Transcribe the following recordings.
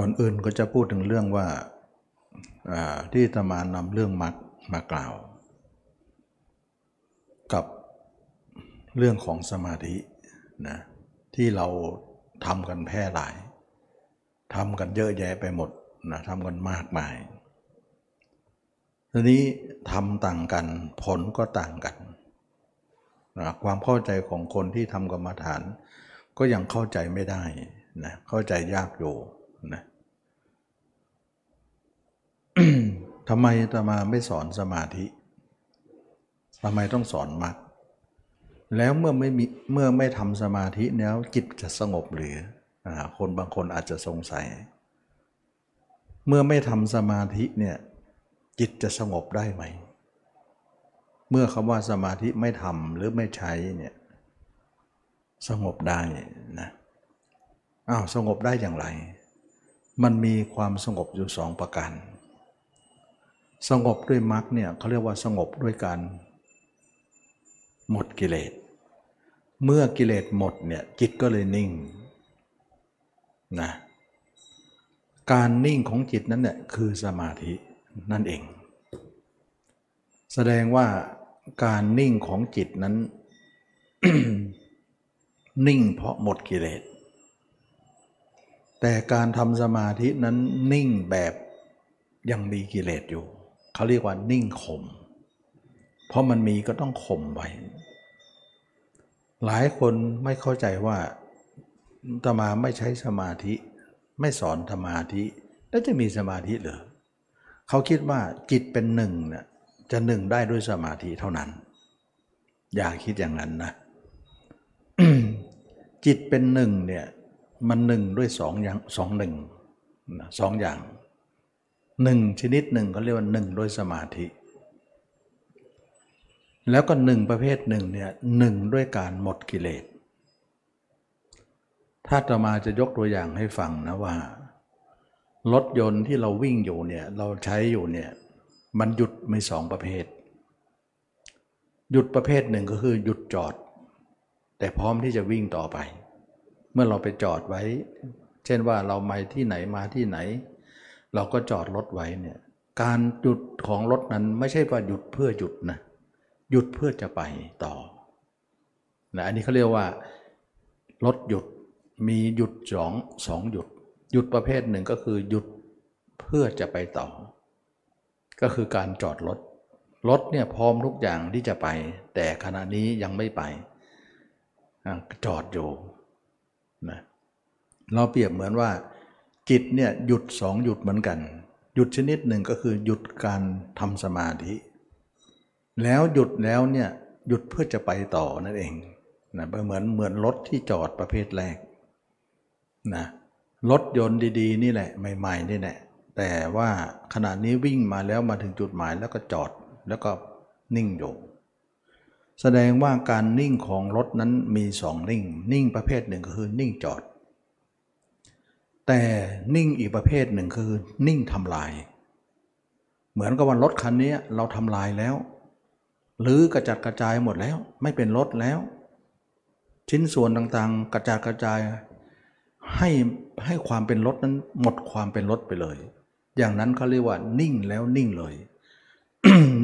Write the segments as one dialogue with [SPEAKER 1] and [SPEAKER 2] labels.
[SPEAKER 1] ก่อนอื่นก็จะพูดถึงเรื่องว่าที่ตมานำเรื่องมรรคมากล่าว กับเรื่องของสมาธินะที่เราทำกันแพร่หลายทำกันเยอะแยะไปหมดนะทำกันมากมายทีนี้ทำต่างกันผลก็ต่างกันนะความเข้าใจของคนที่ทำกรรมฐาน ก็ยังเข้าใจไม่ได้นะเข้าใจยากอยู่ นะทำไมตมาไม่สอนสมาธิทำไมต้องสอนมรรคแล้วเมื่อไม่มีเมื่อไม่ทำสมาธิแล้วจิตจะสงบหรือคนบางคนอาจจะสงสัย เมื่อไม่ทำสมาธิเนี่ยจิตจะสงบได้ไหม เมื่อคำว่าสมาธิไม่ทำหรือไม่ใช้เนี่ยสงบได้นะอ้าวสงบได้อย่างไร มันมีความสงบอยู่สองประการ สงบด้วยมรรคเนี่ยเขาเรียกว่าสงบด้วยการหมดกิเลส เมื่อกิเลสหมดเนี่ยจิตก็เลยนิ่งนะการนิ่งของจิตนั้นเนี่ยคือสมาธินั่นเอง แสดงว่าการนิ่งของจิตนั้น นิ่งเพราะหมดกิเลส แต่การทำสมาธินั้นนิ่งแบบยังมีกิเลสอยู่ เขาเรียกว่านิ่งข่มเพราะมันมีก็ต้องข่มไว้ หลายคนไม่เข้าใจว่าตมาไม่ใช้สมาธิ ไม่สอนสมาธิ แล้วจะมีสมาธิเหรอเขาคิดว่าจิตเป็นหนึ่งเนี่ยจะหนึ่งได้ด้วยสมาธิเท่านั้น อย่าคิดอย่างนั้นนะจิตเป็นหนึ่งเนี่ย มันหนึ่งด้วยสองอย่างสองหนึ่งสองอย่างหนึ่งชนิดหนึ่งเขาเรียกว่าหนึ่งด้วยสมาธิ แล้วก็หนึ่งประเภทหนึ่งเนี่ยหนึ่งด้วยการหมดกิเลส ถ้าตมาจะยกตัวอย่างให้ฟังนะว่ารถยนต์ที่เราวิ่งอยู่เนี่ยเราใช้อยู่เนี่ยมันหยุดมีสองประเภท หยุดประเภทหนึ่งก็คือหยุดจอด แต่พร้อมที่จะวิ่งต่อไป มื่อเราไปจอดไว้ เช่นว่าเรามาที่ไหนมาที่ไหน เราก็จอดรถไว้เนี่ยการหยุดของรถนั้นไม่ใช่ว่าหยุดเพื่อหยุดนะหยุดเพื่อจะไปต่อนะอันนี้เขาเรียกว่ารถหยุดมีหยุดสองสองหยุด หยุดประเภทหนึ่งก็คือหยุดเพื่อจะไปต่อ ก็คือการจอดรถรถเนี่ยพร้อมทุกอย่างที่จะไป แต่ขณะนี้ยังไม่ไปจอดอยู่ เราเปรียบเหมือนว่าจิตเนี่ยหยุดสองหยุดเหมือนกัน หยุดชนิดหนึ่งก็คือหยุดการทำสมาธิ แล้วหยุดแล้วเนี่ยหยุดเพื่อจะไปต่อนั่นเองนะเหมือนเหมือนรถที่จอดประเภทแรกนะรถยนต์ดีๆ นี่แหละใหม่ๆนี่แหละแต่ว่าขณะนี้วิ่งมาแล้วมาถึงจุดหมายแล้วก็จอดแล้วก็นิ่งอยู่แสดงว่าการนิ่งของรถนั้นมีสองนิ่ง นิ่งประเภทหนึ่งก็คือนิ่งจอด แต่นิ่งอีกประเภทหนึ่งคือนิ่งทำลาย เหมือนกับว่ารถคันนี้เราทำลายแล้วหรือกระจัดกระจายหมดแล้ว ไม่เป็นรถแล้ว ชิ้นส่วนต่างๆ กระจัดกระจายให้ให้ความเป็นรถนั้นหมดความเป็นรถไปเลย อย่างนั้นเขาเรียกว่า นิ่งแล้วนิ่งเลย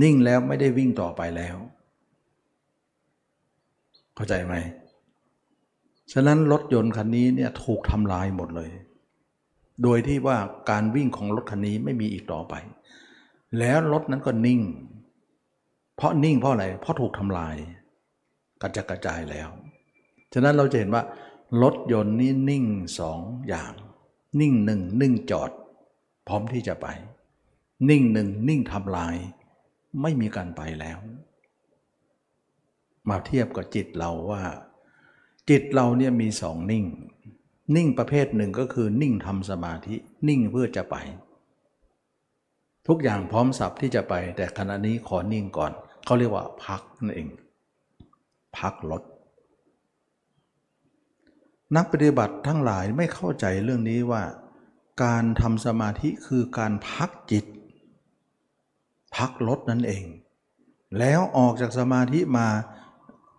[SPEAKER 1] นิ่งแล้วไม่ได้วิ่งต่อไปแล้ว เข้าใจไหมฉะนั้นรถยนต์คันนี้เนี่ยถูกทำลายหมดเลย โดยที่ว่าการวิ่งของรถคันนี้ไม่มีอีกต่อไป แล้วรถนั้นก็นิ่ง เพราะนิ่งเพราะอะไร เพราะถูกทำลาย กระจกระจายแล้ว ฉะนั้นเราจะเห็นว่ารถยนต์นี้นิ่งสองอย่าง นิ่งหนึ่งนิ่งจอด พร้อมที่จะไป นิ่งหนึ่งนิ่งทำลาย ไม่มีการไปแล้ว มาเทียบกับจิตเราว่า จิตเราเนี่ยมีสองนิ่ง นิ่งประเภทหนึ่งก็คือนิ่งทำสมาธิ นิ่งเพื่อจะไป ทุกอย่างพร้อมสับที่จะไป แต่ขณะนี้ขอนิ่งก่อน เขาเรียกว่าพักนั่นเอง พักรถนักปฏิบัติทั้งหลายไม่เข้าใจเรื่องนี้ว่า การทำสมาธิคือการพักจิต พักลดนั่นเอง แล้วออกจากสมาธิมา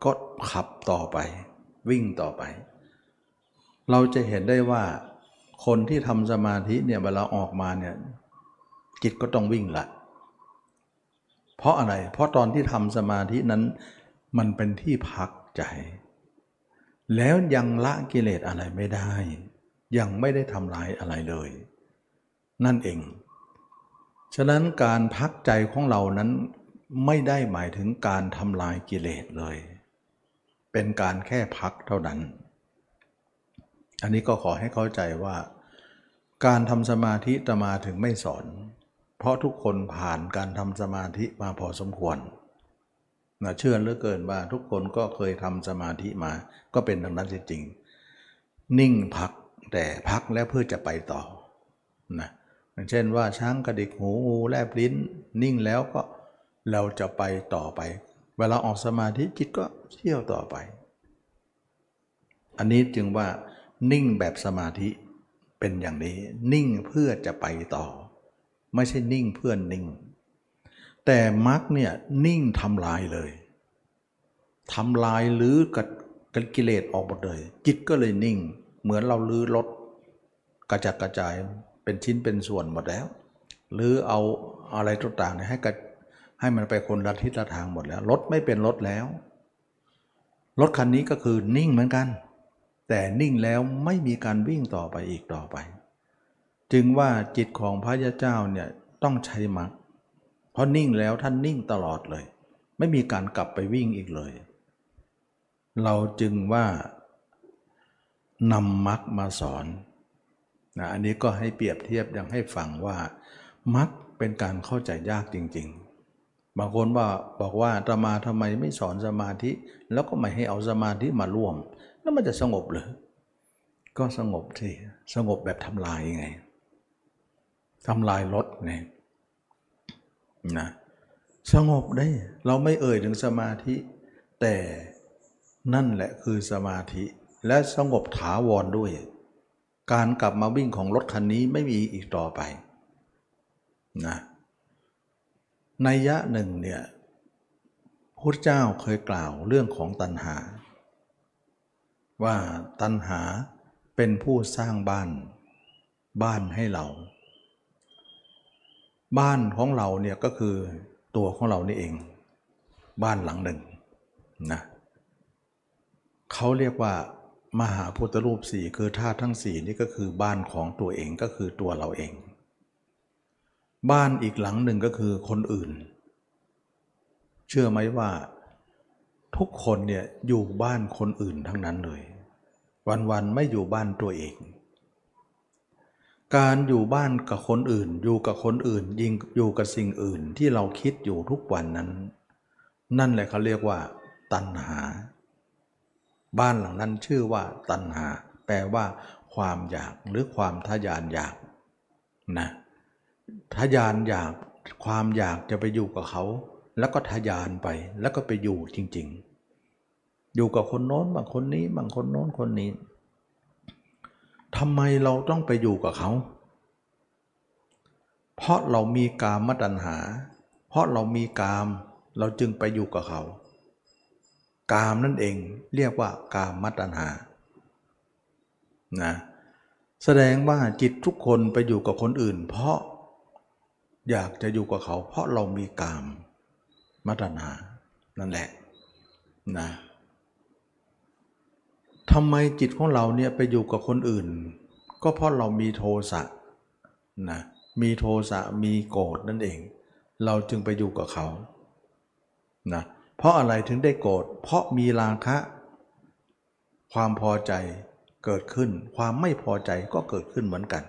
[SPEAKER 1] ก็ขับต่อไป วิ่งต่อไป เราจะเห็นได้ว่าคนที่ทำสมาธิเนี่ยเวลาออกมาเนี่ยจิตก็ต้องวิ่งละ เพราะอะไร เพราะตอนที่ทำสมาธินั้นมันเป็นที่พักใจ แล้วยังละกิเลสอะไรไม่ได้ ยังไม่ได้ทำลายอะไรเลย นั่นเอง ฉะนั้นการพักใจของเรานั้นไม่ได้หมายถึงการทำลายกิเลสเลย เป็นการแค่พักเท่านั้น อันนี้ก็ขอให้เข้าใจว่า การทำสมาธิตมาถึงไม่สอน เพราะทุกคนผ่านการทำสมาธิมาพอสมควรนะเชื่อเหลือเกินว่าทุกคนก็เคยทำสมาธิมา ก็เป็นดังนั้นจริงๆนิ่งพักแต่พักแล้วเพื่อจะไปต่อนะอย่างเช่นว่าช้างกระดิกหูงูแลบลิ้น นิ่งแล้วก็เราจะไปต่อไป เวลาออกสมาธิจิตก็เที่ยวต่อไป อันนี้จึงว่า นิ่งแบบสมาธิเป็นอย่างนี้ นิ่งเพื่อจะไปต่อ ไม่ใช่นิ่งเพื่อนนิ่ง แต่มรรคเนี่ยนิ่งทำลายเลยทำลายหรือกับกิเลสออกหมดเลย จิตก็เลยนิ่ง เหมือนเราลื้อรถกระจัดกระจายเป็นชิ้นเป็นส่วนหมดแล้วหรือเอาอะไรต่างๆให้กระให้มันไปคนละทิศละทางหมดแล้วรถไม่เป็นรถแล้วรถคันนี้ก็คือนิ่งเหมือนกัน แต่นิ่งแล้วไม่มีการวิ่งต่อไปอีกต่อไป จึงว่าจิตของพระยาเจ้าเนี่ยต้องใช้มรรคเพราะนิ่งแล้วท่านนิ่งตลอดเลย ไม่มีการกลับไปวิ่งอีกเลย เราจึงว่านำมรรคมาสอนนะอันนี้ก็ให้เปรียบเทียบยังให้ฟังว่ามรรคเป็นการเข้าใจยากจริง ๆ บางคนว่าบอกว่าตมาทำไมไม่สอนสมาธิ แล้วก็ไม่ให้เอาสมาธิมาร่วม แล้วมันจะสงบเลยก็สงบที่สงบแบบทำลายไงทำลายรถไงนะสงบได้ เราไม่เอ่ยถึงสมาธิ แต่นั่นแหละคือสมาธิและสงบถาวรด้วย การกลับมาวิ่งของรถคันนี้ไม่มีอีกต่อไปนะในยะหนึ่งเนี่ยพุทธเจ้าเคยกล่าวเรื่องของตัณหา ว่าตัณหาเป็นผู้สร้างบ้าน บ้านให้เรา บ้านของเราเนี่ยก็คือตัวของเรานี่เอง บ้านหลังหนึ่งนะเขาเรียกว่ามหาพุทธรูปสี่คือธาตุทั้งสี่นี่ก็คือบ้านของตัวเองก็คือตัวเราเอง บ้านอีกหลังหนึ่งก็คือคนอื่น เชื่อไหมว่า ทุกคนเนี่ยอยู่บ้านคนอื่นทั้งนั้นเลย วันๆไม่อยู่บ้านตัวเอง การอยู่บ้านกับคนอื่น อยู่กับคนอื่นยิงอยู่กับสิ่งอื่นที่เราคิดอยู่ทุกวันนั้น นั่นแหละเขาเรียกว่า ตัณหา บ้านหลังนั้นชื่อว่า ตัณหา แปลว่า ความอยากหรือความทยานอยากนะทยานอยากความอยากจะไปอยู่กับเขา แล้วก็ทะยานไปแล้วก็ไปอยู่จริง ๆ อยู่กับคนโน้นบางคนนี้บางคนโน้นคนนี้ทำไมเราต้องไปอยู่กับเขา เพราะเรามีกามตัณหา เพราะเรามีกาม เราจึงไปอยู่กับเขา กามนั่นเองเรียกว่ากามมัตัญหา นะ แสดงว่าจิตทุกคนไปอยู่กับคนอื่น เพราะอยากจะอยู่กับเขา เพราะเรามีกาม มัตัญหานั่นแหละนะทำไมจิตของเราเนี่ยไปอยู่กับคนอื่น ก็เพราะเรามีโทสะนะมีโทสะมีโกรธนั่นเอง เราจึงไปอยู่กับเขานะเพราะอะไรถึงได้โกรธเพราะมีราคะ ความพอใจเกิดขึ้น ความไม่พอใจก็เกิดขึ้นเหมือนกัน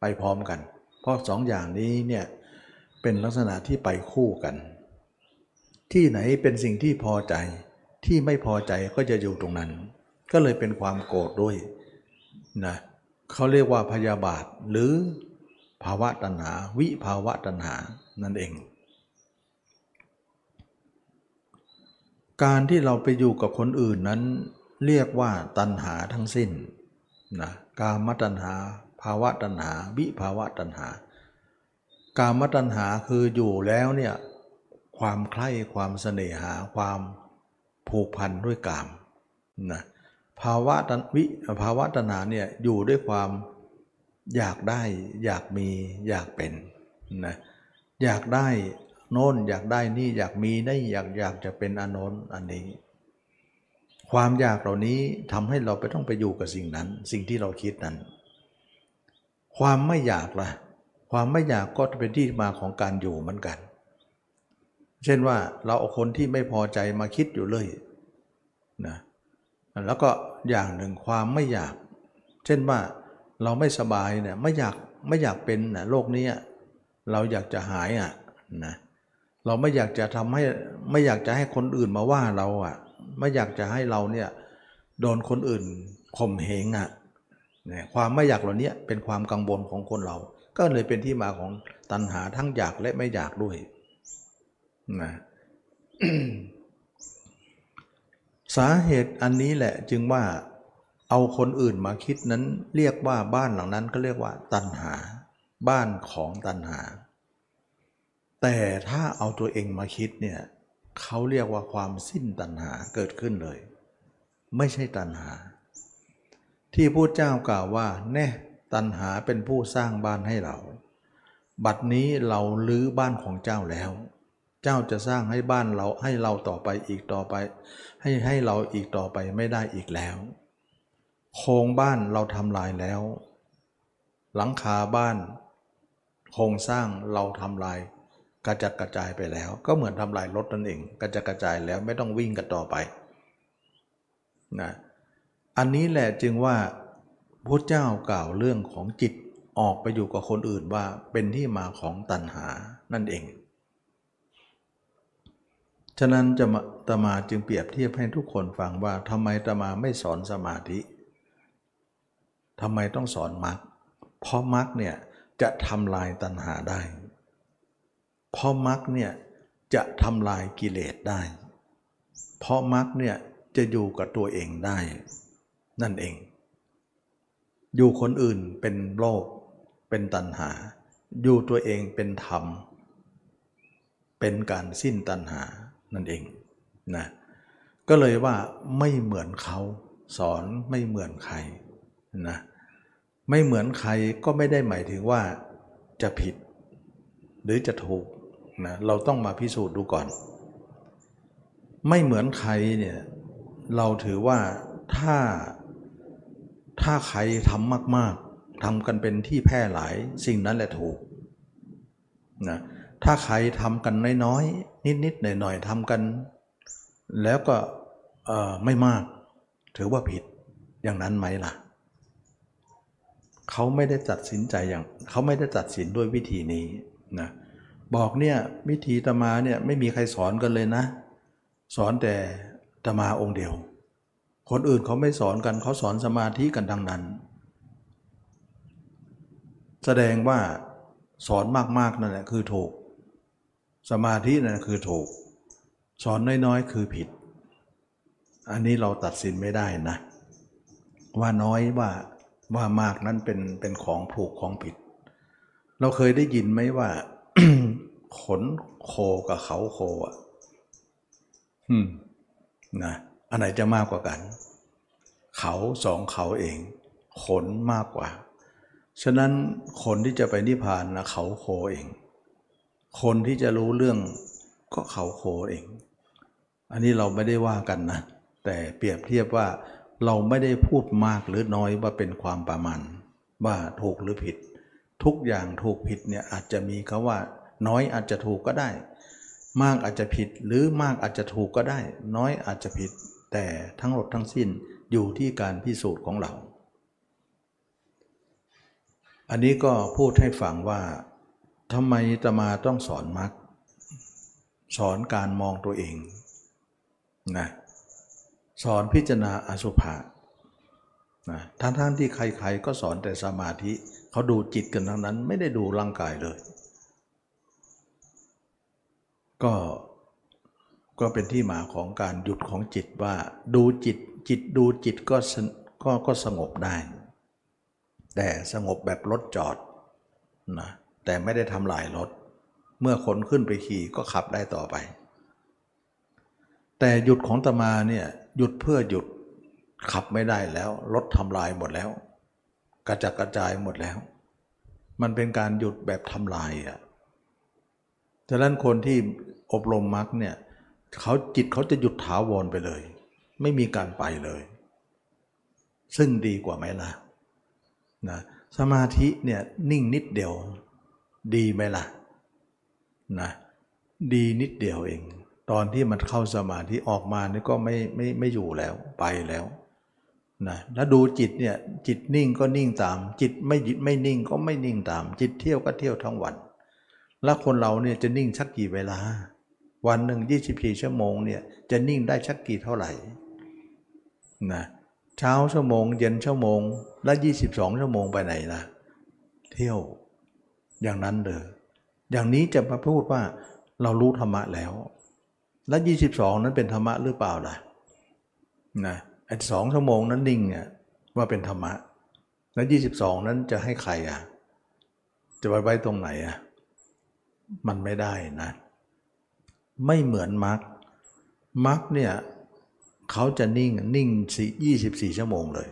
[SPEAKER 1] ไปพร้อมกัน เพราะสองอย่างนี้เนี่ยเป็นลักษณะที่ไปคู่กัน ที่ไหนเป็นสิ่งที่พอใจ ที่ไม่พอใจก็จะอยู่ตรงนั้น ก็เลยเป็นความโกรธด้วยนะเขาเรียกว่าพยาบาทหรือภาวะตัณหา วิภาวะตัณหานั่นเอง การที่เราไปอยู่กับคนอื่นนั้น เรียกว่าตัณหาทั้งสิ้นนะกามตัณหา ภาวะตัณหา วิภาวะตัณหา กามตัณหาคืออยู่แล้วเนี่ย ความใคร่ความเสน่หาความผูกพันด้วยกามนะภาวะตันวิภาวะตัณหาเนี่ยอยู่ด้วยความอยากได้อยากมีอยากเป็นนะอยากได้โน้นอยากได้นี่อยากมีได้อยากอยากจะเป็นอันโน้นอันนี้ ความอยากเหล่านี้ทำให้เราไปต้องไปอยู่กับสิ่งนั้น สิ่งที่เราคิดนั้น ความไม่อยากล่ะ ความไม่อยากก็เป็นที่มาของการอยู่เหมือนกัน เช่นว่าเราเอาคนที่ไม่พอใจมาคิดอยู่เลยนะแล้วก็อย่างหนึ่งความไม่อยาก เช่นว่าเราไม่สบายเนี่ยไม่อยากไม่อยากเป็นนะโรคนี้เราอยากจะหายอะนะเราไม่อยากจะทำให้ไม่อยากจะให้คนอื่นมาว่าเราอะ ไม่อยากจะให้เราเนี่ยโดนคนอื่นข่มเหงอะเนี่ยความไม่อยากเหล่านี้เป็นความกังวลของคนเรา ก็เลยเป็นที่มาของตัณหาทั้งอยากและไม่อยากด้วย นะสาเหตุอันนี้แหละจึงว่าเอาคนอื่นมาคิดนั้นเรียกว่าบ้านหลังนั้นก็เรียกว่าตัณหา บ้านของตัณหา แต่ถ้าเอาตัวเองมาคิดเนี่ยเขาเรียกว่าความสิ้นตัณหาเกิดขึ้นเลย ไม่ใช่ตัณหา ที่พูดเจ้ากล่าวว่าแน่ตัณหาเป็นผู้สร้างบ้านให้เรา บัดนี้เราลื้อบ้านของเจ้าแล้ว เจ้าจะสร้างให้บ้านเราให้เราต่อไปอีกต่อไป ให้ให้เราอีกต่อไปไม่ได้อีกแล้ว โครงบ้านเราทำลายแล้ว หลังคาบ้าน โครงสร้างเราทำลาย กระจัดกระจายไปแล้ว ก็เหมือนทำลายรถนั่นเองกระจัดกระจายแล้วไม่ต้องวิ่งกันต่อไปนะอันนี้แหละจึงว่าพระเจ้ากล่าวเรื่องของจิตออกไปอยู่กับคนอื่นว่าเป็นที่มาของตัณหานั่นเอง ฉะนั้นจะมาตมาจึงเปรียบเทียบให้ทุกคนฟังว่าทำไมตมาไม่สอนสมาธิทำไมต้องสอนมรรคเพราะมรรคเนี่ยจะทำลายตัณหาได้ เพราะมรรคเนี่ยจะทำลายกิเลสได้ เพราะมรรคเนี่ยจะอยู่กับตัวเองได้ นั่นเอง อยู่คนอื่นเป็นโลก เป็นตัณหา อยู่ตัวเองเป็นธรรม เป็นการสิ้นตัณหา นั่นเองนะก็เลยว่าไม่เหมือนเขาสอนไม่เหมือนใครนะไม่เหมือนใครก็ไม่ได้หมายถึงว่าจะผิด หรือจะถูกนะเราต้องมาพิสูจน์ดูก่อน ไม่เหมือนใครเนี่ยเราถือว่าถ้าถ้าใครทำมาก ๆทำกันเป็นที่แพร่หลายสิ่งนั้นแหละถูกนะ ถ้าใครทำกันน้อยๆนิดๆหน่อยๆทำกัน แล้วก็ไม่มาก ถือว่าผิดอย่างนั้นไหมล่ะ เขาไม่ได้ตัดสินใจอย่างเขาไม่ได้ตัดสินด้วยวิธีนี้นะบอกเนี่ยวิธีตมาเนี่ยไม่มีใครสอนกันเลยนะ สอนแต่ตมาองค์เดียว คนอื่นเขาไม่สอนกันเขาสอนสมาธิกันทั้งนั้น แสดงว่าสอนมากๆนั่นแหละคือถูก สมาธินั่นคือถูก สอนน้อยๆ คือผิด อันนี้เราตัดสินไม่ได้นะ ว่าน้อยว่าว่ามากนั้นเป็นเป็นของถูกของผิด เราเคยได้ยินไหมว่า ขนโคกับเขาโคอะอืมนะอันไหนจะมากกว่ากัน เขาสองเขาเอง ขนมากกว่า ฉะนั้นคนที่จะไปนิพพานนะเขาโคเอง คนที่จะรู้เรื่องก็เขาโคเอง อันนี้เราไม่ได้ว่ากันนะ แต่เปรียบเทียบว่าเราไม่ได้พูดมากหรือน้อยว่าเป็นความประมาณว่าถูกหรือผิด ทุกอย่างถูกผิดเนี่ยอาจจะมีคาว่า น้อยอาจจะถูกก็ได้ มากอาจจะผิดหรือมากอาจจะถูกก็ได้ น้อยอาจจะผิด แต่ทั้งหมดทั้งสิ้นอยู่ที่การพิสูจน์ของเรา อันนี้ก็พูดให้ฟังว่า ทำไมตมาต้องสอนมรรคสอนการมองตัวเองนะสอนพิจารณาอสุภะนะทั้งๆที่ใครๆก็สอนแต่สมาธิเขาดูจิตกันทั้งนั้น ไม่ได้ดูร่างกายเลย ก็ก็เป็นที่มาของการหยุดของจิตว่าดูจิตจิตดูจิตก็ก็ก็สงบได้ แต่สงบแบบรถจอดนะ แต่ไม่ได้ทำลายรถ เมื่อคนขึ้นไปขี่ก็ขับได้ต่อไป แต่หยุดของตมาเนี่ยหยุดเพื่อหยุดขับไม่ได้แล้วรถทำลายหมดแล้ว กระจัดกระจายหมดแล้ว มันเป็นการหยุดแบบทำลายอะฉะนั้นคนที่อบรมมรรคเนี่ยเขาจิตเขาจะหยุดถาวรไปเลย ไม่มีการไปเลย ซึ่งดีกว่าไหมล่ะนะสมาธิเนี่ยนิ่งนิดเดียว ดีไหมล่ะนะดีนิดเดียวเอง ตอนที่มันเข้าสมาธิออกมานี่ก็ไม่ไม่ไม่อยู่แล้วไปแล้วนะแล้วดูจิตเนี่ยจิตนิ่งก็นิ่งตาม จิตไม่จิตไม่นิ่งก็ไม่นิ่งตาม จิตเที่ยวก็เที่ยวทั้งวัน แล้วคนเราเนี่ยจะนิ่งสักกี่เวลา วันหนึ่ง24 ชั่วโมงเนี่ยจะนิ่งได้สักกี่เท่าไหร่นะเช้าชั่วโมง เย็นชั่วโมง และ 22 ชั่วโมงไปไหนล่ะ เที่ยว อย่างนั้นเลยอย่างนี้จะมาพูดว่าเรารู้ธรรมะแล้ว และ 22 นั้นเป็นธรรมะหรือเปล่าล่ะนะไอ้สองชั่วโมงนั้นนิ่งเนี่ยว่าเป็นธรรมะ แล้ว22 นั้นจะให้ใครอะจะไว้ไว้ตรงไหนอะมันไม่ได้นะ ไม่เหมือนมรรคมรรคเนี่ยเขาจะนิ่งนิ่งสี่24ชั่วโมงเลย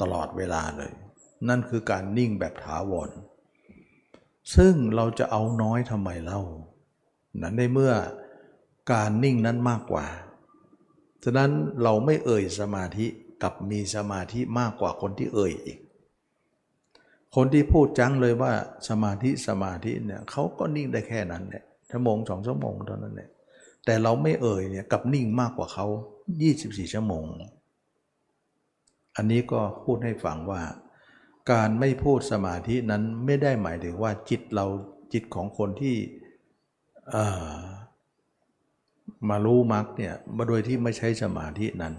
[SPEAKER 1] ตลอดเวลาเลย นั่นคือการนิ่งแบบถาวร ซึ่งเราจะเอาน้อยทำไมเล่า นั้นในเมื่อการนิ่งนั้นมากกว่า ฉะนั้นเราไม่เอ่ยสมาธิกับมีสมาธิมากกว่าคนที่เอ่ยอีก คนที่พูดจังเลยว่าสมาธิสมาธิเนี่ยเขาก็นิ่งได้แค่นั้นเนี่ยชั่วโมงสองชั่วโมงเท่านั้นเนี่ยแต่เราไม่เอ่ยเนี่ยกับนิ่งมากกว่าเขา 24 ชั่วโมง อันนี้ก็พูดให้ฟังว่า การไม่พูดสมาธินั้นไม่ได้หมายถึงว่าจิตเราจิตของคนที่มารู้มรรคเนี่ยมาโดยที่ไม่ใช้สมาธินั้น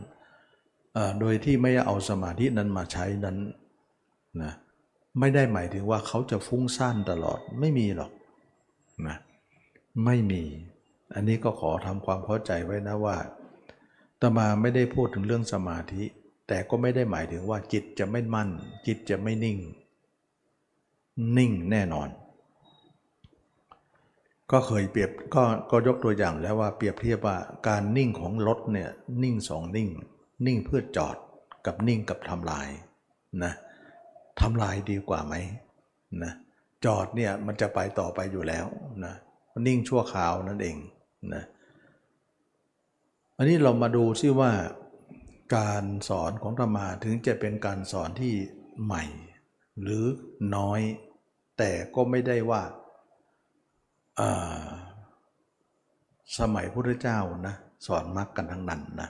[SPEAKER 1] โดยที่ไม่เอาสมาธินั้นมาใช้นั้นนะไม่ได้หมายถึงว่าเขาจะฟุ้งซ่านตลอดไม่มีหรอกนะไม่มี อันนี้ก็ขอทำความเข้าใจไว้นะว่าตมาไม่ได้พูดถึงเรื่องสมาธิ แต่ก็ไม่ได้หมายถึงว่าจิตจะไม่มั่น จิตจะไม่นิ่ง นิ่งแน่นอน ก็เคยเปรียบก็ก็ยกตัวอย่างแล้วว่าเปรียบเทียบว่าการนิ่งของรถเนี่ยนิ่งสองนิ่ง นิ่งเพื่อจอดกับนิ่งกับทำลายนะทำลายดีกว่าไหมนะจอดเนี่ยมันจะไปต่อไปอยู่แล้วนะนิ่งชั่วคราวนั่นเองนะอันนี้เรามาดูซิว่า การสอนของธรรมาถึงจะเป็นการสอนที่ใหม่ หรือน้อย แต่ก็ไม่ได้ว่าสมัยพุทธเจ้านะสอนมรรคกันทั้งนั้นนะ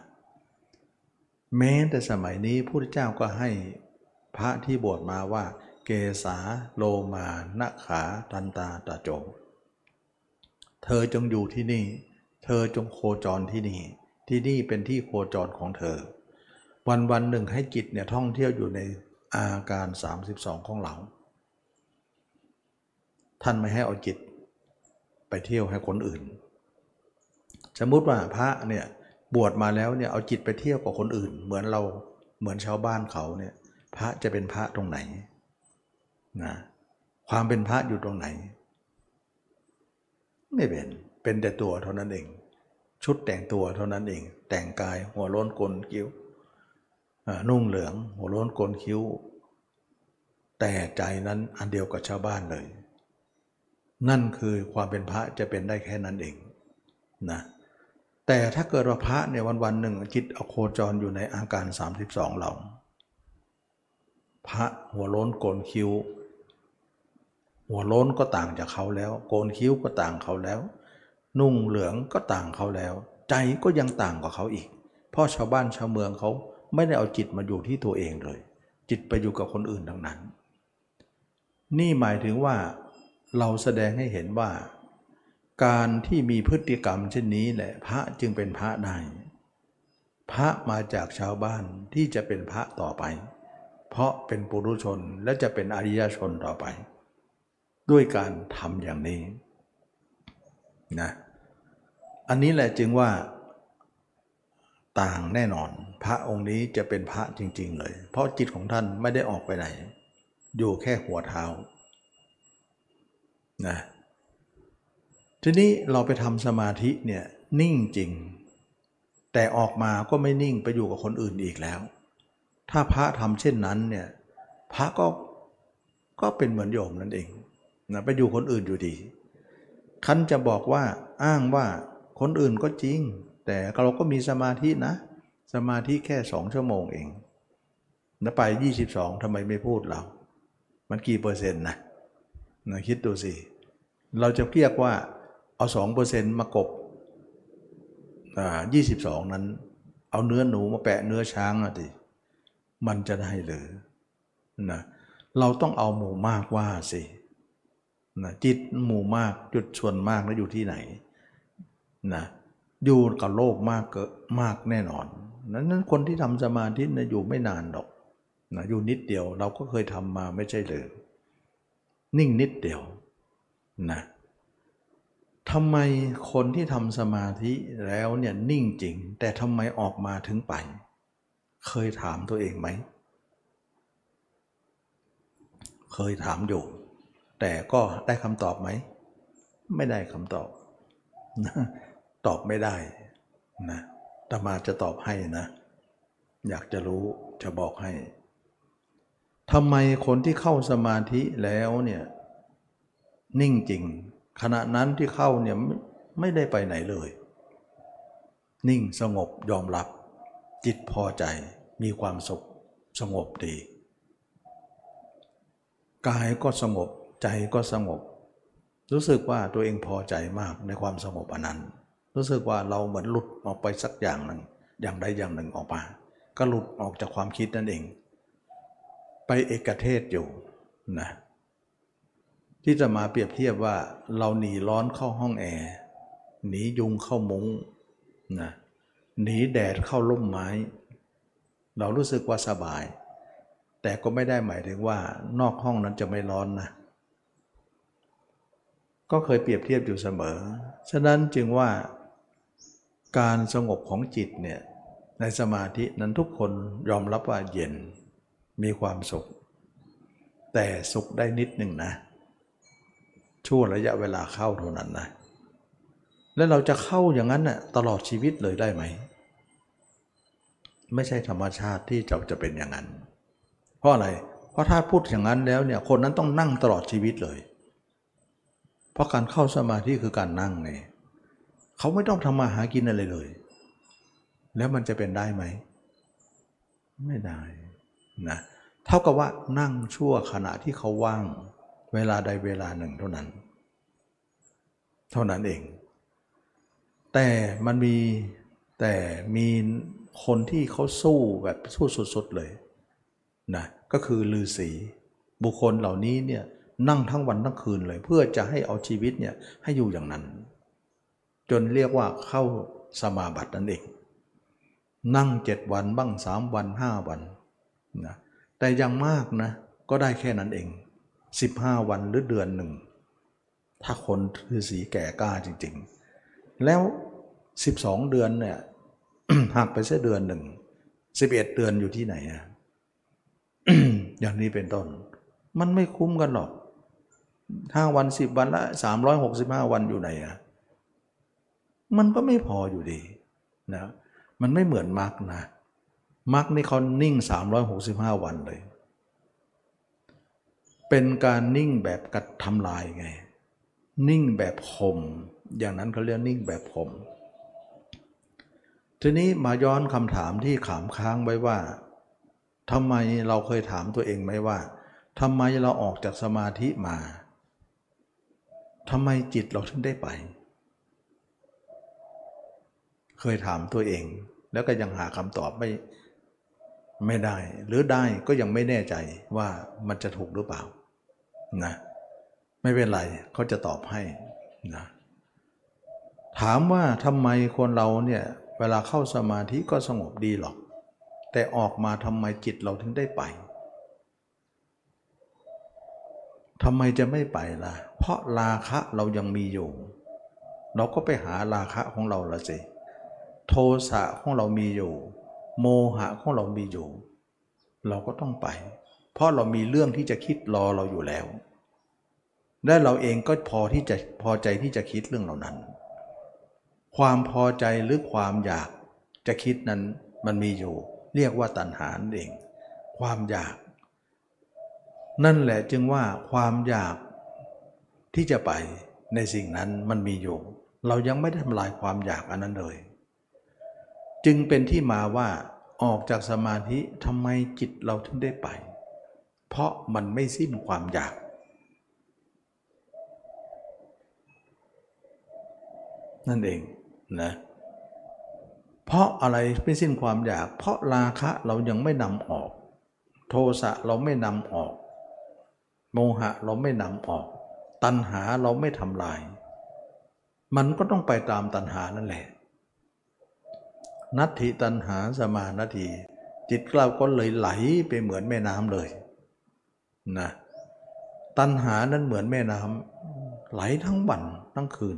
[SPEAKER 1] แม้แต่สมัยนี้พุทธเจ้าก็ให้พระที่บวชมาว่า เกษาโลมานะขาตันตาตาโจเธอจงอยู่ที่นี่ เธอจงโคจรที่นี่ ที่นี่เป็นที่โคจรของเธอ วันวันหนึ่งให้จิตเนี่ยท่องเที่ยวอยู่ในอาการ 32 ของเราท่านไม่ให้เอาจิตไปเที่ยวให้คนอื่น สมมุติว่าพระเนี่ยบวชมาแล้วเนี่ยเอาจิตไปเที่ยวกับคนอื่น เหมือนเราเหมือนชาวบ้านเขาเนี่ยพระจะเป็นพระตรงไหนนะความเป็นพระอยู่ตรงไหน ไม่เป็น เป็นแต่ตัวเท่านั้นเอง ชุดแต่งตัวเท่านั้นเอง แต่งกายหัวโล้นกลคิ้ว นุ่งเหลือง หัวโล้นกลคิ้ว แต่ใจนั้นอันเดียวกับชาวบ้านเลย นั่นคือความเป็นพระจะเป็นได้แค่นั้นเองนะแต่ถ้าเกิดว่าพระเนี่ยวันวันหนึ่งจิตอโคจรอยู่ในอาการ 32เหล่าพระหัวโล้นโกนคิ้ว หัวโล้นก็ต่างจากเขาแล้ว โกนคิ้วก็ต่างเขาแล้ว นุ่งเหลืองก็ต่างเขาแล้ว ใจก็ยังต่างกว่าเขาอีกเพราะชาวบ้านชาวเมืองเขา ไม่ได้เอาจิตมาอยู่ที่ตัวเองเลย จิตไปอยู่กับคนอื่นทั้งนั้น นี่หมายถึงว่าเราแสดงให้เห็นว่า การที่มีพฤติกรรมเช่นนี้แหละพระจึงเป็นพระได้พระมาจากชาวบ้านที่จะเป็นพระต่อไป เพราะเป็นปุรุชนและจะเป็นอริยชนต่อไป ด้วยการทำอย่างนี้นะอันนี้แหละจึงว่าต่างแน่นอน พระองค์นี้จะเป็นพระจริง ๆ เลย เพราะจิตของท่านไม่ได้ออกไปไหน อยู่แค่หัวเท้านะทีนี้เราไปทำสมาธิเนี่ยนิ่งจริง แต่ออกมาก็ไม่นิ่งไปอยู่กับคนอื่นอีกแล้ว ถ้าพระทำเช่นนั้นเนี่ยพระก็ก็เป็นเหมือนโยมนั่นเองนะไปอยู่คนอื่นอยู่ดีคันจะบอกว่าอ้างว่าคนอื่นก็จริง แต่เราก็มีสมาธินะ สมาธิแค่สองชั่วโมงเองแล้วไป 22ทำไมไม่พูดเรา มันกี่เปอร์เซ็นต์นะนะคิดดูสิ เราจะเรียกว่าเอาสองเปอร์เซ็นต์มากบอ่ายี่สิบสองนั้น เอาเนื้อหนูมาแปะเนื้อช้างอะดิมันจะได้หรือนะเราต้องเอาหมู่มากว่าสินะจิตหมู่มากจุดส่วนมากแล้วอยู่ที่ไหนนะอยู่กับโลกมากเกิมากแน่นอน นั้นคนที่ทำสมาธินะอยู่ไม่นานหรอกนะอยู่นิดเดียวเราก็เคยทำมาไม่ใช่เลยนิ่งนิดเดียวนะทำไมคนที่ทำสมาธิแล้วเนี่ยนิ่งจริง แต่ทำไมออกมาถึงไป เคยถามตัวเองไหม เคยถามอยู่ แต่ก็ได้คำตอบไหม ไม่ได้คำตอบ ตอบไม่ได้นะ ตมาจะตอบให้นะ อยากจะรู้จะบอกให้ทำไมคนที่เข้าสมาธิแล้วเนี่ยนิ่งจริง ขณะนั้นที่เข้าเนี่ยไม่ไม่ได้ไปไหนเลย นิ่งสงบยอมรับ จิตพอใจมีความสุขสงบดี กายก็สงบใจก็สงบ รู้สึกว่าตัวเองพอใจมากในความสงบอันนั้น รู้สึกว่าเราเหมือนหลุดออกไปสักอย่างหนึ่ง อย่างใดอย่างหนึ่งออกมา ก็หลุดออกจากความคิดนั่นเอง ไปเอกเทศอยู่นะที่จะมาเปรียบเทียบว่าเราหนีร้อนเข้าห้องแอร์หนียุงเข้ามุง้งนะหนีแดดเข้าร่มไม้ เรารู้สึกว่าสบาย แต่ก็ไม่ได้หมายถึงว่านอกห้องนั้นจะไม่ร้อนนะก็เคยเปรียบเทียบอยู่เสมอ ฉะนั้นจึงว่า การสงบของจิตเนี่ยในสมาธินั้นทุกคนยอมรับว่าเย็นมีความสุข แต่สุขได้นิดหนึ่งนะ ช่วงระยะเวลาเข้าเท่านั้นนะ แล้วเราจะเข้าอย่างนั้นน่ะตลอดชีวิตเลยได้ไหม ไม่ใช่ธรรมชาติที่จะจะเป็นอย่างนั้น เพราะอะไร เพราะถ้าพูดอย่างนั้นแล้วเนี่ยคนนั้นต้องนั่งตลอดชีวิตเลย เพราะการเข้าสมาธิคือการนั่งไง เขาไม่ต้องทำมาหากินอะไรเลย แล้วมันจะเป็นได้ไหม ไม่ได้นะเท่ากับว่านั่งชั่วขณะที่เขาว่าง เวลาใดเวลาหนึ่งเท่านั้น เท่านั้นเอง แต่มันมีแต่มีคนที่เขาสู้แบบสู้สุดๆเลยนะก็คือลือศีบุคคลเหล่านี้เนี่ยนั่งทั้งวันทั้งคืนเลย เพื่อจะให้เอาชีวิตเนี่ยให้อยู่อย่างนั้น จนเรียกว่าเข้าสมาบัตินั่นเอง นั่งเจ็ดวันบ้างสามวันห้าวันนะแต่ยังมากนะก็ได้แค่นั้นเอง 15 วันหรือเดือนหนึ่ง ถ้าคนคือสีแก่กล้าจริง ๆ แล้ว 12 เดือนเนี่ยหักไปเสียเดือนหนึ่ง 11 เดือนอยู่ที่ไหนอะอย่างนี้เป็นต้น มันไม่คุ้มกันหรอกห้าวันสิบวันละสามร้อยหกสิบห้าวันอยู่ไหนอะ มันก็ไม่พออยู่ดีนะมันไม่เหมือนมาร์กนะมาร์กนี่เขานิ่งสามร้อยหกสิบห้าวันเลย เป็นการนิ่งแบบกัดทำลายไง นิ่งแบบข่มอย่างนั้นเขาเรียกนิ่งแบบข่มทีนี้มาย้อนคำถามที่ขามค้างไว้ว่าทำไมเราเคยถามตัวเองไหมว่าทำไมเราออกจากสมาธิมาทำไมจิตเราถึงได้ไป เคยถามตัวเอง แล้วก็ยังหาคำตอบไม่ไม่ได้ หรือได้ก็ยังไม่แน่ใจว่ามันจะถูกหรือเปล่านะไม่เป็นไรเขาจะตอบให้นะถามว่าทำไมคนเราเนี่ยเวลาเข้าสมาธิก็สงบดีหรอก แต่ออกมาทำไมจิตเราถึงได้ไปทำไมจะไม่ไปล่ะ เพราะราคะเรายังมีอยู่ เราก็ไปหาราคะของเราละสิ โทสะของเรามีอยู่ โมหะของเรามีอยู่ เราก็ต้องไป เพราะเรามีเรื่องที่จะคิดรอเราอยู่แล้ว และเราเองก็พอที่จะพอใจที่จะคิดเรื่องเหล่านั้น ความพอใจหรือความอยากจะคิดนั้นมันมีอยู่ เรียกว่าตัณหาเอง ความอยาก นั่นแหละจึงว่าความอยากที่จะไปในสิ่งนั้นมันมีอยู่ เรายังไม่ได้ทำลายความอยากอันนั้นเลย จึงเป็นที่มาว่าออกจากสมาธิทำไมจิตเราถึงได้ไป เพราะมันไม่สิ้นความอยาก นั่นเองนะเพราะอะไรไม่สิ้นความอยาก เพราะราคะเรายังไม่นำออก โทสะเราไม่นำออก โมหะเราไม่นำออก ตัณหาเราไม่ทำลาย มันก็ต้องไปตามตัณหานั่นแหละ นัตถิตัณหาสมานาที จิตเราก็เลยไหลไปเหมือนแม่น้ำเลยนะตัณหานั้นเหมือนแม่น้ำไหลทั้งวันทั้งคืน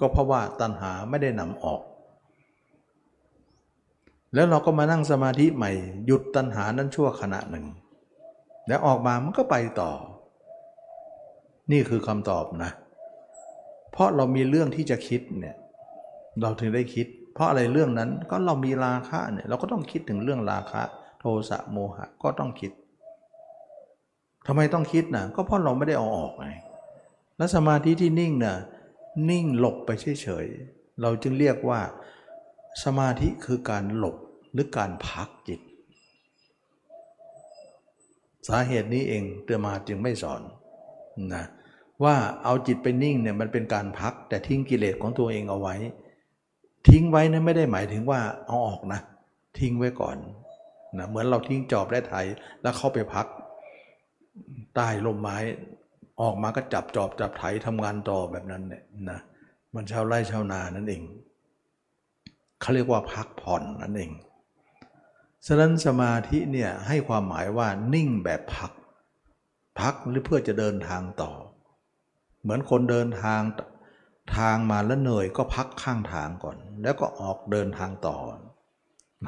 [SPEAKER 1] ก็เพราะว่าตัณหาไม่ได้นำออก แล้วเราก็มานั่งสมาธิใหม่ หยุดตัณหานั้นชั่วขณะหนึ่ง แล้วออกมามันก็ไปต่อ นี่คือคำตอบนะ เพราะเรามีเรื่องที่จะคิดเนี่ย เราถึงได้คิด เพราะอะไรเรื่องนั้นก็เรามีราคะเนี่ยเราก็ต้องคิดถึงเรื่องราคะ โทสะโมหะก็ต้องคิดทำไมต้องคิดนะก็เพราะเราไม่ได้เอาออกไงแล้วสมาธิที่นิ่งนะ่ะนิ่งหลบไปเฉยๆเราจึงเรียกว่า สมาธิคือการหลบหรือการพักจิต สาเหตุนี้เองเตมาจึงไม่สอนนะว่าเอาจิตไปนิ่งเนี่ยมันเป็นการพักแต่ทิ้งกิเลสของตัวเองเอาไว้ ทิ้งไว้นะไม่ได้หมายถึงว่าเอาออกนะ ทิ้งไว้ก่อนนะเหมือนเราทิ้งจอบและไถแล้วเข้าไปพัก ใต้ลมไม้ ออกมาก็จับจอบจับไถทำงานต่อแบบนั้นเนี่ยนะมันชาวไร่ชาวนานั่นเองเขาเรียกว่าพักผ่อนนั่นเองฉะนั้นสมาธิเนี่ยให้ความหมายว่านิ่งแบบพัก พักหรือเพื่อจะเดินทางต่อ เหมือนคนเดินทาง ทางมาแล้วเหนื่อยก็พักข้างทางก่อน แล้วก็ออกเดินทางต่อ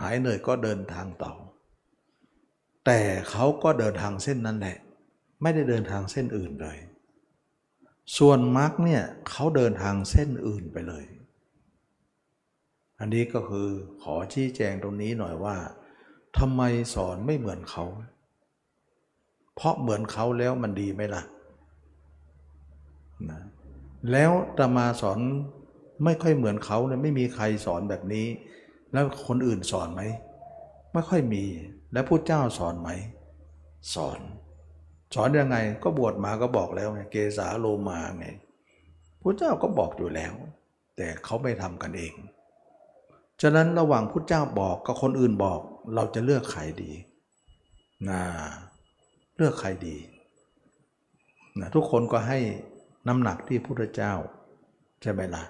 [SPEAKER 1] หายเหนื่อยก็เดินทางต่อ แต่เขาก็เดินทางเส้นนั้นแหละ ไม่ได้เดินทางเส้นอื่นเลย ส่วนมารรคเนี่ยเขาเดินทางเส้นอื่นไปเลย อันนี้ก็คือขอชี้แจงตรงนี้หน่อยว่าทำไมสอนไม่เหมือนเขา เพราะเหมือนเขาแล้วมันดีไหมล่ะนะ แล้วตมาสอนไม่ค่อยเหมือนเขาเนี่ยไม่มีใครสอนแบบนี้ แล้วคนอื่นสอนไหมไม่ค่อยมีแล้วพู้เจ้าสอนไหม สอน สอนยังไงก็บวชมาก็บอกแล้วไงเกสาโลมาไงพระเจ้าก็บอกอยู่แล้ว แต่เขาไม่ทำกันเอง ฉะนั้นระหว่างพุทธเจ้าบอกกับคนอื่นบอก เราจะเลือกใครดีนะเลือกใครดีนะทุกคนก็ให้ น้ำหนักที่พุทธเจ้าใช่ไหมละ่ะ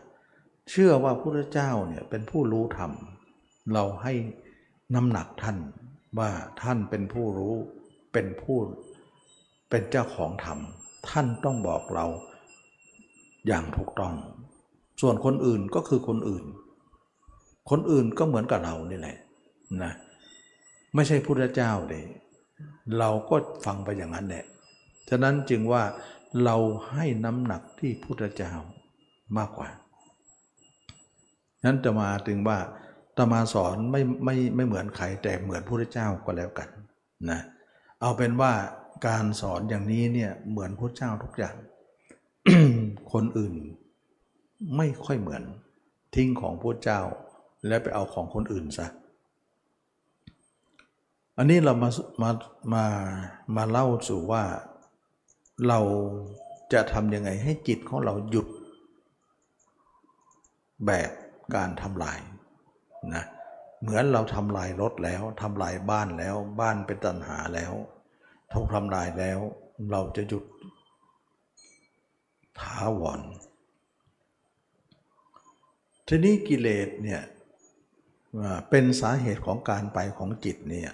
[SPEAKER 1] เชื่อว่าพุทธเจ้าเนี่ยเป็นผู้รู้ธรรม เราให้น้ำหนักท่านว่าท่านเป็นผู้รู้เป็นผู้เป็นเจ้าของธรรม ท่านต้องบอกเราอย่างถูกต้อง ส่วนคนอื่นก็คือคนอื่น คนอื่นก็เหมือนกับเรานี่แหละนะไม่ใช่พุทธเจ้าเลยเราก็ฟังไปอย่างนั้นแหละฉะนั้นจึงว่า เราให้น้ำหนักที่พุทธเจ้ามากกว่า นั้นจะมาถึงว่าตมาสอนไม่ไม่ไม่เหมือนใครแต่เหมือนพระเจ้าก็แล้วกันนะเอาเป็นว่าการสอนอย่างนี้เนี่ยเหมือนพระเจ้าทุกอย่าง คนอื่นไม่ค่อยเหมือนทิ้งของพระเจ้า แล้วไปเอาของคนอื่นซะอันนี้เรามามามามาเล่าสู่ว่า เราจะทำยังไงให้จิตของเราหยุด แบบการทำลายนะเหมือนเราทำลายรถแล้วทำลายบ้านแล้ว บ้านเป็นตัณหาแล้วถูกทำลายแล้ว เราจะหยุดท้าวรทีนี้กิเลสเนี่ยเป็นสาเหตุของการไปของจิตเนี่ย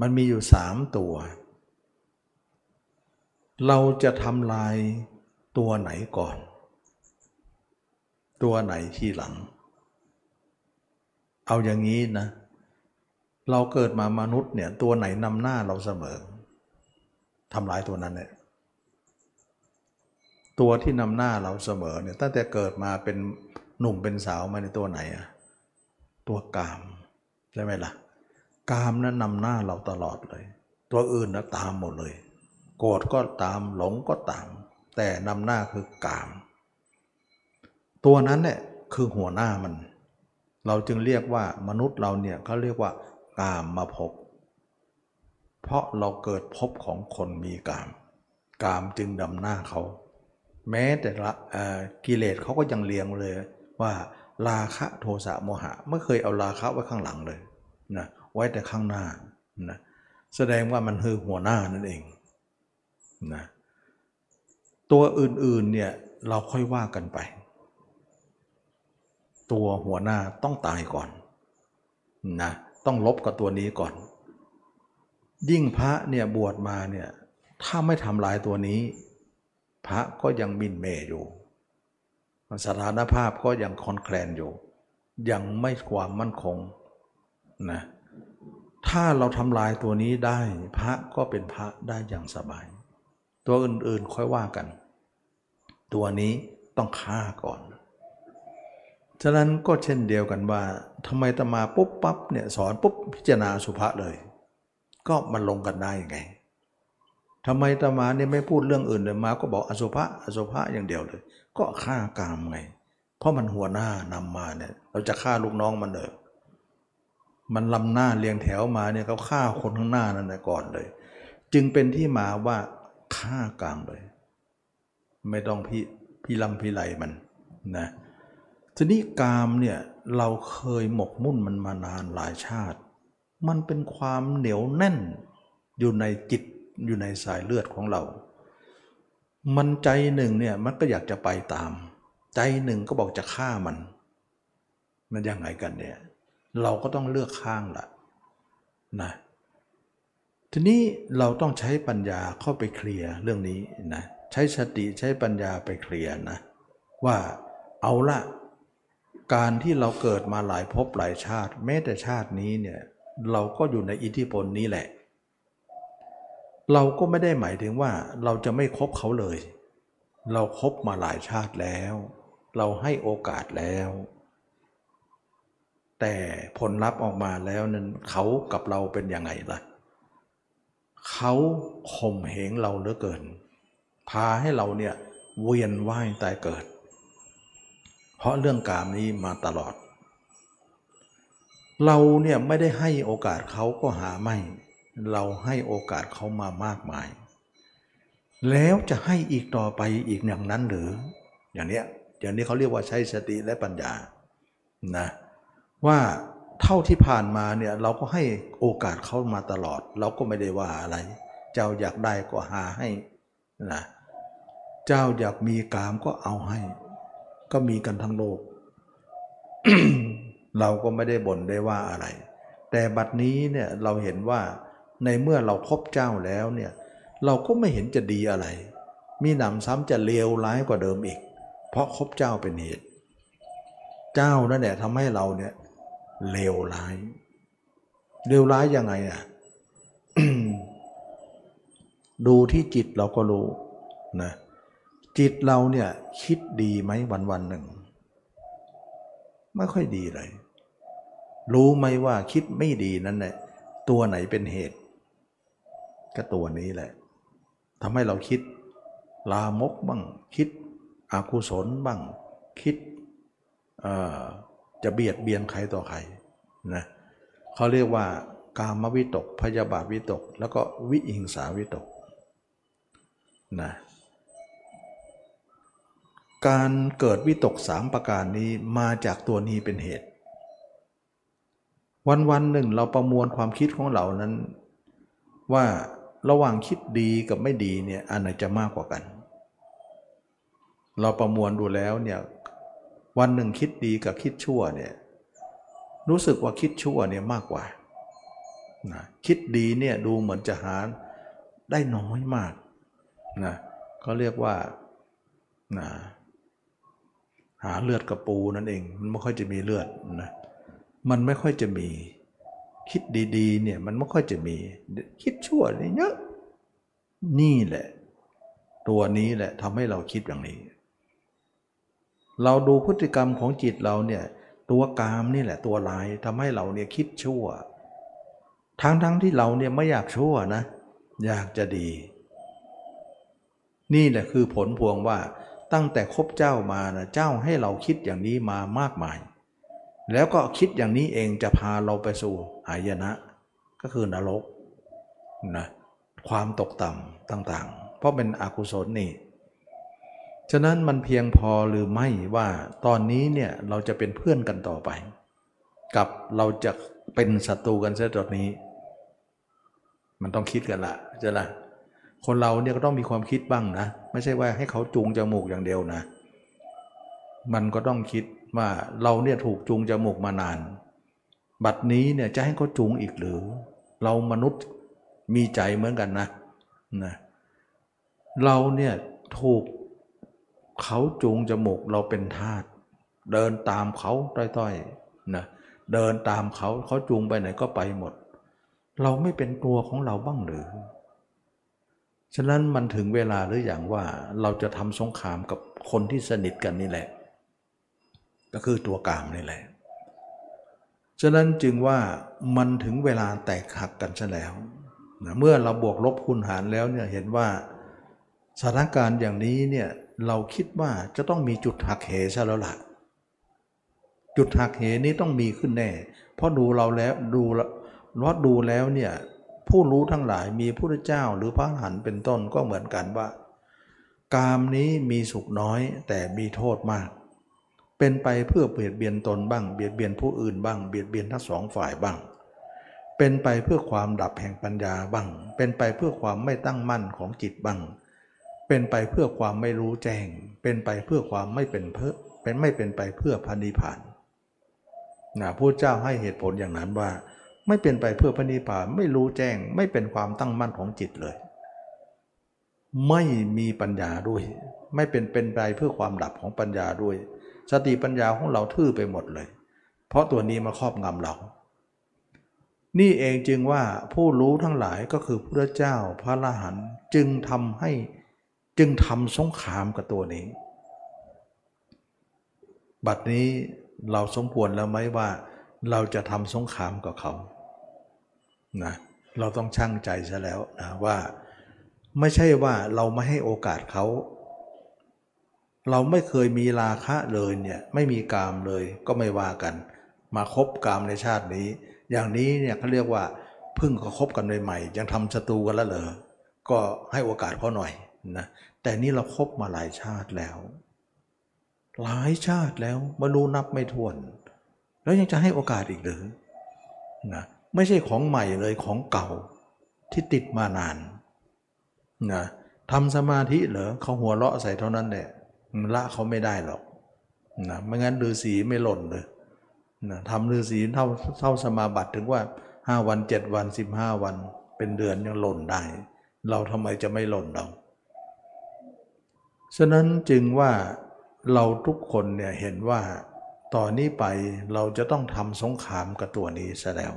[SPEAKER 1] มันมีอยู่สามตัว เราจะทำลายตัวไหนก่อน ตัวไหนทีหลัง เอาอย่างนี้นะ เราเกิดมามนุษย์เนี่ยตัวไหนนำหน้าเราเสมอทำลายตัวนั้นเนี่ยตัวที่นำหน้าเราเสมอเนี่ยตั้งแต่เกิดมาเป็นหนุ่มเป็นสาวมาในตัวไหนอะตัวกามใช่ไหมล่ะ กามนั้นนำหน้าเราตลอดเลย ตัวอื่นนะตามหมดเลย โกรธก็ตามหลงก็ตาม แต่นำหน้าคือกาม ตัวนั้นเนี่ยคือหัวหน้ามัน เราจึงเรียกว่ามนุษย์เราเนี่ยเขาเรียกว่ากามมาพบ เพราะเราเกิดพบของคนมีกาม กามจึงดำหน้าเขา แม้แต่ละกิเลสเขาก็ยังเลียงเลยว่าราคะโทสะโมหะไม่เคยเอาราคะไว้ข้างหลังเลยนะไว้แต่ข้างหน้านะแสดงว่ามันคือหัวหน้านั่นเอง นะตัวอื่นๆเนี่ยเราค่อยว่ากันไป ตัวหัวหน้าต้องตายก่อนนะต้องลบกับตัวนี้ก่อน ยิ่งพระเนี่ยบวชมาเนี่ยถ้าไม่ทำลายตัวนี้ พระก็ยังมินเมย์อยู่สถานภาพก็ยังคอนแคลนอยู่ ยังไม่ความมั่นคงนะถ้าเราทำลายตัวนี้ได้ พระก็เป็นพระได้อย่างสบาย ตัวอื่นๆค่อยว่ากัน ตัวนี้ต้องฆ่าก่อน ฉะนั้นก็เช่นเดียวกันว่าทำไมตมาปุ๊บปั๊บเนี่ยสอนปุ๊บพิจารณาสุภาษเลย ก็มันลงกันได้ยังไงทำไมตมาเนี่ยไม่พูดเรื่องอื่นเลยมาก็บอกอสุภะอสุภะอย่างเดียวเลย ก็ฆ่ากามไง เพราะมันหัวหน้านำมาเนี่ย เราจะฆ่าลูกน้องมันเลยมันลำหน้าเรียงแถวมาเนี่ยเขาฆ่าคนข้างหน้านั่นแหละก่อนเลย จึงเป็นที่มาว่า ฆ่ากลามเลย ไม่ต้องพี่พี่ลำพี่ไหลมันนะทีนี้กามเนี่ยเราเคยหมกมุ่นมันมานานหลายชาติ มันเป็นความเหนียวแน่นอยู่ในจิตอยู่ในสายเลือดของเรา มันใจหนึ่งเนี่ยมันก็อยากจะไปตาม ใจหนึ่งก็บอกจะฆ่ามัน มันยังไงกันเนี่ย เราก็ต้องเลือกข้างละนะ ทีนี้เราต้องใช้ปัญญาเข้าไปเคลียร์เรื่องนี้นะใช้สติใช้ปัญญาไปเคลียร์นะว่าเอาละการที่เราเกิดมาหลายภพหลายชาติ แม้แต่ชาตินี้เนี่ยเราก็อยู่ในอิทธิพลนี้แหละ เราก็ไม่ได้หมายถึงว่าเราจะไม่คบเขาเลย เราครบมาหลายชาติแล้ว เราให้โอกาสแล้ว แต่ผลลัพธ์ออกมาแล้วนั้นเขากับเราเป็นยังไงล่ะ เขาข่มเหงเราเหลือเกิน พาให้เราเนี่ยเวียนว่ายตายเกิด เพราะเรื่องกามนี้มาตลอด เราเนี่ยไม่ได้ให้โอกาสเขาก็หาไม่ เราให้โอกาสเขามามากมาย แล้วจะให้อีกต่อไปอีกอย่างนั้นหรือ อย่างเนี้ยอย่างนี้เขาเรียกว่าใช้สติและปัญญานะว่า เท่าที่ผ่านมาเนี่ยเราก็ให้โอกาสเขามาตลอด เราก็ไม่ได้ว่าอะไร เจ้าอยากได้ก็หาให้นะเจ้าอยากมีกามก็เอาให้ ก็มีกันทั้งโลก เราก็ไม่ได้บ่นได้ว่าอะไร แต่บัดนี้เนี่ยเราเห็นว่าในเมื่อเราครบเจ้าแล้วเนี่ยเราก็ไม่เห็นจะดีอะไร มีหนำซ้ำจะเลวร้ายกว่าเดิมอีก เพราะครบเจ้าเป็นเหตุ เจ้านั่นแหละทำให้เราเนี่ย เลวร้าย เลวร้ายยังไงอะดูที่จิตเราก็รู้นะจิตเราเนี่ยคิดดีไหมวันวันหนึ่ง ไม่ค่อยดีเลย รู้ไหมว่าคิดไม่ดีนั้นเนี่ยตัวไหนเป็นเหตุ ก็ตัวนี้แหละทำให้เราคิดลามกบ้าง คิดอกุศลบ้าง คิด จะเบียดเบียนใครต่อใครนะเขาเรียกว่ากามวิตก พยาบาทวิตก แล้วก็วิหิงสาวิตกนะการเกิดวิตกสามประการนี้มาจากตัวนี้เป็นเหตุ วันวันหนึ่งเราประมวลความคิดของเรานั้น ว่าระหว่างคิดดีกับไม่ดีเนี่ยอันไหนจะมากกว่ากัน เราประมวลดูแล้วเนี่ย วันหนึ่งคิดดีกับคิดชั่วเนี่ยรู้สึกว่าคิดชั่วเนี่ยมากกว่านะคิดดีเนี่ยดูเหมือนจะหาได้น้อยมากนะเขาเรียกว่านะหาเลือดกระปูนั่นเอง มันไม่ค่อยจะมีเลือดนะมันไม่ค่อยจะมี คิดดีๆเนี่ยมันไม่ค่อยจะมี คิดชั่วเนี่ยเยอะนี่แหละ ตัวนี้แหละทำให้เราคิดอย่างนี้ เราดูพฤติกรรมของจิตเราเนี่ยตัวกามนี่แหละตัวลายทำให้เราเนี่ยคิดชั่ว ทั้งทั้งที่เราเนี่ยไม่อยากชั่วนะ อยากจะดี นี่แหละคือผลพวงว่าตั้งแต่คบเจ้ามานะเจ้าให้เราคิดอย่างนี้มามากมาย แล้วก็คิดอย่างนี้เองจะพาเราไปสู่หายนะ ก็คือนรกนะความตกต่ำต่างๆ เพราะเป็นอกุศลนี่ ฉะนั้นมันเพียงพอหรือไม่ว่าตอนนี้เนี่ยเราจะเป็นเพื่อนกันต่อไป กับเราจะเป็นศัตรูกันเสียตอนนี้ มันต้องคิดกันละจะละคนเราเนี่ยก็ต้องมีความคิดบ้างนะ ไม่ใช่ว่าให้เขาจูงจมูกอย่างเดียวนะ มันก็ต้องคิดว่าเราเนี่ยถูกจูงจมูกมานาน บัดนี้เนี่ยจะให้เขาจูงอีกหรือ เรามนุษย์มีใจเหมือนกันนะนะเราเนี่ยถูก เขาจูงจมูกเราเป็นทาสเดินตามเขาต้อยๆนะเดินตามเขาเขาจูงไปไหนก็ไปหมด เราไม่เป็นตัวของเราบ้างหรือ ฉะนั้นมันถึงเวลาหรืออย่างว่าเราจะทำสงครามกับคนที่สนิทกันนี่แหละ ก็คือตัวกามนี่แหละ ฉะนั้นจึงว่ามันถึงเวลาแตกหักกันซะแล้วนะเมื่อเราบวกลบคูณหารแล้วเนี่ยเห็นว่าสถานการณ์อย่างนี้เนี่ย เราคิดว่าจะต้องมีจุดหักเหซะแล้วล่ะ จุดหักเหนี้ต้องมีขึ้นแน่ เพราะดูเราแล้วดูรอดดูแล้วเนี่ยผู้รู้ทั้งหลายมีพระเจ้าหรือพระหันเป็นต้นก็เหมือนกันว่า กามนี้มีสุขน้อยแต่มีโทษมาก เป็นไปเพื่อเบียดเบียนตนบ้าง เบียดเบียนผู้อื่นบ้าง เบียดเบียนทั้งสองฝ่ายบ้าง เป็นไปเพื่อความดับแห่งปัญญาบ้าง เป็นไปเพื่อความไม่ตั้งมั่นของจิตบ้าง เป็นไปเพื่อความไม่รู้แจ้ง เป็นไปเพื่อความไม่เป็นเพื่อเป็นไม่เป็นไปเพื่อพันิพานนะพระเจ้าให้เหตุผลอย่างนั้นว่า ไม่เป็นไปเพื่อพระนิพพานไม่รู้แจ้ง ไม่เป็นความตั้งมั่นของจิตเลย ไม่มีปัญญาด้วย ไม่เป็นเป็นไปเพื่อความดับของปัญญาด้วย สติปัญญาของเราทื่อไปหมดเลย เพราะตัวนี้มาครอบงำเรานี่เองจึงว่าผู้รู้ทั้งหลายก็คือพระเจ้าพระละหันจึงทำให้ จึงทำสงครามกับตัวนี้ บัดนี้เราสมควรแล้วไหมว่า เราจะทำสงครามกับเขานะเราต้องชั่งใจซะแล้วนะว่า ไม่ใช่ว่าเราไม่ให้โอกาสเขา เราไม่เคยมีราคะเลยเนี่ยไม่มีกามเลยก็ไม่ว่ากัน มาคบกามในชาตินี้ อย่างนี้เนี่ยเขาเรียกว่าพิ่งเขาคบกันใหม่ๆยังทำศัตรูกันแล้วเหรอก็ให้โอกาสเขาหน่อย นะแต่นี่เราครบมาหลายชาติแล้ว หลายชาติแล้วมารู้นับไม่ถ้วน แล้วยังจะให้โอกาสอีกหรือนะไม่ใช่ของใหม่เลยของเก่าที่ติดมานานนะทำสมาธิเหรอเขาหัวเราะใส่เท่านั้นแหละละเขาไม่ได้หรอกนะไม่งั้นฤาษีไม่หล่นเลยนะทำฤาษีเท่าเท่าสมาบัติถึงว่าห้าวันเจ็ดวันสิบห้าวัน เป็นเดือนยังหล่นได้ เราทำไมจะไม่หล่นเรา ฉะนั้นจึงว่าเราทุกคนเนี่ยเห็นว่าต่อนนี้ไปเราจะต้องทำสงครามกับตัวนี้ซะแล้ว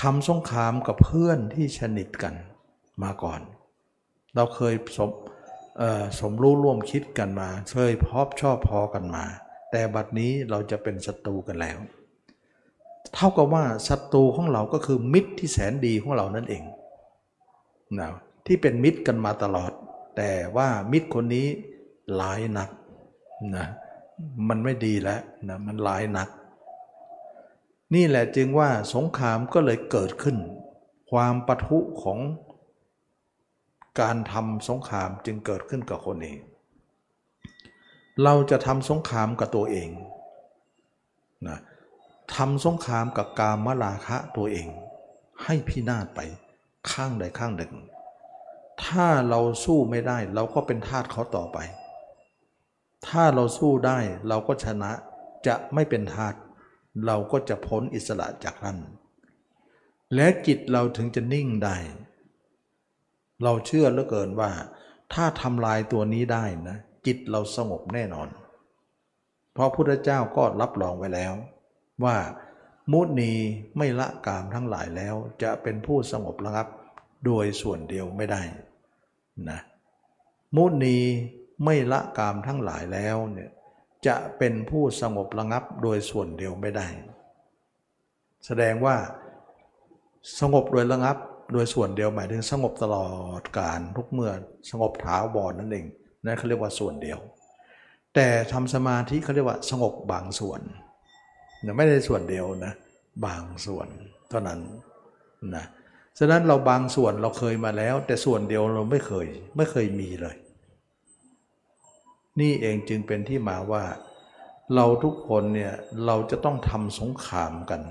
[SPEAKER 1] ทำสงครามกับเพื่อนที่สนิทกันมาก่อน เราเคยสมสมรู้ร่วมคิดกันมา เคยพอบชอบพอกันมา แต่บัดนี้เราจะเป็นศัตรูกันแล้ว เท่ากับว่าศัตรูของเราก็คือมิตรที่แสนดีของเรานั่นเองนะที่เป็นมิตรกันมาตลอด แต่ว่ามิตรคนนี้หลายนักนะมันไม่ดีแล้วนะมันหลายนัก นี่แหละจึงว่าสงครามก็เลยเกิดขึ้น ความปะทุของการทำสงครามจึงเกิดขึ้นกับคนเอง เราจะทำสงครามกับตัวเองนะทำสงครามกับกามราคะตัวเอง ให้พินาศไปข้างใดข้างหนึ่ง ถ้าเราสู้ไม่ได้ เราก็เป็นทาสเขาต่อไป ถ้าเราสู้ได้เราก็ชนะจะไม่เป็นทาสเราก็จะพ้นอิสระจากท่นและจิตเราถึงจะนิ่งได้ เราเชื่อเหลือเกินว่า ถ้าทำลายตัวนี้ได้นะจิตเราสงบแน่นอน เพราะพุทธเจ้าก็รับรองไว้แล้ว ว่ามุนีไม่ละกามทั้งหลายแล้วจะเป็นผู้สงบระงับ โดยส่วนเดียวไม่ได้นะมุนีไม่ละกามทั้งหลายแล้วเนี่ยจะเป็นผู้สงบระงับโดยส่วนเดียวไม่ได้ แสดงว่าสงบโดยระงับโดยส่วนเดียวหมายถึงสงบตลอดการทุกเมื่อสงบถาวรนั่นเองนั่นเขาเรียกว่าส่วนเดียว แต่ทำสมาธิเขาเรียกว่าสงบบางส่วนไม่ได้ส่วนเดียวนะบางส่วนเท่านั้นนะ ฉะนั้นเราบางส่วนเราเคยมาแล้ว แต่ส่วนเดียวเราไม่เคย ไม่เคยมีเลย นี่เองจึงเป็นที่มาว่า เราทุกคนเนี่ยเราจะต้องทำสงครามกัน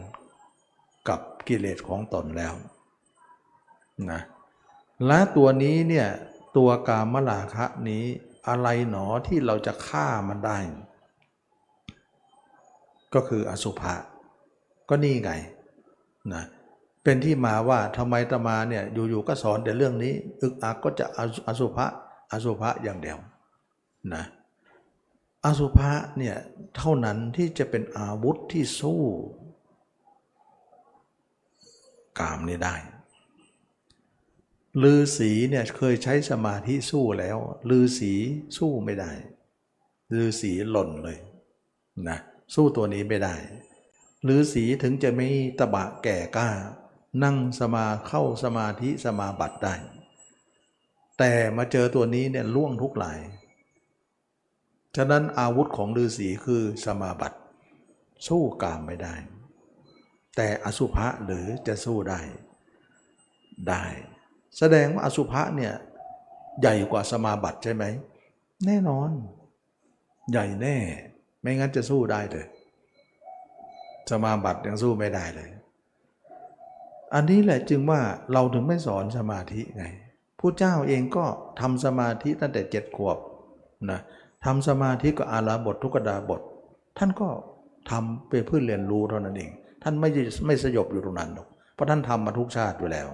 [SPEAKER 1] กับกิเลสของตนแล้วนะและตัวนี้เนี่ยตัวกามลาคะนี้อะไรหนอที่เราจะฆ่ามันได้ ก็คืออสุภะก็นี่ไงนะเป็นที่มาว่าทำไมตมาเนี่ยอยู่ๆก็สอนแต่เรื่องนี้ อึกอักก็จะอสุภะอสุภะอย่างเดียวนะอสุภะเนี่ยเท่านั้นที่จะเป็นอาวุธที่สู้กามนี้ได้ลือสีเนี่ยเคยใช้สมาธิสู้แล้ว ลือสีสู้ไม่ได้ ลือสีหล่นเลยนะสู้ตัวนี้ไม่ได้ ลือสีถึงจะไม่ตบะแก่กล้า นั่งสมาเข้าสมาธิสมาบัติได้ แต่มาเจอตัวนี้เนี่ยล่วงทุกหลาย ฉะนั้นอาวุธของฤาษีคือสมาบัติ สู้กามไม่ได้ แต่อสุภะหรือจะสู้ได้ ได้ แสดงว่าอสุภะเนี่ยใหญ่กว่าสมาบัติใช่ไหม แน่นอน ใหญ่แน่ ไม่งั้นจะสู้ได้เลยสมาบัติยังสู้ไม่ได้เลย อันนี้แหละจึงว่าเราถึงไม่สอนสมาธิไงผู้เจ้าเองก็ทำสมาธิตั้งแต่เจ็ดขวบนะทำสมาธิก็อาราบททุกดาบท ท่านก็ทำไปเพื่อเรียนรู้เท่านั้นเอง ท่านไม่ไม่สยบอยู่ตรงนั้นหรอกเพราะท่านทำมาทุกชาติอยู่แล้ว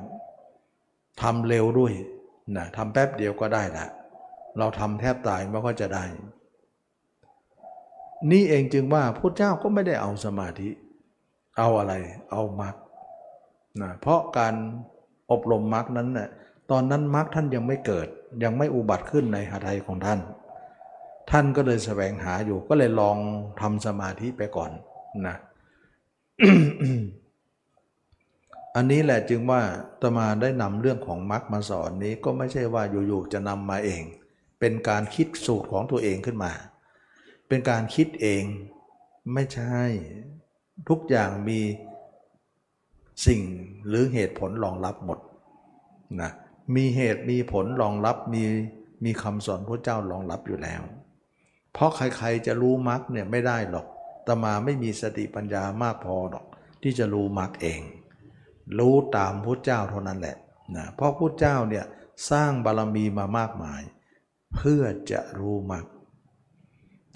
[SPEAKER 1] ทำเร็วด้วยนะทำแป๊บเดียวก็ได้ละเราทำแทบตายมันก็จะได้ นี่เองจึงว่าพระเจ้าก็ไม่ได้เอาสมาธิ เอาอะไร เอามรรค นะเพราะการอบรมมรรคนั้นนะ่ะตอนนั้นมรรคท่านยังไม่เกิด ยังไม่อุบัติขึ้นในหาไทยของท่าน ท่านก็เลยแสวงหาอยู่ก็เลยลองทำสมาธิไปก่อนนะอันนี้แหละจึงว่าตมาได้นำเรื่องของมรรคมาสอนนี้ก็ไม่ใช่ว่าอยู่ๆจะนำมาเอง เป็นการคิดสูตรของตัวเองขึ้นมา เป็นการคิดเองไม่ใช่ ทุกอย่างมี สิ่งหรือเหตุผลรองรับหมดนะมีเหตุมีผลรองรับมีมีคำสอนพระเจ้ารองรับอยู่แล้ว เพราะใครๆจะรู้มรรคเนี่ยไม่ได้หรอกตมาไม่มีสติปัญญามากพอหรอก ที่จะรู้มรรคเอง รู้ตามพุทธเจ้าเท่านั้นแหละนะเพราะพุทธเจ้าเนี่ยสร้างบารมีมามากมาย เพื่อจะรู้มรรค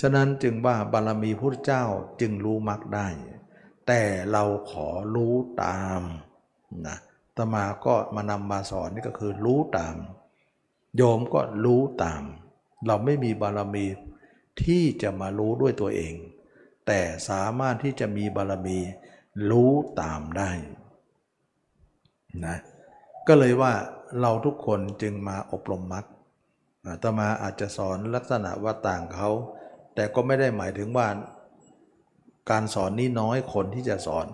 [SPEAKER 1] ฉะนั้นจึงว่าบารมีพุทธเจ้าจึงรู้มรรคได้ แต่เราขอรู้ตามนะตมาก็มานำมาสอนนี่ก็คือรู้ตาม โยมก็รู้ตาม เราไม่มีบารมีที่จะมารู้ด้วยตัวเอง แต่สามารถที่จะมีบารมีรู้ตามได้นะก็เลยว่าเราทุกคนจึงมาอบรมมรรคตมาอาจจะสอนลักษณะว่าต่างเขา แต่ก็ไม่ได้หมายถึงว่า การสอนนี้น้อยคนที่จะสอน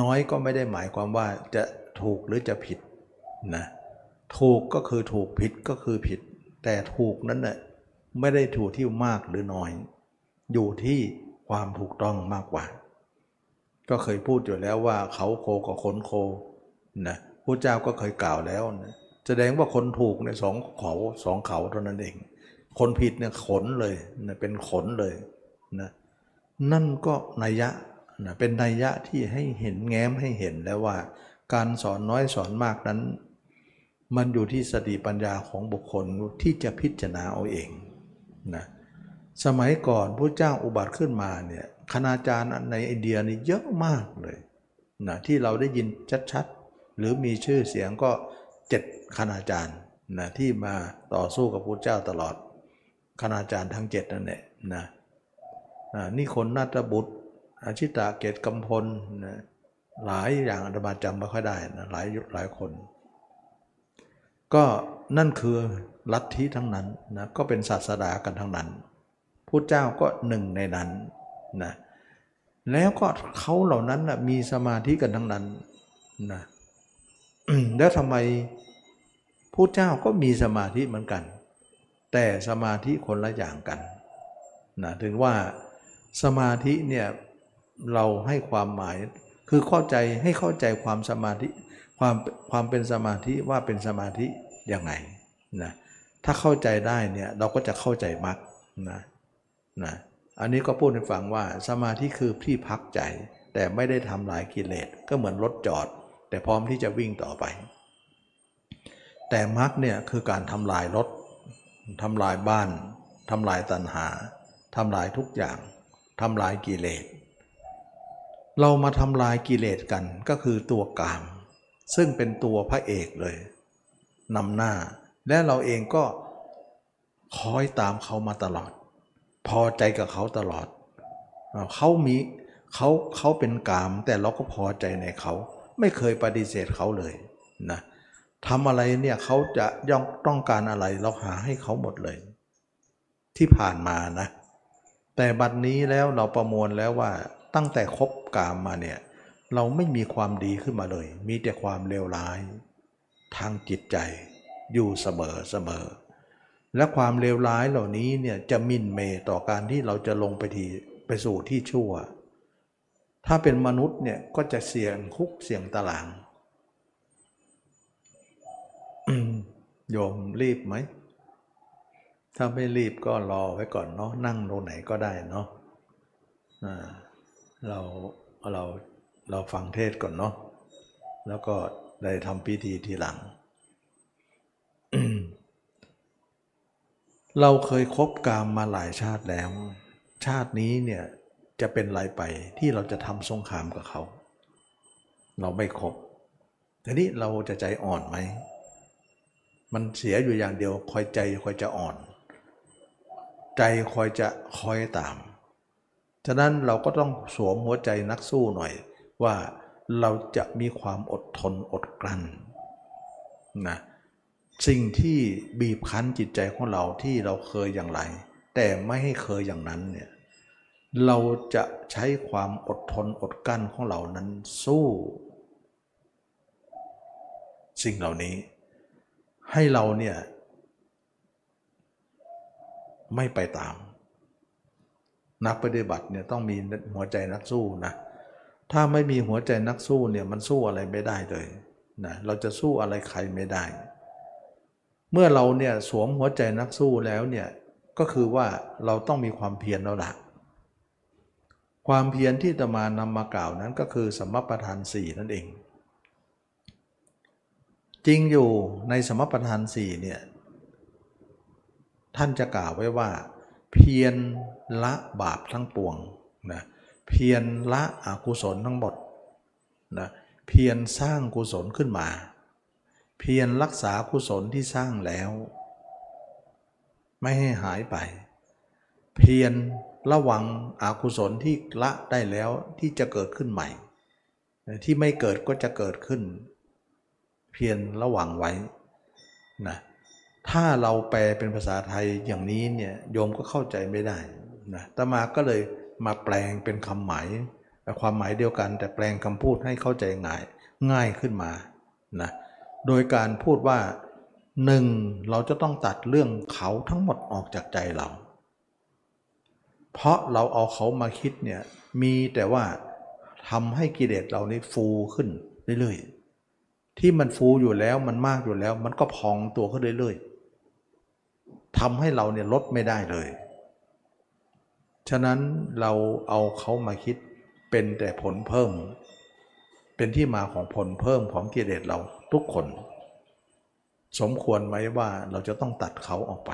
[SPEAKER 1] น้อยก็ไม่ได้หมายความว่าจะถูกหรือจะผิดนะถูกก็คือถูกผิดก็คือผิด แต่ถูกนั้นเน่ยไม่ได้ถูกที่มากหรือน้อย อยู่ที่ความถูกต้องมากกว่า ก็เคยพูดอยู่แล้วว่าเขาโคกับขนโคนะพระเจ้าก็เคยกล่าวแล้วนะแสดงว่าคนถูกเนี่ยสองเขาสองเขาเท่านั้นเอง คนผิดเนี่ยขนเลยนะเป็นขนเลยนะ นั่นก็นัยยะนะเป็นนัยยะที่ให้เห็นแง้มให้เห็นแล้วว่า การสอนน้อยสอนมากนั้น มันอยู่ที่สติปัญญาของบุคคลที่จะพิจารณาเอาเองนะสมัยก่อนพระเจ้าอุบัติขึ้นมาเนี่ยคณาจารย์ในอินเดียนี่เยอะมากเลยนะที่เราได้ยินชัดๆ หรือมีชื่อเสียงก็เจ็ดคณาจารย์นะที่มาต่อสู้กับพระเจ้าตลอดคณาจารย์ทั้งเจ็ดนั่นแหละนะ นี่คนนาฏบุตรอาชิตาเกตกำพลนะหลายอย่างอาตมาจำไม่ค่อยได้นะหลายหลายคน ก็นั่นคือลัทธิทั้งนั้นนะก็เป็นศาสดากันทั้งนั้นพุทธเจ้าก็หนึ่งในนั้นนะแล้วก็เขาเหล่านั้นนะมีสมาธิกันทั้งนั้นนะแล้วทำไมผู้เจ้าก็มีสมาธิเหมือนกัน แต่สมาธิคนละอย่างกันนะถึงว่า สมาธิเนี่ยเราให้ความหมายคือเข้าใจให้เข้าใจความสมาธิความความเป็นสมาธิว่าเป็นสมาธิยังไงนะถ้าเข้าใจได้เนี่ยเราก็จะเข้าใจมรรคนะนะอันนี้ก็พูดให้ฟังว่าสมาธิคือที่พักใจ แต่ไม่ได้ทำลายกิเลสก็เหมือนรถจอด แต่พร้อมที่จะวิ่งต่อไป แต่มรรคเนี่ยคือการทำลายรถทำลายบ้านทำลายตัณหาทำลายทุกอย่าง ทำลายกิเลส เรามาทำลายกิเลสกันก็คือตัวกาม ซึ่งเป็นตัวพระเอกเลยนำหน้า และเราเองก็คอยตามเขามาตลอด พอใจกับเขาตลอด เขามีเขาเขาเป็นกาม แต่เราก็พอใจในเขา ไม่เคยปฏิเสธเขาเลยนะทำอะไรเนี่ยเขาจะย่องต้องการอะไรเราหาให้เขาหมดเลย ที่ผ่านมานะ แต่บัดนี้แล้วเราประมวลแล้วว่าตั้งแต่คบกามมาเนี่ย เราไม่มีความดีขึ้นมาเลย มีแต่ความเลวร้าย ทางจิตใจอยู่เสมอเสมอ และความเลวร้ายเหล่านี้เนี่ยจะมินเมต่อการที่เราจะลงไปทีไปสู่ที่ชั่ว ถ้าเป็นมนุษย์เนี่ยก็จะเสี่ยงคุกเสี่ยงตารางโยมรีบไหม ถ้าไม่รีบก็รอไว้ก่อนเนาะนั่งตรงไหนก็ได้เนาะเราเราเราฟังเทศก่อนเนาะแล้วก็ได้ทำพิธีทีหลัง เราเคยคบกามมาหลายชาติแล้ว ชาตินี้เนี่ยจะเป็นไรไปที่เราจะทำสงครามกับเขา เราไม่ครบทีนี้เราจะใจอ่อนไหม มันเสียอยู่อย่างเดียวคอยใจคอยจะอ่อน ใจคอยจะคอยตาม ฉะนั้นเราก็ต้องสวมหัวใจนักสู้หน่อย ว่าเราจะมีความอดทนอดกลั้นนะสิ่งที่บีบคั้นจิตใจของเราที่เราเคยอย่างไร แต่ไม่ให้เคยอย่างนั้นเนี่ยเราจะใช้ความอดทนอดกั้นของเรานั้นสู้ สิ่งเหล่านี้ ให้เราเนี่ย ไม่ไปตาม นักปฏิบัติเนี่ยต้องมีหัวใจนักสู้นะ ถ้าไม่มีหัวใจนักสู้เนี่ยมันสู้อะไรไม่ได้เลยนะเราจะสู้อะไรใครไม่ได้ เมื่อเราเนี่ยสวมหัวใจนักสู้แล้วเนี่ยก็คือว่าเราต้องมีความเพียรแล้วละความเพียรที่ตมานำมากล่าวนั้นก็คือสมประทานสี่นั่นเอง จริงอยู่ในสมประทานสี่เนี่ย ท่านจะกล่าวไว้ว่า เพียรละบาปทั้งปวงนะเพียรละอกุศลทั้งหมดนะเพียรสร้างกุศลขึ้นมา เพียรรักษากุศลที่สร้างแล้ว ไม่ให้หายไป เพียรระวังอกุศลที่ละได้แล้วที่จะเกิดขึ้นใหม่ ที่ไม่เกิดก็จะเกิดขึ้น เพียรระวังไว้นะ ถ้าเราแปลเป็นภาษาไทยอย่างนี้เนี่ยโยมก็เข้าใจไม่ได้นะตมาก็เลยมาแปลงเป็นคำหมายความหมายเดียวกัน แต่แปลงคำพูดให้เข้าใจง่ายง่ายขึ้นมานะโดยการพูดว่าหนึ่งเราจะต้องตัดเรื่องเขาทั้งหมดออกจากใจเรา เพราะเราเอาเขามาคิดเนี่ยมีแต่ว่าทำให้กิเลสเรานี้ฟูขึ้นเรื่อยๆที่มันฟูอยู่แล้วมันมากอยู่แล้ว มันก็พองตัวขึ้นเรื่อยๆ ทำให้เราเนี่ยลดไม่ได้เลย ฉะนั้นเราเอาเขามาคิดเป็นแต่ผลเพิ่ม เป็นที่มาของผลเพิ่มของกิเลสเราทุกคน สมควรไหมว่าเราจะต้องตัดเขาออกไป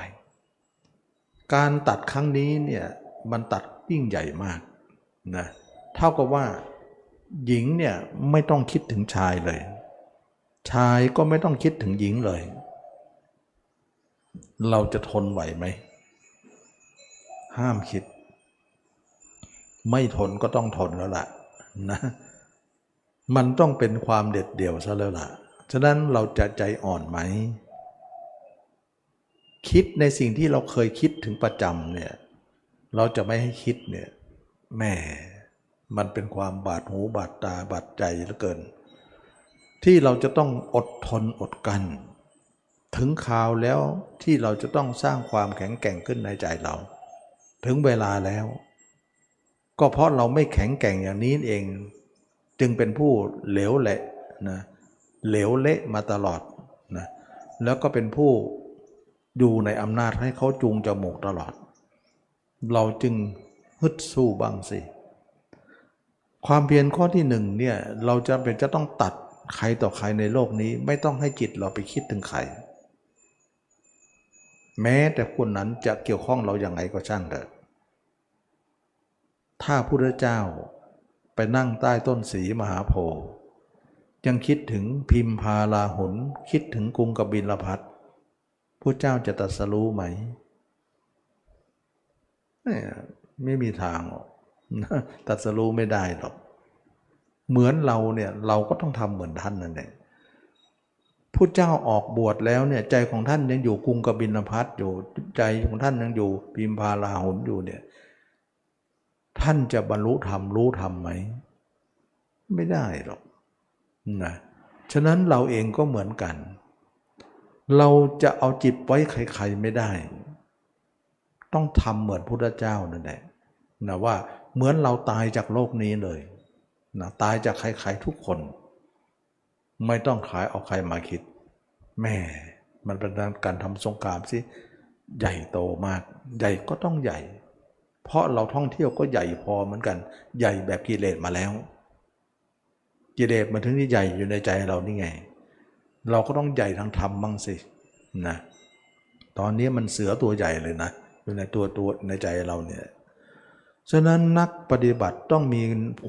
[SPEAKER 1] การตัดครั้งนี้เนี่ยมันตัดยิ่งใหญ่มากนะเท่ากับว่าหญิงเนี่ยไม่ต้องคิดถึงชายเลย ชายก็ไม่ต้องคิดถึงหญิงเลย เราจะทนไหวไหม ห้ามคิด ไม่ทนก็ต้องทนแล้วล่ะนะ มันต้องเป็นความเด็ดเดี่ยวซะแล้วล่ะ ฉะนั้นเราจะใจอ่อนไหม คิดในสิ่งที่เราเคยคิดถึงประจำเนี่ย เราจะไม่ให้คิดเนี่ยแม่มันเป็นความบาดหูบาดตาบาดใจเหลือเกิน ที่เราจะต้องอดทนอดกลั้น ถึงคราวแล้วที่เราจะต้องสร้างความแข็งแกร่งขึ้นในใจเรา ถึงเวลาแล้ว ก็เพราะเราไม่แข็งแกร่งอย่างนี้เอง จึงเป็นผู้เหลวแหละนะเหลวเละมาตลอดนะแล้วก็เป็นผู้อยู่ในอำนาจให้เขาจูงจมูกตลอด เราจึงฮึดสู้บ้างสิ ความเพียรข้อที่หนึ่งเนี่ยเราจะเป็นจะต้องตัดใครต่อใครในโลกนี้ ไม่ต้องให้จิตเราไปคิดถึงใคร แม้แต่คนนั้นจะเกี่ยวข้องเราอย่างไรก็ช่างเถอะ ถ้าพุทธเจ้าไปนั่งใต้ต้นสีมหาโพธิ์ยังคิดถึงพิมพาลาหุนคิดถึงกรุงกบิลพัทพระเจ้าจะตรัสรู้ไหมไม่มีทางหรอกตรัสรู้ไม่ได้หรอก เหมือนเราเนี่ยเราก็ต้องทำเหมือนท่านนั่นแหละพระเจ้าออกบวชแล้วเนี่ยใจของท่านยังอยู่กรุงกบินพัทอยู่ใจของท่านยังอยู่พิมพาลาหุนอยู่เนี่ยท่านจะบรรลุธรรมรู้ธรรมไหม ไม่ได้หรอกนะฉะนั้นเราเองก็เหมือนกัน เราจะเอาจิตไว้ใครๆไม่ได้ ต้องทำเหมือนพุทธเจ้านั่นแหละนะว่าเหมือนเราตายจากโลกนี้เลยนะตายจากใครๆทุกคน ไม่ต้องขายเอาใครมาคิด แม่มันเป็นการทำสงครามสิใหญ่โตมาก ใหญ่ก็ต้องใหญ่ เพราะเราท่องเที่ยวก็ใหญ่พอเหมือนกัน ใหญ่แบบกิเลสมาแล้ว กิเลสมันถึงที่ใหญ่อยู่ในใจเรานี่ไง เราก็ต้องใหญ่ทางธรรมบ้างสินะตอนนี้มันเสือตัวใหญ่เลยนะอยู่ในตัวตัวในใจเราเนี่ยฉะนั้นนักปฏิบัติต้องมี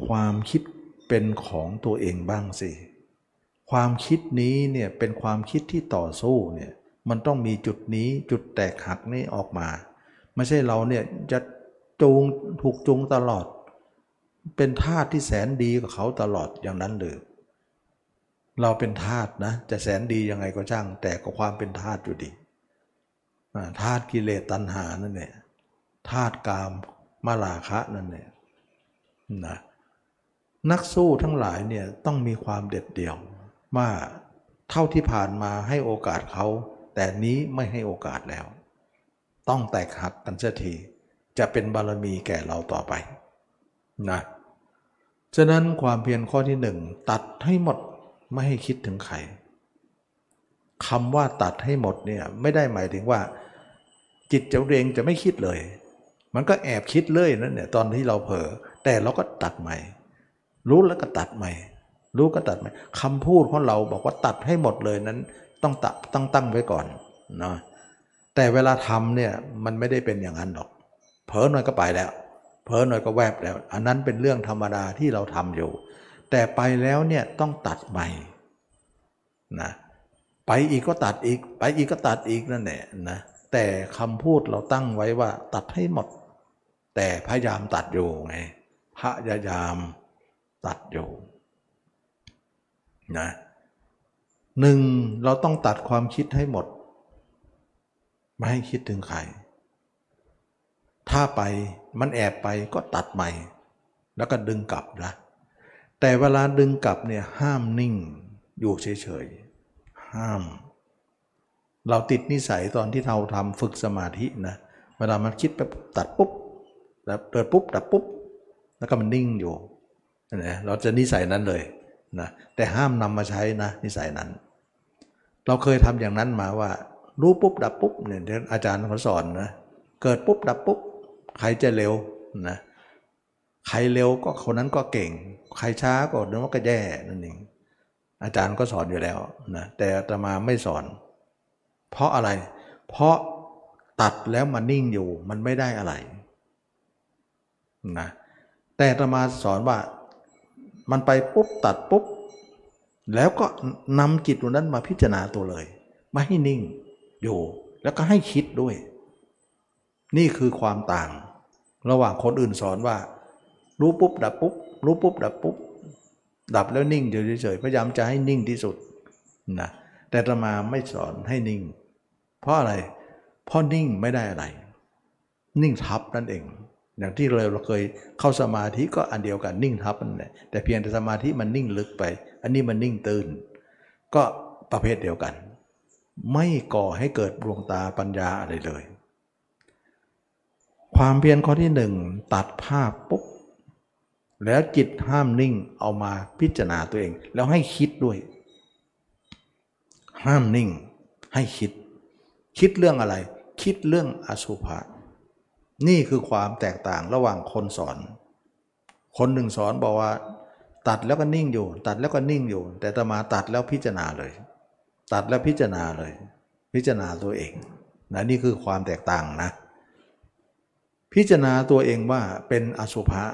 [SPEAKER 1] ความคิดเป็นของตัวเองบ้างสิ ความคิดนี้เนี่ยเป็นความคิดที่ต่อสู้เนี่ยมันต้องมีจุดนี้จุดแตกหักนี่ออกมา ไม่ใช่เราเนี่ยจะจูงถูกจูงตลอด เป็นทาสที่แสนดีกับเขาตลอดอย่างนั้นเลยเราเป็นทาสนะจะแสนดียังไงก็ช่าง แต่ก็ความเป็นทาสอยู่ดีทาสกิเลสตัณหานั่นเนี่ยทาสกามมาลาคะนั่นเนี่ยนะนักสู้ทั้งหลายเนี่ยต้องมีความเด็ดเดี่ยว ว่าเท่าที่ผ่านมาให้โอกาสเขา แต่นี้ไม่ให้โอกาสแล้ว ต้องแตกหักกันเสียทีจะเป็นบารมีแก่เราต่อไปนะฉะนั้นความเพียรข้อที่หนึ่งตัดให้หมดไม่ให้คิดถึงใครคำว่าตัดให้หมดเนี่ยไม่ได้หมายถึงว่า จิตเจ้าเองจะไม่คิดเลย มันก็แอบคิดเลยนั่นเนี่ยตอนที่เราเผลอแต่เราก็ตัดใหม่ รู้แล้วก็ตัดใหม่ รู้ก็ตัดใหมคำพูดของเราบอกว่าตัดให้หมดเลยนั้น ต้องตัดต้องตั้งไว้ก่อนเนาะแต่เวลาทำเนี่ยมันไม่ได้เป็นอย่างนั้นหรอก เผลอหน่อยก็ไปแล้วเพอหน่อยก็แวบแล้ว อันนั้นเป็นเรื่องธรรมดาที่เราทำอยู่ แต่ไปแล้วเนี่ยต้องตัดใหม่นะไปอีกก็ตัดอีก ไปอีกก็ตัดอีกนั่นแหละนะแต่คำพูดเราตั้งไว้ว่าตัดให้หมด แต่พยายามตัดอยู่ไงพยายามตัดอยู่ นะหนึ่งเราต้องตัดความคิดให้หมด ไม่ให้คิดถึงใคร ถ้าไปมันแอบไปก็ตัดใหม่ แล้วก็ดึงกลับนะแต่เวลาดึงกลับเนี่ยห้ามนิ่งอยู่เฉยๆ ห้าม เราติดนิสัยตอนที่เราทำฝึกสมาธินะ เวลามันคิดไปตัดปุ๊บแล้วเปิดปุ๊บดับปุ๊บ แล้วก็มันนิ่งอยู่นะเราจะนิสัยนั้นเลย นะแต่ห้ามนำมาใช้นะนิสัยนั้น เราเคยทำอย่างนั้นมาว่า รู้ปุ๊บดับปุ๊บเนี่ยอาจารย์เขาสอนนะเกิดปุ๊บดับปุ๊บใครจะเร็วนะใครเร็วก็คนนั้นก็เก่ง ใครช้าก็นึกว่าก็แย่นั่นเองอาจารย์ก็สอนอยู่แล้วนะแต่อาตมาไม่สอน เพราะอะไร เพราะตัดแล้วมันนิ่งอยู่มันไม่ได้อะไรนะแต่อาตมาสอนว่า มันไปปุ๊บตัดปุ๊บ แล้วก็นำจิตตรงนั้นมาพิจารณาตัวเลย ไม่ให้นิ่งอยู่ แล้วก็ให้คิดด้วย นี่คือความต่าง ระหว่างคนอื่นสอนว่า รู้ปุ๊บดับปุ๊บ รู้ปุ๊บดับปุ๊บ ดับแล้วนิ่งเฉยๆพยายามจะให้นิ่งที่สุดนะแต่ตมาไม่สอนให้นิ่ง เพราะอะไร เพราะนิ่งไม่ได้อะไร นิ่งทับนั่นเอง อย่างที่เราเคยเข้าสมาธิก็อันเดียวกันนิ่งทับนั่นแหละแต่เพียงแต่สมาธิมันนิ่งลึกไป อันนี้มันนิ่งตื่น ก็ประเภทเดียวกัน ไม่ก่อให้เกิดดวงตาปัญญาอะไรเลย ความเพียรข้อที่หนึ่งตัดภาพปุ๊บแล้วจิตห้ามนิ่งเอามาพิจารณาตัวเอง แล้วให้คิดด้วย ห้ามนิ่ง ให้คิด คิดเรื่องอะไร คิดเรื่องอสุภะ นี่คือความแตกต่างระหว่างคนสอน คนหนึ่งสอนบอกว่า ตัดแล้วก็นิ่งอยู่ ตัดแล้วก็นิ่งอยู่ แต่ตมาตัดแล้วพิจารณาเลย ตัดแล้วพิจารณาเลย พิจารณาตัวเองนะนี่คือความแตกต่างนะ พิจารณาตัวเองว่าเป็นอสุภะ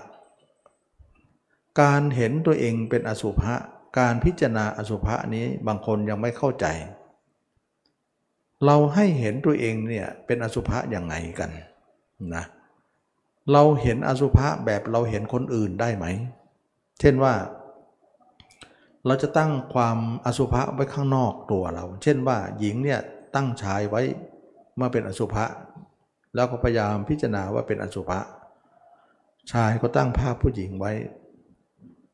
[SPEAKER 1] การเห็นตัวเองเป็นอสุภะการพิจารณาอสุภะนี้บางคนยังไม่เข้าใจ เราให้เห็นตัวเองเนี่ยเป็นอสุภะอย่างไงกัน นะเราเห็นอสุภะแบบเราเห็นคนอื่นได้ไหม เช่นว่า เราจะตั้งความอสุภะไว้ข้างนอกตัวเรา เช่นว่าหญิงเนี่ยตั้งชายไว้เมื่อเป็นอสุภะแล้วก็พยายามพิจารณาว่าเป็นอสุภะชายก็ตั้งภาพผู้หญิงไว้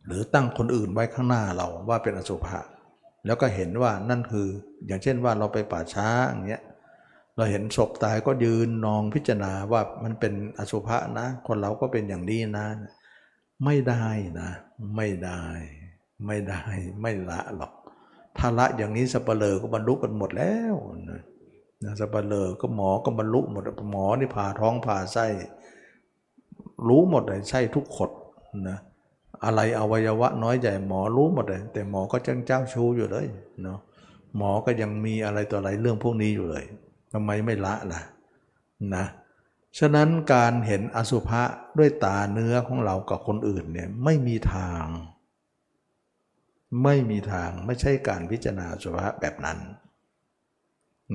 [SPEAKER 1] หรือตั้งคนอื่นไว้ข้างหน้าเราว่าเป็นอสุภะแล้วก็เห็นว่านั่นคืออย่างเช่นว่าเราไปป่าช้าอย่างเงี้ย เราเห็นศพตายก็ยืนนองพิจารณาว่ามันเป็นอสุภะนะ คนเราก็เป็นอย่างนี้นะ ไม่ได้นะ ไม่ได้ ไม่ได้ ไม่ละหรอกถ้าละอย่างนี้สัปเหร่อก็บรรลุกันหมดแล้วนะสัปเหร่อก็หมอก็บรรลุหมดหมอนี่ผ่าท้องผ่าไส้ รู้หมดเลยไส้ทุกขดนะอะไรอวัยวะน้อยใหญ่หมอรู้หมดเลย แต่หมอก็จังเจ้าชู้อยู่เลยเนาะหมอก็ยังมีอะไรต่ออะไรเรื่องพวกนี้อยู่เลย ทำไมไม่ละล่ะนะฉะนั้นการเห็นอสุภะด้วยตาเนื้อของเรากับคนอื่นเนี่ยไม่มีทาง ไม่มีทางไม่ใช่การพิจารณาอสุภะแบบนั้น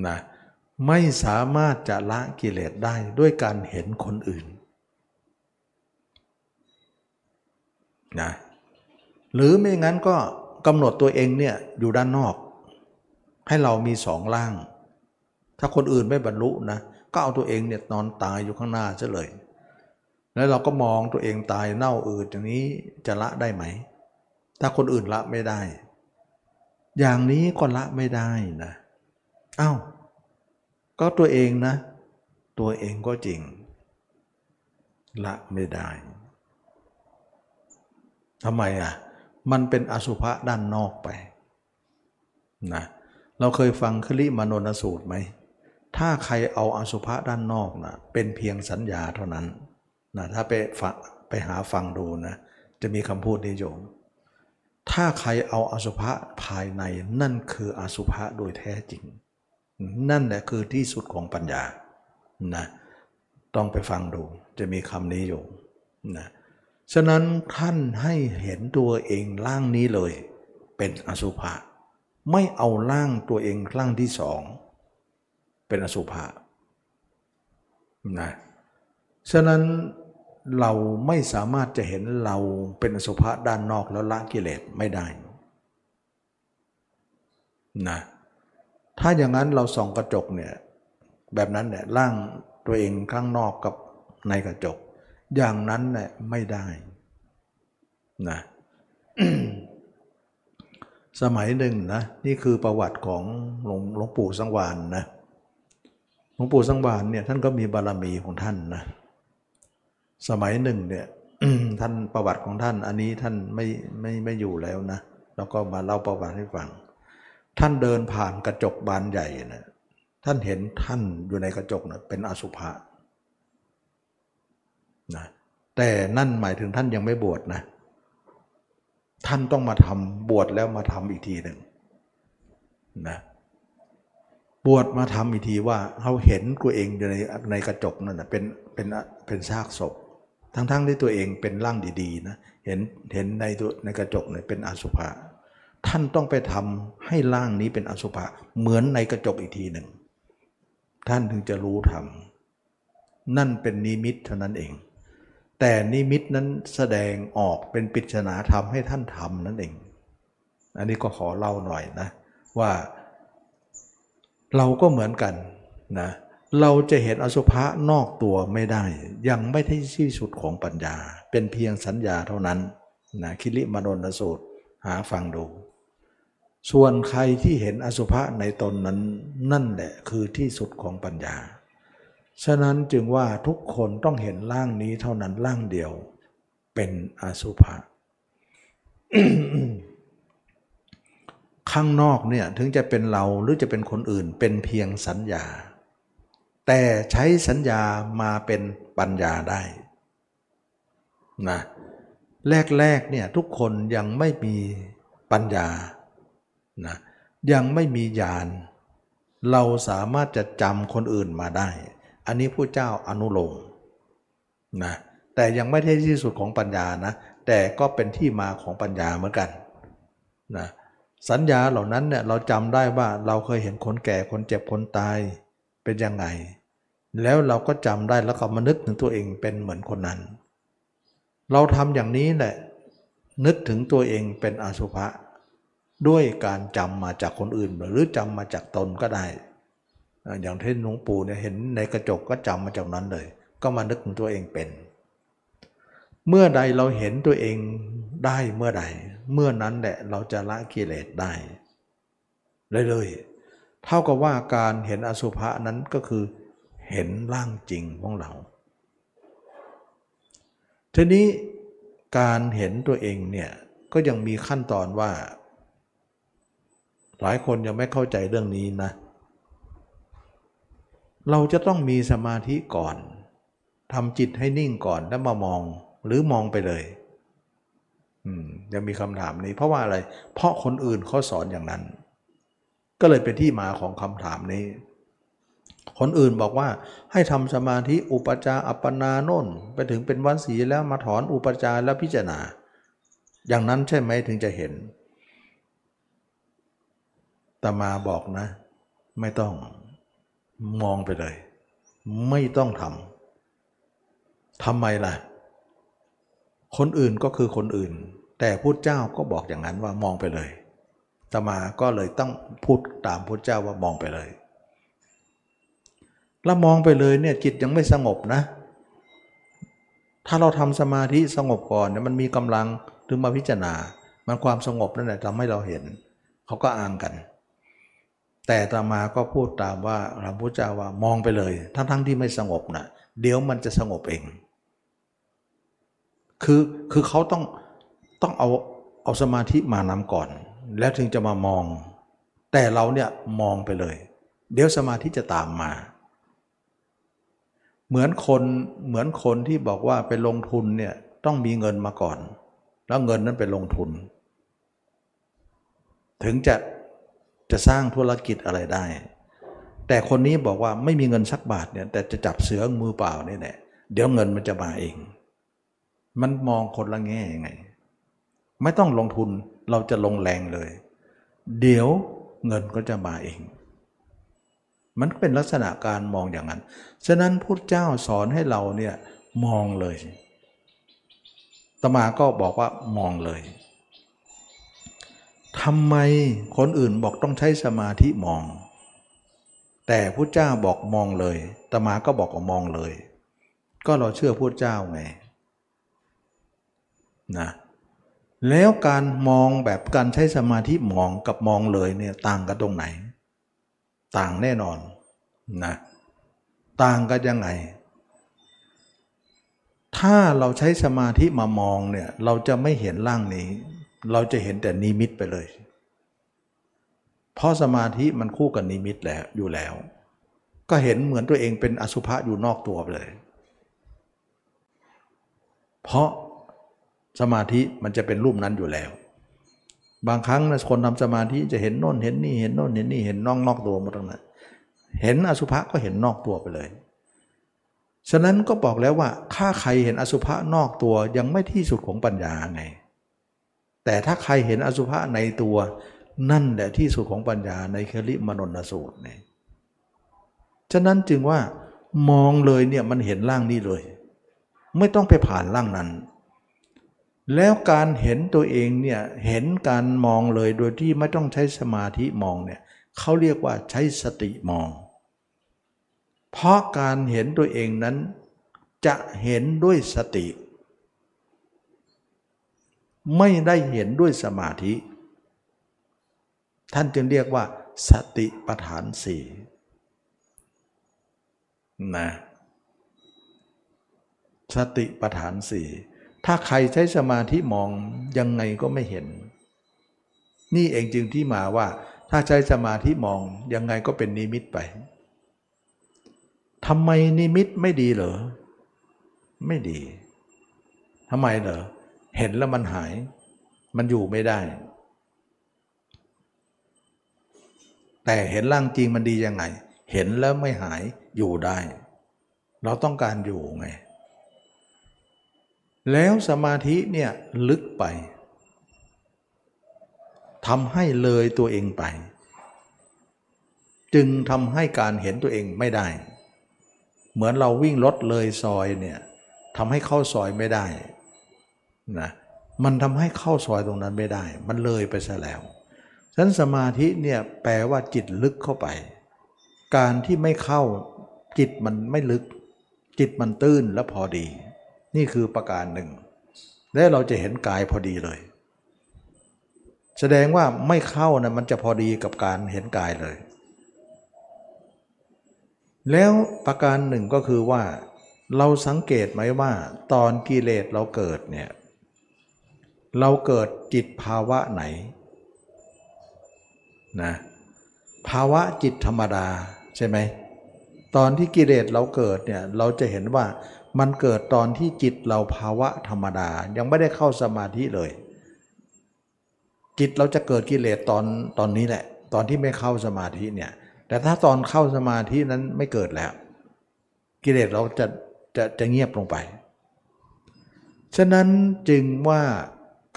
[SPEAKER 1] นะไม่สามารถจะละกิเลสได้ด้วยการเห็นคนอื่นนะหรือไม่งั้นก็กำหนดตัวเองเนี่ยอยู่ด้านนอก ให้เรามีสองล่าง ถ้าคนอื่นไม่บรรลุนะก็เอาตัวเองเนี่ยนอนตายอยู่ข้างหน้าซะเลย แล้วเราก็มองตัวเองตายเน่าอืดอย่างนี้จะละได้ไหม ถ้าคนอื่นละไม่ได้ อย่างนี้ก็ละไม่ได้นะอา้าวก็ตัวเองนะ ตัวเองก็จริง ละไม่ได้ทำไมอะ มันเป็นอสุภะด้านนอกไปนะเราเคยฟังคลิมานนสูตรไหม ถ้าใครเอาอสุภะด้านนอกนะเป็นเพียงสัญญาเท่านั้นนะถ้าไปฟังไปหาฟังดูนะจะมีคำพูดนี้โยมถ้าใครเอาอสุภะภายในนั่นคืออสุภะโดยแท้จริง นั่นแหละคือที่สุดของปัญญานะต้องไปฟังดูจะมีคำนี้อยู่นะฉะนั้นท่านให้เห็นตัวเองร่างนี้เลย เป็นอสุภะไม่เอาร่างตัวเองร่างที่สอง เป็นอสุภะนะฉะนั้นเราไม่สามารถจะเห็นเราเป็นอสุภะด้านนอกแล้วละกิเลสไม่ได้นะถ้าอย่างนั้นเราส่องกระจกเนี่ยแบบนั้นเนี่ยร่างตัวเองข้างนอกกับในกระจก อย่างนั้นเนี่ยไม่ได้นะสมัยหนึ่งนะนี่คือประวัติของหลวงหลวงปู่สังวานนะ ลวงปู่สังวานเนี่ยท่านก็มีบารมีของท่านนะสมัยหนึ่งเนี่ยท่านประวัติของท่านอันนี้ท่านไม่ไม่ไม่อยู่แล้วนะแล้วก็มาเล่าประวัติให้ฟัง ท่านเดินผ่านกระจกบานใหญ่นะท่านเห็นท่านอยู่ในกระจกนะเป็นอสุภะนะแต่นั่นหมายถึงท่านยังไม่บวชนะ ท่านต้องมาทำบวชแล้วมาทำอีกทีหนึ่งนะ บวชมาทำอีกทีว่าเขาเห็นตัวเองอยู่ในในกระจกนั่นนะเป็นเป็นเป็นซากศพ ทั้งๆทที่ตัวเองเป็นร่างดีๆนะเห็นเห็นในตัวในกระจกเนี่ยเป็นอสุภะท่านต้องไปทำให้ร่างนี้เป็นอสุภะเหมือนในกระจกอีกทีหนึ่ง ท่านถึงจะรู้ทำนั่นเป็นนิมิตเท่านั้นเอง แต่นิมิตนั้นแสดงออกเป็นปิศนาธรรมให้ท่านทำนั่นเอง อันนี้ก็ขอเล่าหน่อยนะว่า เราก็เหมือนกันนะเราจะเห็นอสุภะนอกตัวไม่ได้ ยังไม่ได้ที่สุดของปัญญา เป็นเพียงสัญญาเท่านั้นนะคิริมโนนสูตรหาฟังดู ส่วนใครที่เห็นอสุภะในตนนั้นนั่นแหละคือที่สุดของปัญญา ฉะนั้นจึงว่าทุกคนต้องเห็นร่างนี้เท่านั้นร่างเดียว เป็นอสุภะ ข้างนอกเนี่ยถึงจะเป็นเราหรือจะเป็นคนอื่นเป็นเพียงสัญญา แต่ใช้สัญญามาเป็นปัญญาได้นะแรกๆเนี่ยทุกคนยังไม่มีปัญญานะยังไม่มีญาณเราสามารถจะจำคนอื่นมาได้ อันนี้ผู้เจ้าอนุโลมนะแต่ยังไม่ใช่ที่สุดของปัญญานะแต่ก็เป็นที่มาของปัญญาเหมือนกันนะ สัญญาเหล่านั้นเนี่ยเราจำได้ว่าเราเคยเห็นคนแก่คนเจ็บคนตายเป็นยังไง แล้วเราก็จำได้แล้วก็มานึกถึงตัวเองเป็นเหมือนคนนั้น เราทำอย่างนี้แหละนึกถึงตัวเองเป็นอสุภะด้วยการจำมาจากคนอื่น หรือจำมาจากตนก็ได้ อย่างที่นหลวงปู่เนี่ยเห็นในกระจกก็จำมาจากนั้นเลย ก็มานึกถึงตัวเองเป็น เมื่อใดเราเห็นตัวเองได้เมื่อใด เมื่อนั้นแหละเราจะละกิเลสได้เลยๆเท่ากับว่าการเห็นอสุภะนั้นก็คือเห็นร่างจริงของเรา ทีนี้การเห็นตัวเองเนี่ยก็ยังมีขั้นตอนว่า หลายคนยังไม่เข้าใจเรื่องนี้นะ เราจะต้องมีสมาธิก่อนทำจิตให้นิ่งก่อนแล้วมามองหรือมองไปเลย ยังมีคำถามนี้ เพราะว่าอะไร เพราะคนอื่นเขาสอนอย่างนั้น ก็เลยเป็นที่มาของคำถามนี้ คนอื่นบอกว่าให้ทำสมาธิอุปจาอัปปนาโน่นไปถึงเป็นวันสีแล้วมาถอนอุปจาแล้วพิจารณา อย่างนั้นใช่ไหมถึงจะเห็นตมาบอกนะ ไม่ต้องมองไปเลย ไม่ต้องทำทำไมล่ะ คนอื่นก็คือคนอื่น แต่พุทธเจ้าก็บอกอย่างนั้นว่ามองไปเลยตมาก็เลยต้องพูดตามพุทธเจ้าว่ามองไปเลย แล้วมองไปเลยเนี่ยจิตยังไม่สงบนะ ถ้าเราทำสมาธิสงบก่อนเนี่ยมันมีกำลังถึงมาพิจารณา มันความสงบนั่นแหละทำให้เราเห็น เขาก็อ้างกัน แต่ตมาก็พูดตามว่าพระพุทธเจ้าว่ามองไปเลย ทั้งๆทที่ไม่สงบนะเดี๋ยวมันจะสงบเอง คือคือเขาต้องต้องเอาเอาสมาธิมานำก่อน แล้วถึงจะมามอง แต่เราเนี่ยมองไปเลย เดี๋ยวสมาธิจะตามมา เหมือนคนเหมือนคนที่บอกว่าไปลงทุนเนี่ยต้องมีเงินมาก่อน แล้วเงินนั้นไปลงทุน ถึงจะจะสร้างธุรกิจอะไรได้ แต่คนนี้บอกว่าไม่มีเงินสักบาทเนี่ยแต่จะจับเสือมือเปล่านี่แหละเดี๋ยวเงินมันจะมาเอง มันมองคนละแง่ยังไง ไม่ต้องลงทุนเราจะลงแรงเลย เดี๋ยวเงินก็จะมาเอง มันเป็นลักษณะการมองอย่างนั้น ฉะนั้นพุทธเจ้าสอนให้เราเนี่ยมองเลยตมาก็บอกว่ามองเลยทำไมคนอื่นบอกต้องใช้สมาธิมอง แต่พระเจ้าบอกมองเลยตมาก็บอกว่ามองเลย ก็เราเชื่อพระเจ้าไง นะแล้วการมองแบบการใช้สมาธิมองกับมองเลยเนี่ยต่างกันตรงไหน ต่างแน่นอนนะต่างกันยังไง ถ้าเราใช้สมาธิมามองเนี่ยเราจะไม่เห็นร่างนี้ เราจะเห็นแต่นิมิตไปเลย เพราะสมาธิมันคู่กับนิมิตแล้วอยู่แล้ว ก็เห็นเหมือนตัวเองเป็นอสุภะอยู่นอกตัวไปเลย เพราะ สมาธิมันจะเป็นรูปนั้นอยู่แล้ว บางครั้งนะคนทำสมาธิจะเห็นโน่นเห็นนี่เห็นโน่นเห็นนี่เห็นนอกนอกตัวหมดทั้งนั้นเห็นอสุภะก็เห็นนอกตัวไปเลย ฉะนั้นก็บอกแล้วว่าถ้าใครเห็นอสุภะนอกตัวยังไม่ที่สุดของปัญญาไง แต่ถ้าใครเห็นอสุภะในตัวนั่นแหละที่สุดของปัญญาในคลิมนนสูตรเนี่ยฉะนั้นจึงว่ามองเลยเนี่ยมันเห็นร่างนี้เลย ไม่ต้องไปผ่านร่างนั้น แล้วการเห็นตัวเองเนี่ยเห็นการมองเลยโดยที่ไม่ต้องใช้สมาธิมองเนี่ยเขาเรียกว่าใช้สติมอง เพราะการเห็นตัวเองนั้นจะเห็นด้วยสติ ไม่ได้เห็นด้วยสมาธิ ท่านจึงเรียกว่า สติปัฏฐานสี่นะสติปัฏฐานสี่ ถ้าใครใช้สมาธิมองยังไงก็ไม่เห็น นี่เองจึงที่มาว่า ถ้าใช้สมาธิมองยังไงก็เป็นนิมิตไปทำไมนิมิตไม่ดีเหรอ ไม่ดีทำไมเหรอ เห็นแล้วมันหาย มันอยู่ไม่ได้ แต่เห็นร่างจริงมันดียังไง เห็นแล้วไม่หายอยู่ได้ เราต้องการอยู่ไง แล้วสมาธิเนี่ยลึกไปทำให้เลยตัวเองไป จึงทำให้การเห็นตัวเองไม่ได้ เหมือนเราวิ่งรถเลยซอยเนี่ยทำให้เข้าซอยไม่ได้นะมันทำให้เข้าซอยตรงนั้นไม่ได้ มันเลยไปซะแล้วฉะนั้นสมาธิเนี่ยแปลว่าจิตลึกเข้าไป การที่ไม่เข้าจิตมันไม่ลึก จิตมันตื้นและพอดี นี่คือประการหนึ่ง และเราจะเห็นกายพอดีเลย แสดงว่าไม่เข้านะมันจะพอดีกับการเห็นกายเลย แล้วประการหนึ่งก็คือว่า เราสังเกตไหมว่า ตอนกิเลสเราเกิดเนี่ยเราเกิดจิตภาวะไหนนะภาวะจิตธรรมดาใช่ไหมตอนที่กิเลสเราเกิดเนี่ยเราจะเห็นว่า มันเกิดตอนที่จิตเราภาวะธรรมดา ยังไม่ได้เข้าสมาธิเลย จิตเราจะเกิดกิเลสตอนตอนนี้แหละ ตอนที่ไม่เข้าสมาธิเนี่ย แต่ถ้าตอนเข้าสมาธินั้นไม่เกิดแล้ว กิเลสเราจะจะจะเงียบลงไป ฉะนั้นจึงว่า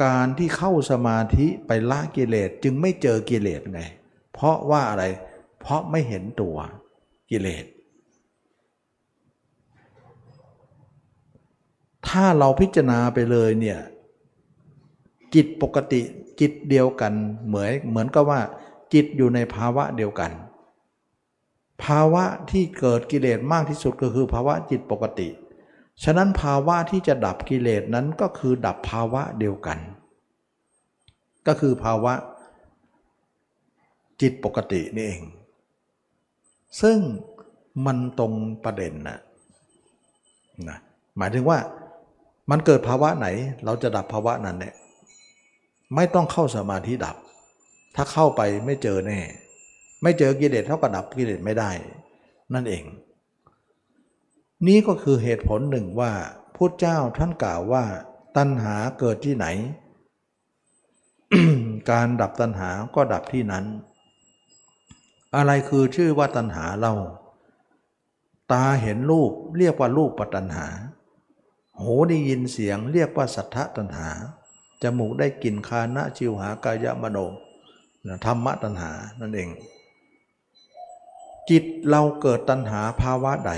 [SPEAKER 1] การที่เข้าสมาธิไปละกิเลสจึงไม่เจอกิเลสไง เพราะว่าอะไร เพราะไม่เห็นตัวกิเลส ถ้าเราพิจารณาไปเลยเนี่ยจิตปกติจิตเดียวกันเหมือนเหมือนกับว่า จิตอยู่ในภาวะเดียวกัน ภาวะที่เกิดกิเลสมากที่สุดก็คือภาวะจิตปกติ ฉะนั้นภาวะที่จะดับกิเลสนั้นก็คือดับภาวะเดียวกัน ก็คือภาวะจิตปกตินี่เอง ซึ่งมันตรงประเด็นนะนะหมายถึงว่า มันเกิดภาวะไหน เราจะดับภาวะนั้นเนี่ยไม่ต้องเข้าสมาธิดับ ถ้าเข้าไปไม่เจอแน่ ไม่เจอกิเลสเท่ากับดับกิเลสไม่ได้ นั่นเอง นี้ก็คือเหตุผลหนึ่งว่าพุทธเจ้าท่านกล่าวว่า ตัณหาเกิดที่ไหน การดับตัณหาก็ดับที่นั้น อะไรคือชื่อว่าตัณหาเรา ตาเห็นรูปเรียกว่ารูปปัตัณหา หูได้ยินเสียงเรียกว่าสัทธตัณหา จมูกได้กลิ่นคานะชิวหากายมโนธรรมะตัณหานั่นเอง จิตเราเกิดตัณหาภาวะใด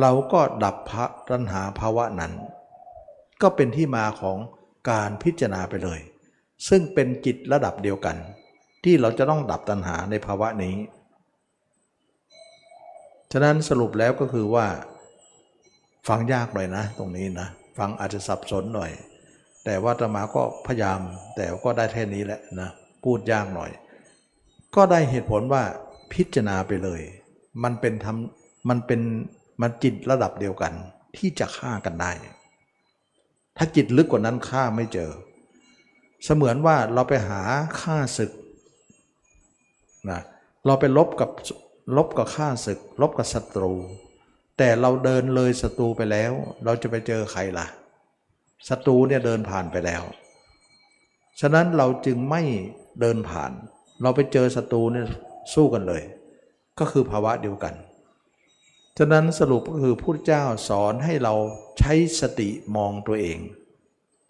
[SPEAKER 1] เราก็ดับพระตัณหาภาวะนั้น ก็เป็นที่มาของการพิจารณาไปเลย ซึ่งเป็นจิตระดับเดียวกัน ที่เราจะต้องดับตัณหาในภาวะนี้ ฉะนั้นสรุปแล้วก็คือว่า ฟังยากหน่อยนะ ตรงนี้นะ ฟังอาจจะสับสนหน่อย แต่ว่าตมาก็พยายาม แต่ก็ได้แค่นี้แหละนะ พูดยากหน่อย ก็ได้เหตุผลว่าพิจารณาไปเลย มันเป็นทำมันเป็นมันจิตระดับเดียวกัน ที่จะฆ่ากันได้ ถ้าจิตลึกกว่านั้นฆ่าไม่เจอ เสมือนว่าเราไปหาฆ่าศึกนะเราไปลบกับลบกับฆ่าศึก ลบกับศัตรู แต่เราเดินเลยศัตรูไปแล้ว เราจะไปเจอใครล่ะศัตรูเนี่ยเดินผ่านไปแล้ว ฉะนั้นเราจึงไม่เดินผ่าน เราไปเจอศัตรูเนี่ยสู้กันเลย ก็คือภาวะเดียวกัน ฉะนั้นสรุปก็คือพุทธเจ้าสอนให้เราใช้สติมองตัวเอง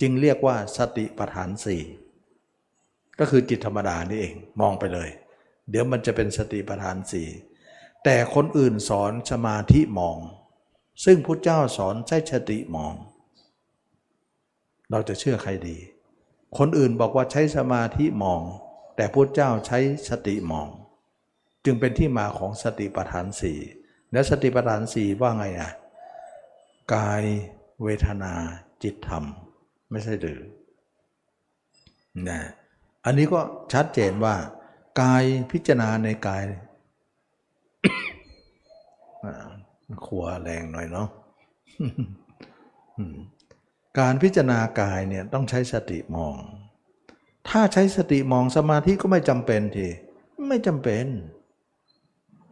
[SPEAKER 1] จึงเรียกว่าสติปัฏฐานสี่ก็คือจิตธรรมดานี่เองมองไปเลย เดี๋ยวมันจะเป็นสติปัฏฐานสี่ แต่คนอื่นสอนสมาธิมอง ซึ่งพุทธเจ้าสอนใช้สติมอง เราจะเชื่อใครดี คนอื่นบอกว่าใช้สมาธิมอง แต่พุทธเจ้าใช้สติมอง จึงเป็นที่มาของสติปัฏฐานสี่แล้วสติปัฏฐานสี่ว่าไงอะกายเวทนาจิตธรรม ไม่ใช่หรือนะอันนี้ก็ชัดเจนว่ากายพิจารณาในกาย อ่า ขัวแรงหน่อยเนาะการพิจารณากายเนี่ยต้องใช้สติมอง ถ้าใช้สติมองสมาธิก็ไม่จำเป็นทีไม่จำเป็น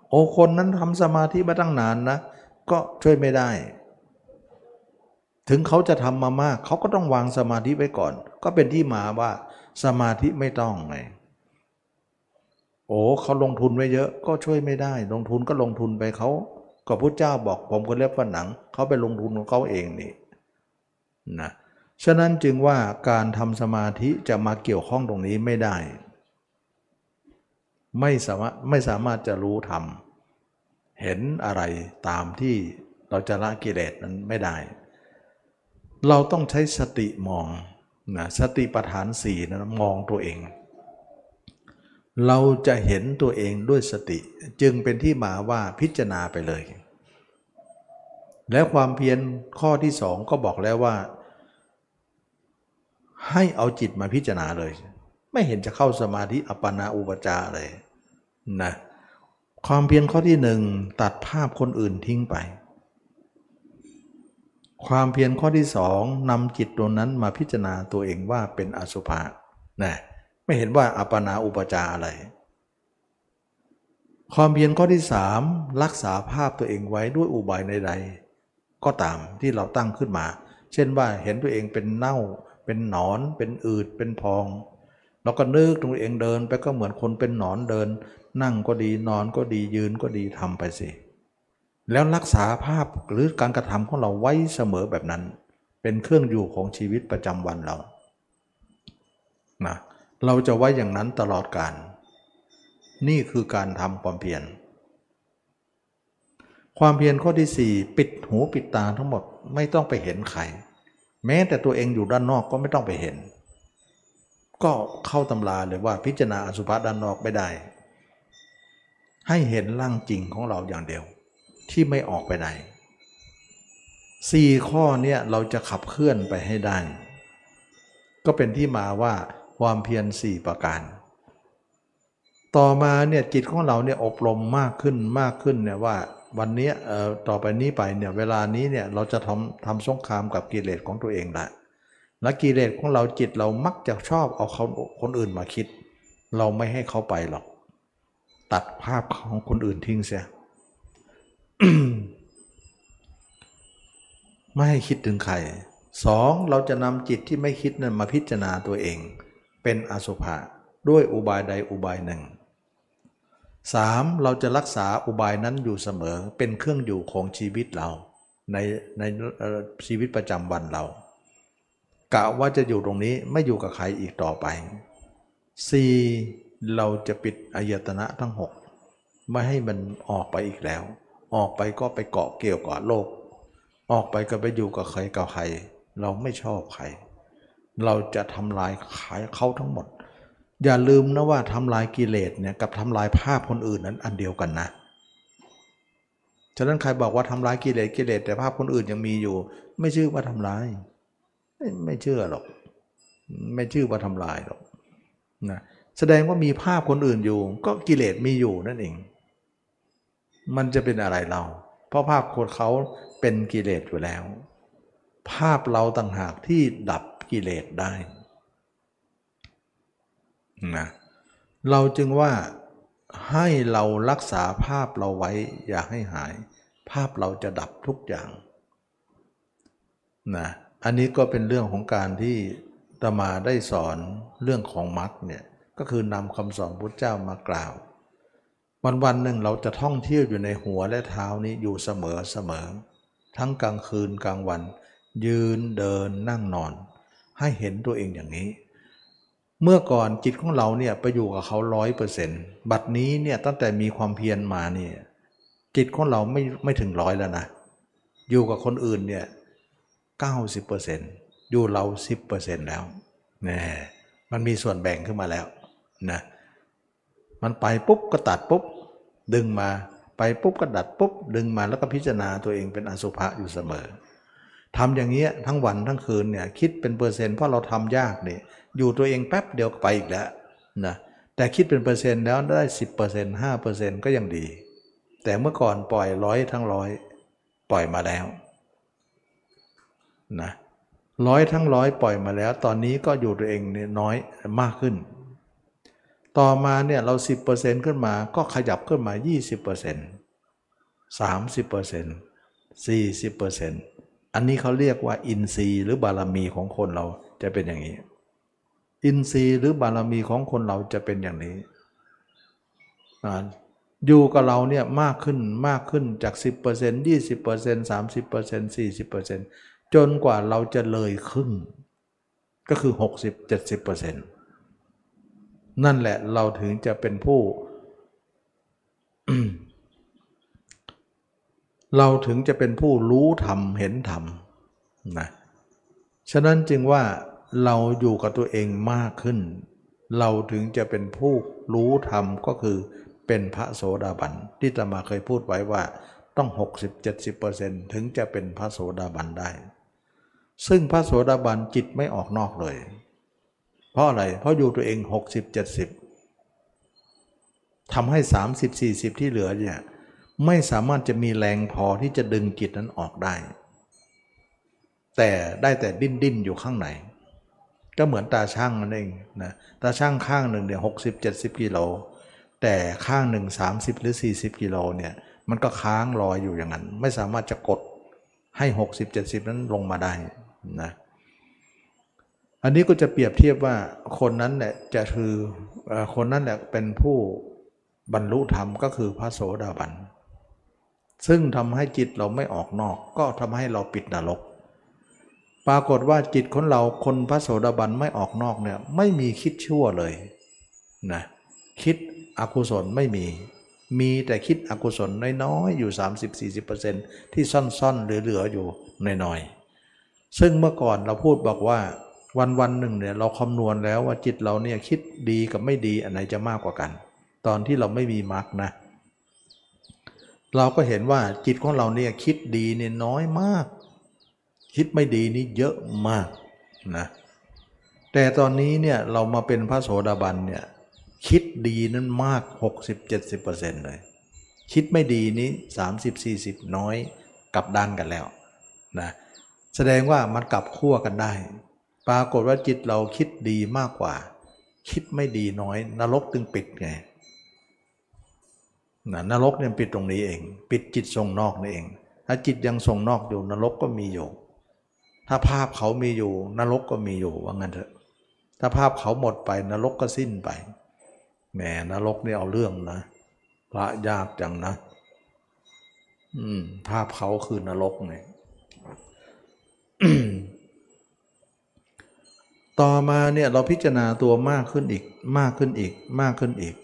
[SPEAKER 1] โอคนนั้นทำสมาธิมาตั้งนานนะ ก็ช่วยไม่ได้ ถึงเขาจะทำมามากเขาก็ต้องวางสมาธิไว้ก่อน ก็เป็นที่มาว่าสมาธิไม่ต้องไงโอ้เขาลงทุนไว้เยอะก็ช่วยไม่ได้ ลงทุนก็ลงทุนไปเขา ก็พุทธเจ้าบอกผมก็เล็บฝันหนัง เขาไปลงทุนของเขาเองนี่นะฉะนั้นจึงว่าการทำสมาธิจะมาเกี่ยวข้องตรงนี้ไม่ได้ ไม่สามารถไม่สามารถจะรู้ธรรมเห็นอะไรตามที่เราจะละกิเลสนั้นไม่ได้ เราต้องใช้สติมองนะสติปัฏฐานสี่นะมองตัวเอง เราจะเห็นตัวเองด้วยสติ จึงเป็นที่มาว่าพิจารณาไปเลย แล้วความเพียรข้อที่สองก็บอกแล้วว่า ให้เอาจิตมาพิจารณาเลย ไม่เห็นจะเข้าสมาธิอัปปนาอุปจาเลยนะความเพียรข้อที่หนึ่งตัดภาพคนอื่นทิ้งไป ความเพียรข้อที่สองนำจิตตัวนั้นมาพิจารณาตัวเองว่าเป็นอสุภะนะ ไม่เห็นว่าอัปปนาอุปจาอะไร ความเพียรข้อที่สามรักษาภาพตัวเองไว้ด้วยอุบายใดๆก็ตามที่เราตั้งขึ้นมา เช่นว่าเห็นตัวเองเป็นเน่า เป็นหนอน เป็นอืดเป็นพองเราก็นึกตัวเองเดินไปก็เหมือนคนเป็นหนอนเดิน นั่งก็ดีนอนก็ดียืนก็ดีทำไปสิแล้วรักษาภาพหรือการกระทำของเราไว้เสมอแบบนั้น เป็นเครื่องอยู่ของชีวิตประจำวันเรานะ เราจะไว้อย่างนั้นตลอดการ นี่คือการทำความเพียร ความเพียรข้อที่สี่ปิดหูปิดตาทั้งหมดไม่ต้องไปเห็นใคร แม้แต่ตัวเองอยู่ด้านนอกก็ไม่ต้องไปเห็น ก็เข้าตำราเลยว่าพิจารณาอสุภะด้านนอกไม่ได้ ให้เห็นร่างจริงของเราอย่างเดียว ที่ไม่ออกไปไหนสี่ข้อเนี่ยเราจะขับเคลื่อนไปให้ได้ ก็เป็นที่มาว่า ความเพียรสี่ประการ ต่อมาเนี่ยจิตของเราเนี่ยอบรมมากขึ้นมากขึ้นเนี่ยว่าวันนี้เอ่อต่อไปนี้ไปเนี่ยเวลานี้เนี่ยเราจะทำทำสงครามกับกิเลสของตัวเองละและกิเลสของเราจิตเรามักจะชอบเอาเขาคนอื่นมาคิด เราไม่ให้เขาไปหรอก ตัดภาพของคนอื่นทิ้งเสียไม่ให้คิดถึงใครสองเราจะนำจิตที่ไม่คิดนั้นมาพิจารณาตัวเอง เป็นอสุภะด้วยอุบายใดอุบายหนึ่งสามเราจะรักษาอุบายนั้นอยู่เสมอเป็นเครื่องอยู่ของชีวิตเรา ในในชีวิตประจำวันเรากะว่าจะอยู่ตรงนี้ไม่อยู่กับใครอีกต่อไป 4. เราจะปิดอายตนะทั้ง 6 ไม่ให้มันออกไปอีกแล้ว ออกไปก็ไปเกาะเกี่ยวกับโลก ออกไปก็ไปอยู่กับใครกับใคร เราไม่ชอบใคร เราจะทำลายขายเขาทั้งหมด อย่าลืมนะว่าทำลายกิเลสเนี่ยกับทำลายภาพคนอื่นนั้นอันเดียวกันนะ ฉะนั้นใครบอกว่าทำลายกิเลสกิเลสแต่ภาพคนอื่นยังมีอยู่ ไม่ชื่อว่าทำลาย ไม่เชื่อหรอก ไม่ชื่อว่าทำลายหรอกนะแสดงว่ามีภาพคนอื่นอยู่ ก็กิเลสมีอยู่นั่นเอง มันจะเป็นอะไรเรา เพราะภาพคนเขาเป็นกิเลสอยู่แล้ว ภาพเราต่างหากที่ดับ กิเลสได้นะเราจึงว่าให้เรารักษาภาพเราไว้อย่าให้หาย ภาพเราจะดับทุกอย่างนะอันนี้ก็เป็นเรื่องของการที่ตมาได้สอนเรื่องของมรรคเนี่ยก็คือนำคำสอนพุทธเจ้ามากล่าว วันวันหนึ่งเราจะท่องเที่ยวอยู่ในหัวและเท้านี้อยู่เสมอเสมอทั้งกลางคืนกลางวัน ยืนเดินนั่งนอน ให้เห็นตัวเองอย่างนี้ เมื่อก่อนจิตของเราเนี่ยไปอยู่กับเขาร้อยเปอร์เซ็นต์บัดนี้เนี่ยตั้งแต่มีความเพียรมาเนี่ยจิตของเราไม่ไม่ถึงร้อยแล้วนะ อยู่กับคนอื่นเนี่ย90%อร์เซนต์อยู่เรา10%แล้วนี่มันมีส่วนแบ่งขึ้นมาแล้วนะมันไปปุ๊บก็ตัดปุ๊บดึงมาไปปุ๊บก็ตัดปุ๊บดึงมาแล้วก็พิจารณาตัวเองเป็นอสุภะอยู่เสมอ ทำอย่างเงี้ยทั้งวันทั้งคืนเนี่ยคิดเป็นเปอร์เซ็นต์เพราะเราทำยากเนี่ยอยู่ตัวเองแป๊บเดียวไปอีกแล้วนะแต่คิดเป็นเปอร์เซ็นต์แล้วได้สิบเปอร์เซ็นต์ห้าเปอร์เซ็นต์ก็ยังดี แต่เมื่อก่อนปล่อยร้อยทั้งร้อยปล่อยมาแล้วนะร้อยทั้งร้อยปล่อยมาแล้ว ตอนนี้ก็อยู่ตัวเองเนี่ยน้อยมากขึ้น ต่อมาเนี่ยเรา 10%ขึ้นมาก็ขยับขึ้นมา 20% 30% 40% อันนี้เขาเรียกว่าอินทรีย์หรือบารมีของคนเราจะเป็นอย่างนี้ อินทรีย์หรือบารมีของคนเราจะเป็นอย่างนี้อ่าอยู่กับเราเนี่ยมากขึ้นมากขึ้นจาก 10% 20% 30% 40%จนกว่าเราจะเลยครึ่งก็คือ 60-70%นั่นแหละเราถึงจะเป็นผู้ เราถึงจะเป็นผู้รู้ธรรมเห็นธรรมนะฉะนั้นจึงว่าเราอยู่กับตัวเองมากขึ้น เราถึงจะเป็นผู้รู้ธรรมก็คือเป็นพระโสดาบันที่ตมาเคยพูดไว้ว่าต้อง 60-70%ถึงจะเป็นพระโสดาบันได้ ซึ่งพระโสดาบันจิตไม่ออกนอกเลย เพราะอะไร เพราะอยู่ตัวเอง 60-70ทำให้ 30-40 ที่เหลือเนี่ย ไม่สามารถจะมีแรงพอที่จะดึงจิตนั้นออกได้ แต่ได้แต่ดิ้นดิ้นอยู่ข้างในก็เหมือนตาช่างนั่นเองนะตาช่างข้างหนึ่งเนี่ยหกสิบเจ็ดสิบกิโลแต่ข้างหนึ่ง30หรือ40กิโลเนี่ยมันก็ค้างลอยอยู่อย่างนั้น ไม่สามารถจะกดให้60 70นั้นลงมาได้นะอันนี้ก็จะเปรียบเทียบว่าคนนั้นแหละจะคือคนนั้นแหละเป็นผู้บรรลุธรรมก็คือพระโสดาบัน ซึ่งทำให้จิตเราไม่ออกนอก ก็ทำให้เราปิดนรก ปรากฏว่าจิตของเราคนพระโสดาบันไม่ออกนอกเนี่ยไม่มีคิดชั่วเลยนะคิดอกุศลไม่มี มีแต่คิดอกุศลน้อยๆอยู่ 30-40%ที่ซ่อนๆเหลือๆอยู่น้อยๆ ซึ่งเมื่อก่อนเราพูดบอกว่าวันวันหนึ่งเนี่ยเราคำนวณแล้วว่าจิตเราเนี่ยคิดดีกับไม่ดีอันไหนจะมากกว่ากัน ตอนที่เราไม่มีมรรคนะเเราก็เห็นว่าจิตของเราเนี่ยคิดดีเนี่ยน้อยมาก คิดไม่ดีนี่เยอะมากนะแต่ตอนนี้เนี่ยเรามาเป็นพระโสดาบันเนี่ยคิดดีนั้นมาก 60-70%เลย คิดไม่ดีนี้ 30-40 น้อยกลับด้านกันแล้วนะแสดงว่ามันกลับขั้วกันได้ ปรากฏว่าจิตเราคิดดีมากกว่า คิดไม่ดีน้อย นรกตึงปิดไง นะนรกเนี่ยปิดตรงนี้เอง ปิดจิตทรงนอกนี่เอง ถ้าจิตยังทรงนอกอยู่นรกก็มีอยู่ ถ้าภาพเขามีอยู่ นรกก็มีอยู่ว่างั้นเถอะถ้าภาพเขาหมดไปนรกก็สิ้นไปแหมนรกนี่เอาเรื่องนะพระยากจังนะ อืม ภาพเขาคือนรกเนี่ยต่อมาเนี่ยเราพิจารณาตัวมากขึ้นอีก มากขึ้นอีก มากขึ้นอีก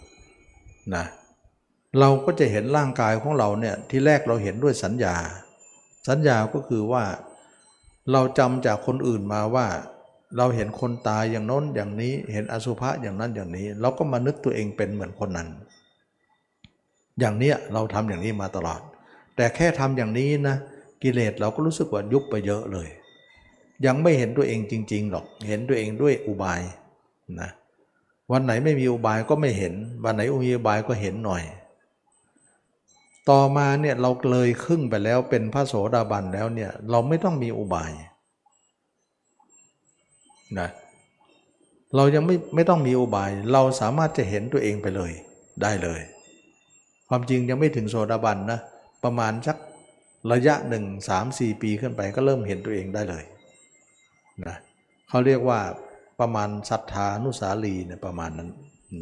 [SPEAKER 1] นะเเราก็จะเห็นร่างกายของเราเนี่ยที่แรกเราเห็นด้วยสัญญา สัญญาก็คือว่า เราจำจากคนอื่นมาว่า เราเห็นคนตายอย่างน้นอย่างนี้เห็นอสุภะอย่างนั้นอย่างนี้ เราก็มานึกตัวเองเป็นเหมือนคนนั้น อย่างเนี้ยเราทำอย่างนี้มาตลอด แต่แค่ทำอย่างนี้นะกิเลสเราก็รู้สึกว่ายุบไปเยอะเลย ยังไม่เห็นตัวเองจริง ๆ หรอกเห็นตัวเองด้วยอุบายนะวันไหนไม่มีอุบายก็ไม่เห็น วันไหนมีอุบายก็เห็นหน่อย ต่อมาเนี่ยเราเลยครึ่งไปแล้วเป็นพระโสดาบันแล้วเนี่ยเราไม่ต้องมีอุบายนะเรายังไม่ไม่ต้องมีอุบาย เราสามารถจะเห็นตัวเองไปเลยได้เลย ความจริงยังไม่ถึงโสดาบันนะประมาณสักระยะหนึ่งสามสี่ปีขึ้นไปก็เริ่มเห็นตัวเองได้เลยนะเขาเรียกว่าประมาณศรัทธานุสาลีเนี่ยประมาณนั้น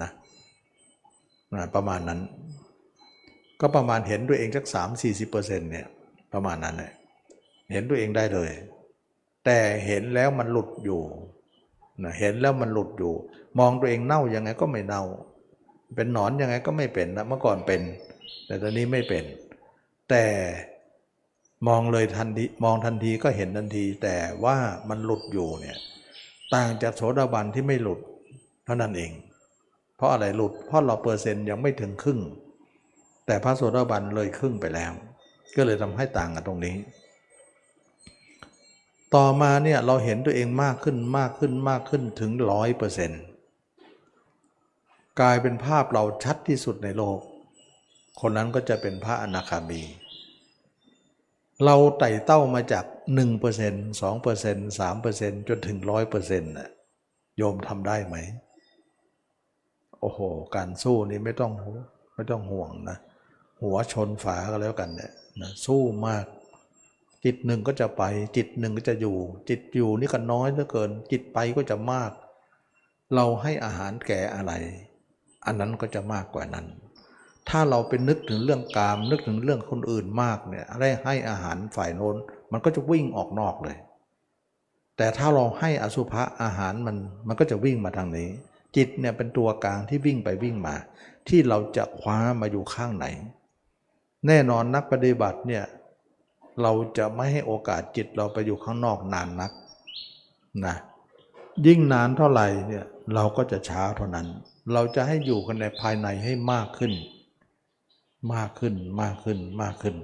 [SPEAKER 1] นะนะประมาณนั้น ก็ประมาณเห็นตัวเองสักสามสี่สิบเปอร์เซ็นต์เนี่ยประมาณนั้นเลยเห็นตัวเองได้เลย แต่เห็นแล้วมันหลุดอยู่นะเห็นแล้วมันหลุดอยู่ มองตัวเองเน่ายังไงก็ไม่เน่า เป็นหนอนยังไงก็ไม่เป็นนะเมื่อก่อนเป็น แต่ตอนนี้ไม่เป็น แต่มองเลยทันทีมองทันทีก็เห็นทันที แต่ว่ามันหลุดอยู่เนี่ยต่างจากโสดาบันที่ไม่หลุดเท่านั้นเอง เพราะอะไรหลุดเพราะเราเปอร์เซ็นต์ยังไม่ถึงครึ่ง แต่พระโสดาบันเลยครึ่งไปแล้ว ก็เลยทำให้ต่างกันตรงนี้ ต่อมาเนี่ยเราเห็นตัวเองมากขึ้นมากขึ้นมากขึ้นถึงร้อยเปอร์เซ็นต์กลายเป็นภาพเราชัดที่สุดในโลก คนนั้นก็จะเป็นพระอนาคามี เราไต่เต้ามาจาก 1% 2% 3%จนถึง 100%น่ะโยมทำได้ไหม โอ้โห การสู้นี่ไม่ต้องไม่ต้องห่วงนะ หัวชนฝาก็แล้วกันเนี่ยนะสู้มาก จิตหนึ่งก็จะไป จิตหนึ่งก็จะอยู่ จิตอยู่นี่ก็น้อยเหลือเกิน จิตไปก็จะมาก เราให้อาหารแก่อะไร อันนั้นก็จะมากกว่านั้น ถ้าเราเป็นนึกถึงเรื่องกาม นึกถึงเรื่องคนอื่นมากเนี่ยอะไรให้อาหารฝ่ายโน้น มันก็จะวิ่งออกนอกเลย แต่ถ้าเราให้อสุภะอาหารมันมันก็จะวิ่งมาทางนี้ จิตเนี่ยเป็นตัวกลางที่วิ่งไปวิ่งมา ที่เราจะคว้ามาอยู่ข้างไหน แน่นอนนักปฏิบัติเนี่ยเราจะไม่ให้โอกาสจิตเราไปอยู่ข้างนอกนานนักนะยิ่งนานเท่าไหร่เนี่ยเราก็จะช้าเท่านั้น เราจะให้อยู่กันในภายในให้มากขึ้น มากขึ้นมากขึ้นมากขึ้น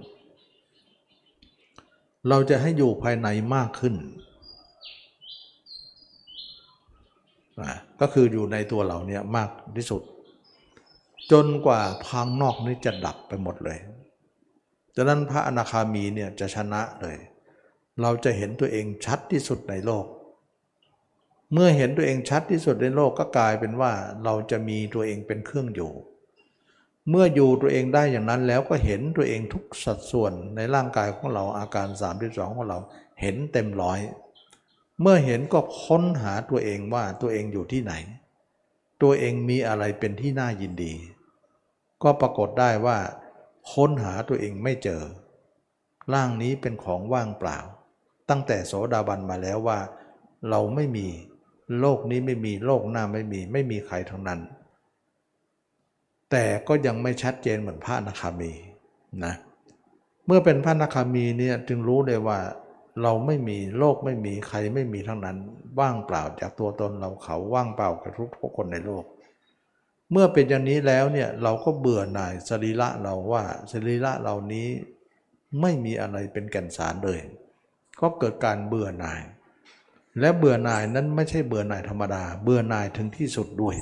[SPEAKER 1] เราจะให้อยู่ภายในมากขึ้นนะก็คืออยู่ในตัวเราเนี่ยมากที่สุด จนกว่าพังนอกนี้จะดับไปหมดเลย ดังนั้นพระอนาคามีเนี่ยจะชนะเลย เราจะเห็นตัวเองชัดที่สุดในโลก เมื่อเห็นตัวเองชัดที่สุดในโลกก็กลายเป็นว่าเราจะมีตัวเองเป็นเครื่องอยู่ เมื่ออยู่ตัวเองได้อย่างนั้นแล้วก็เห็นตัวเองทุกสัดส่วนในร่างกายของเราอาการ 32 ของเราเห็นเต็มร้อย เมื่อเห็นก็ค้นหาตัวเองว่าตัวเองอยู่ที่ไหน ตัวเองมีอะไรเป็นที่น่ายินดี ก็ปรากฏได้ว่า ค้นหาตัวเองไม่เจอ ร่างนี้เป็นของว่างเปล่า ตั้งแต่โสดาบันมาแล้วว่า เราไม่มีโลกนี้ไม่มีโลกหน้าไม่มีไม่มีใครทั้งนั้น แต่ก็ยังไม่ชัดเจนเหมือนพระนาคามีนะเมื่อเป็นพระนาคามีเนี่ยจึงรู้เลยว่าเราไม่มีโลกไม่มีใครไม่มีทั้งนั้น ว่างเปล่าจากตัวตนเราเขาว่างเปล่ากับทุกคนในโลก เมื่อเป็นอย่างนี้แล้วเนี่ยเราก็เบื่อหน่ายสรีระเราว่าสรีระเหล่านี้ไม่มีอะไรเป็นแก่นสารเลย ก็เกิดการเบื่อหน่าย และเบื่อหน่ายนั้นไม่ใช่เบื่อหน่ายธรรมดา เบื่อหน่ายถึงที่สุดด้วย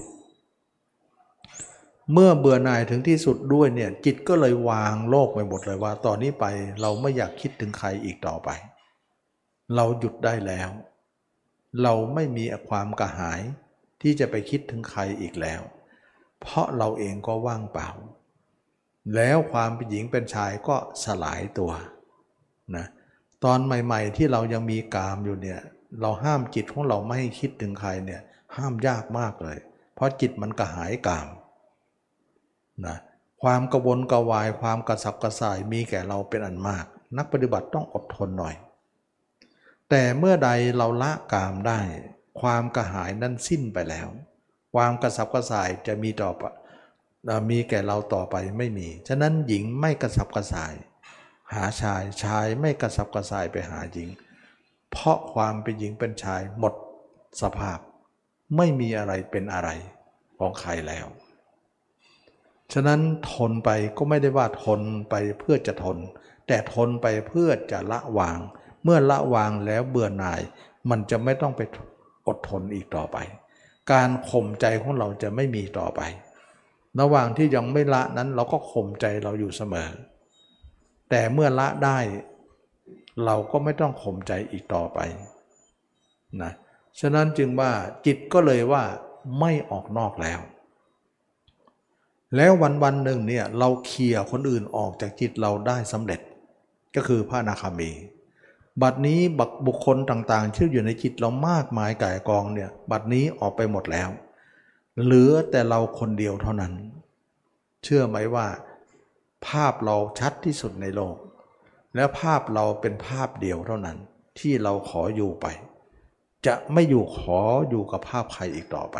[SPEAKER 1] เมื่อเบื่อหน่ายถึงที่สุดด้วยเนี่ยจิตก็เลยวางโลกไปหมดเลยว่าตอนนี้ไปเราไม่อยากคิดถึงใครอีกต่อไป เราหยุดได้แล้ว เราไม่มีความกระหายที่จะไปคิดถึงใครอีกแล้ว เพราะเราเองก็ว่างเปล่า แล้วความเป็นหญิงเป็นชายก็สลายตัวนะตอนใหม่ ๆ ที่เรายังมีกามอยู่เนี่ยเราห้ามจิตของเราไม่ให้คิดถึงใครเนี่ยห้ามยากมากเลย เพราะจิตมันกระหายกามนะความกระวนกระวายความกระสับกระส่ายมีแก่เราเป็นอันมาก นักปฏิบัติต้องอดทนหน่อย แต่เมื่อใดเราละกามได้ ความกระหายนั้นสิ้นไปแล้ว ความกระสับกระส่ายจะมีต่อมีแก่เราต่อไปไม่มี ฉะนั้นหญิงไม่กระสับกระส่าย หาชายชายไม่กระสับกระส่ายไปหาหญิง เพราะความเป็นหญิงเป็นชายหมดสภาพ ไม่มีอะไรเป็นอะไรของใครแล้ว ฉะนั้นทนไปก็ไม่ได้ว่าทนไปเพื่อจะทน แต่ทนไปเพื่อจะละวาง เมื่อละวางแล้วเบื่อหน่าย มันจะไม่ต้องไปอดทนอีกต่อไป การข่มใจของเราจะไม่มีต่อไประหว่างที่ยังไม่ละนั้นเราก็ข่มใจเราอยู่เสมอ แต่เมื่อละได้ เราก็ไม่ต้องข่มใจอีกต่อไปนะฉะนั้นจึงว่าจิตก็เลยว่าไม่ออกนอกแล้ว แล้ววันวันหนึ่งเนี่ยเราเคลียร์คนอื่นออกจากจิตเราได้สำเร็จ ก็คือพระนาคามี บัดนี้บักบุคคลต่างๆ ที่อยู่ในจิตเรามากมายก่ายกองเนี่ยบัดนี้ออกไปหมดแล้ว เหลือแต่เราคนเดียวเท่านั้น เชื่อไหมว่า ภาพเราชัดที่สุดในโลก และภาพเราเป็นภาพเดียวเท่านั้น ที่เราขออยู่ไป จะไม่อยู่ขออยู่กับภาพใครอีกต่อไป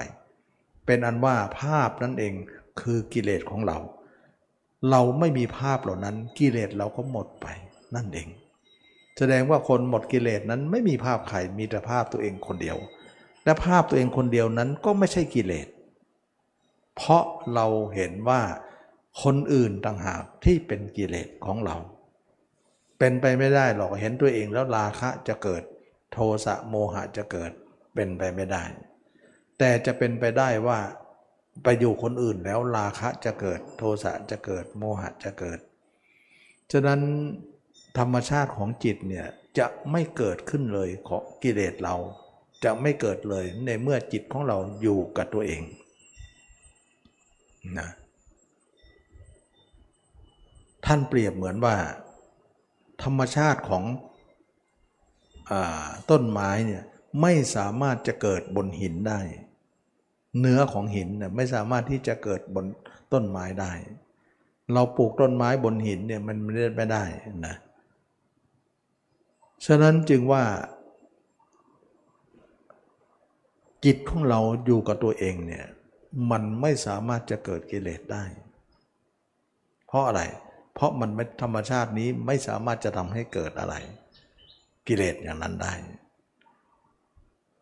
[SPEAKER 1] เป็นอันว่าภาพนั่นเองคือกิเลสของเรา เราไม่มีภาพเหล่านั้นกิเลสเราก็หมดไปนั่นเอง แสดงว่าคนหมดกิเลสนั้นไม่มีภาพใครมีแต่ภาพตัวเองคนเดียว และภาพตัวเองคนเดียวนั้นก็ไม่ใช่กิเลส เพราะเราเห็นว่าคนอื่นต่างหากที่เป็นกิเลสของเรา เป็นไปไม่ได้หรอกเห็นตัวเองแล้วราคะจะเกิด โทสะโมหะจะเกิดเป็นไปไม่ได้ แต่จะเป็นไปได้ว่าไปอยู่คนอื่นแล้วราคะจะเกิด โทสะจะเกิดโมหะจะเกิด ฉะนั้น ธรรมชาติของจิตเนี่ยจะไม่เกิดขึ้นเลยของกิเลสเรา จะไม่เกิดเลยในเมื่อจิตของเราอยู่กับตัวเองนะท่านเปรียบเหมือนว่า ธรรมชาติของอต้นไม้เนี่ยไม่สามารถจะเกิดบนหินได้ เนื้อของหินเนี่ยไม่สามารถที่จะเกิดบนต้นไม้ได้ เราปลูกต้นไม้บนหินเนี่ยมันไม่ได้ไม่ได้นะ ฉะนั้นจึงว่า จิตของเราอยู่กับตัวเองเนี่ยมันไม่สามารถจะเกิดกิเลสได้ เพราะอะไร เพราะมันธรรมชาตินี้ไม่สามารถจะทำให้เกิดอะไร กิเลสอย่างนั้นได้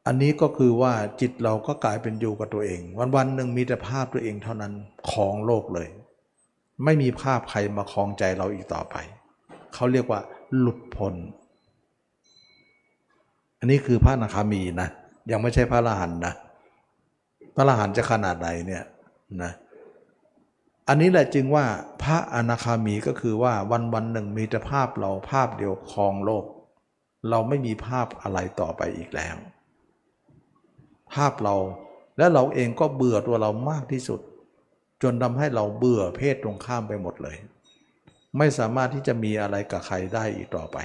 [SPEAKER 1] อันนี้ก็คือว่าจิตเราก็กลายเป็นอยู่กับตัวเอง วันวันหนึ่งมีแต่ภาพตัวเองเท่านั้นของโลกเลย ไม่มีภาพใครมาคลองใจเราอีกต่อไป เขาเรียกว่าหลุดพ้น อันนี้คือพระอนาคามีนะ ยังไม่ใช่พระอรหันต์นะ พระอรหันต์จะขนาดไหนเนี่ยนะ อันนี้แหละจึงว่าพระอนาคามีก็คือว่าวันวันหนึ่งมีแต่ภาพเราภาพเดียวครองโลก เราไม่มีภาพอะไรต่อไปอีกแล้ว ภาพเราและเราเองก็เบื่อตัวเรามากที่สุด จนทำให้เราเบื่อเพศตรงข้ามไปหมดเลย ไม่สามารถที่จะมีอะไรกับใครได้อีกต่อไป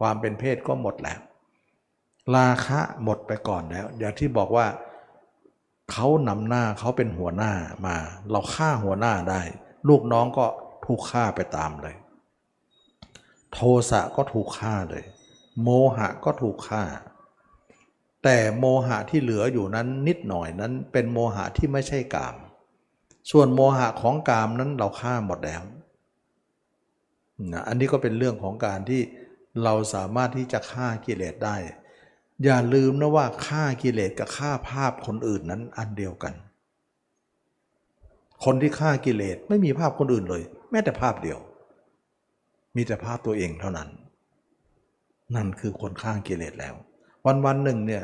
[SPEAKER 1] ความเป็นเพศก็หมดแล้ว ราคะหมดไปก่อนแล้ว อย่างที่บอกว่าเขานำหน้าเขาเป็นหัวหน้ามา เราฆ่าหัวหน้าได้ ลูกน้องก็ถูกฆ่าไปตามเลย โทสะก็ถูกฆ่าเลย โมหะก็ถูกฆ่า แต่โมหะที่เหลืออยู่นั้นนิดหน่อยนั้นเป็นโมหะที่ไม่ใช่กาม ส่วนโมหะของกามนั้นเราฆ่าหมดแล้วนะอันนี้ก็เป็นเรื่องของการที่เราสามารถที่จะฆ่ากิเลสได้ อย่าลืมนะว่าฆ่ากิเลสกับฆ่าภาพคนอื่นนั้นอันเดียวกัน คนที่ฆ่ากิเลสไม่มีภาพคนอื่นเลย แม้แต่ภาพเดียว มีแต่ภาพตัวเองเท่านั้น นั่นคือคนฆ่ากิเลสแล้ว วันวันหนึ่งเนี่ย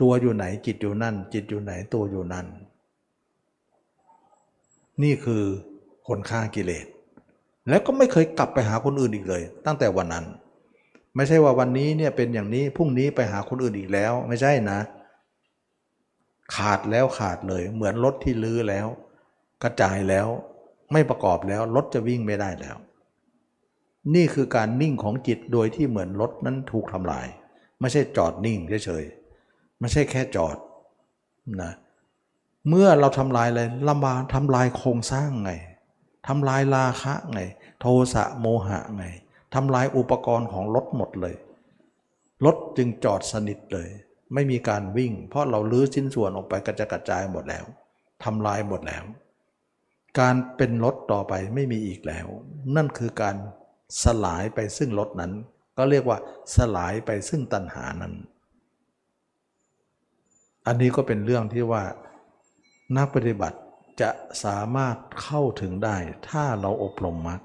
[SPEAKER 1] ตัวอยู่ไหนจิตอยู่นั่น จิตอยู่ไหนตัวอยู่นั่น นี่คือคนฆ่ากิเลสแล้วก็ไม่เคยกลับไปหาคนอื่นอีกเลย ตั้งแต่วันนั้น ไม่ใช่ว่าวันนี้เนี่ยเป็นอย่างนี้พรุ่งนี้ไปหาคนอื่นอีกแล้ว ไม่ใช่นะ ขาดแล้วขาดเลย เหมือนรถที่ลื้อแล้ว กระจายแล้ว ไม่ประกอบแล้วรถจะวิ่งไม่ได้แล้ว นี่คือการนิ่งของจิตโดยที่เหมือนรถนั้นถูกทำลาย ไม่ใช่จอดนิ่งเฉยๆไม่ใช่แค่จอดนะเมื่อเราทำลายอะไรลำบากทำลายโครงสร้างไงทำลายราคะไง โทสะโมหะไง ทำลายอุปกรณ์ของรถหมดเลย รถจึงจอดสนิทเลย ไม่มีการวิ่ง เพราะเราลื้อชิ้นส่วนออกไปกระจกระจายหมดแล้วทำลายหมดแล้ว การเป็นรถต่อไปไม่มีอีกแล้ว นั่นคือการสลายไปซึ่งรถนั้น ก็เรียกว่าสลายไปซึ่งตัณหานั้น อันนี้ก็เป็นเรื่องที่ว่านักปฏิบัติจะสามารถเข้าถึงได้ถ้าเราอบรมมรรค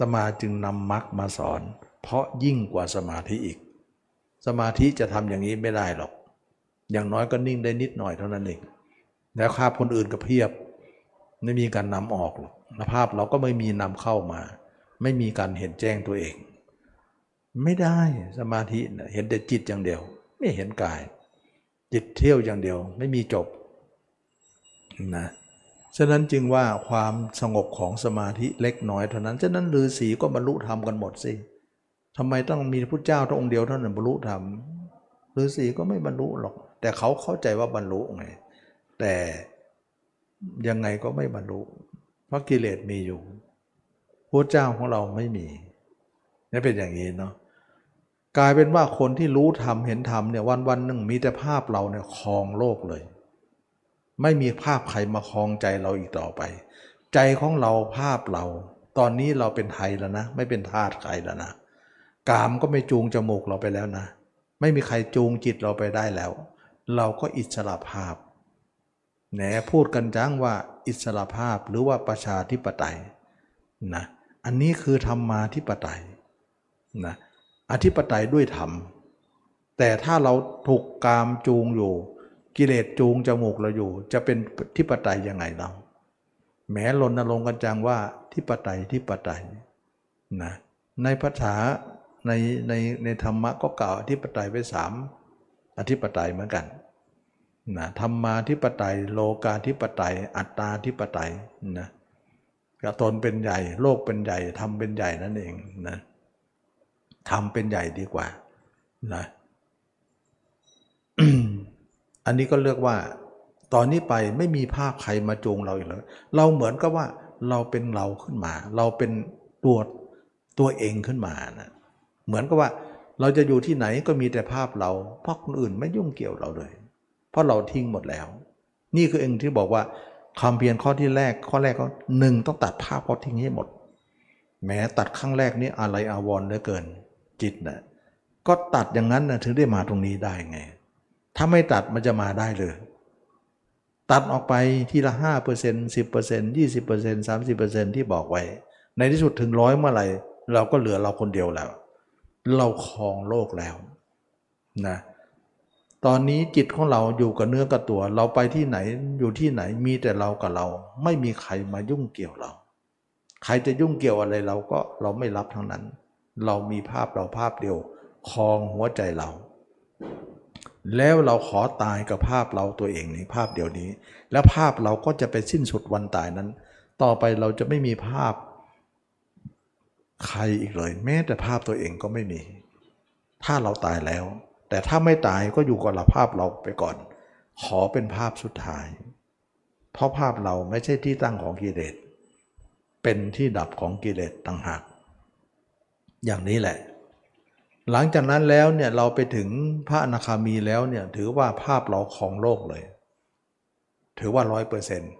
[SPEAKER 1] ตมาจึงนำมรรคมาสอน เพราะยิ่งกว่าสมาธิอีก สมาธิจะทำอย่างนี้ไม่ได้หรอก อย่างน้อยก็นิ่งได้นิดหน่อยเท่านั้นเอง แล้วภาพคนอื่นก็เพียบ ไม่มีการนำออกหรอกภาพเราก็ไม่มีนำเข้ามา ไม่มีการเห็นแจ้งตัวเอง ไม่ได้สมาธิเห็นแต่จิตอย่างเดียว ไม่เห็นกาย จิตเที่ยวอย่างเดียว ไม่มีจบนะ ฉะนั้นจึงว่าความสงบของสมาธิเล็กน้อยเท่านั้น ฉะนั้นฤาษีก็บรรลุธรรมกันหมดสิทำไมต้องมีพระเจ้าพระองค์เดียวเท่านั้นบรรลุธรรมฤาษีก็ไม่บรรลุหรอก แต่เขาเข้าใจว่าบรรลุไง แต่ยังไงก็ไม่บรรลุ เพราะกิเลสมีอยู่พระเจ้าของเราไม่มีนี่เป็นอย่างนี้เนาะกลายเป็นว่าคนที่รู้ธรรมเห็นธรรมเนี่ยวันวันหนึ่งมีแต่ภาพเราเนี่ยครองโลกเลย ไม่มีภาพใครมาคลองใจเราอีกต่อไป ใจของเราภาพเรา ตอนนี้เราเป็นไทยแล้วนะ ไม่เป็นทาสใครแล้วนะกามก็ไม่จูงจมูกเราไปแล้วนะ ไม่มีใครจูงจิตเราไปได้แล้ว เราก็อิสระภาพแหนพูดกันจังว่าอิสระภาพหรือว่าประชาธิปไตยนะอันนี้คือธรรมาธิปไตยนะอธิปไตยด้วยธรรมแต่ถ้าเราถูกกามจูงอยู่ กิเลสจูงจมูกเราอยู่ จะเป็นทิปไตยยังไงเรา แม้รณรงกันจังว่าทิปไตยทิปไตยนะในภาษาในในในธรรมะก็กล่าวอธิปไตยไว้สามอธิปไตยเหมือนกันนะธรรมาธิปไตย โลกาธิปไตย อัตตาธิปไตยนะกระตนเป็นใหญ่ โลกเป็นใหญ่ทำเป็นใหญ่นั่นเองนะทำเป็นใหญ่ดีกว่านะ อันนี้ก็เลือกว่า ตอนนี้ไปไม่มีภาพใครมาจูงเราอีกแล้ว เราเหมือนกับว่าเราเป็นเราขึ้นมา เราเป็นตัวตัวเองขึ้นมานะเหมือนกับว่าเราจะอยู่ที่ไหนก็มีแต่ภาพเรา เพราะคนอื่นไม่ยุ่งเกี่ยวเราเลย เพราะเราทิ้งหมดแล้ว นี่คือเองที่บอกว่าความเพียรข้อที่แรกข้อแรกก็หนึ่งต้องตัดภาพเขาทิ้งให้หมด แม้ตัดครั้งแรกนี่อะไรอาวรณ์เหลือเกิน จิตน่ะก็ตัดอย่างนั้นนะถึงได้มาตรงนี้ได้ไง ถ้าไม่ตัดมันจะมาได้เลย ตัดออกไปทีละห้าเปอร์เซ็นต์สิบเปอร์เซ็นต์ยี่สิบเปอร์เซ็นต์สามสิบเปอร์เซ็นต์ที่บอกไว้ ในที่สุดถึงร้อยเมื่อไหร่ เราก็เหลือเราคนเดียวแล้ว เราครองโลกแล้วนะตอนนี้จิตของเราอยู่กับเนื้อกับตัว เราไปที่ไหนอยู่ที่ไหนมีแต่เรากับเรา ไม่มีใครมายุ่งเกี่ยวเรา ใครจะยุ่งเกี่ยวอะไรเราก็เราไม่รับทั้งนั้น เรามีภาพเราภาพเดียวครองหัวใจเรา แล้วเราขอตายกับภาพเราตัวเองนี้ภาพเดียวนี้ แล้วภาพเราก็จะไปสิ้นสุดวันตายนั้น ต่อไปเราจะไม่มีภาพใครอีกเลย แม้แต่ภาพตัวเองก็ไม่มี ถ้าเราตายแล้ว แต่ถ้าไม่ตายก็อยู่กับภาพเราไปก่อน ขอเป็นภาพสุดท้าย เพราะภาพเราไม่ใช่ที่ตั้งของกิเลสเป็นที่ดับของกิเลสต่างหาก อย่างนี้แหละ หลังจากนั้นแล้วเนี่ยเราไปถึงพระอนาคามีแล้วเนี่ยถือว่าภาพเราของโลกเลย ถือว่าร้อยเปอร์เซ็นต์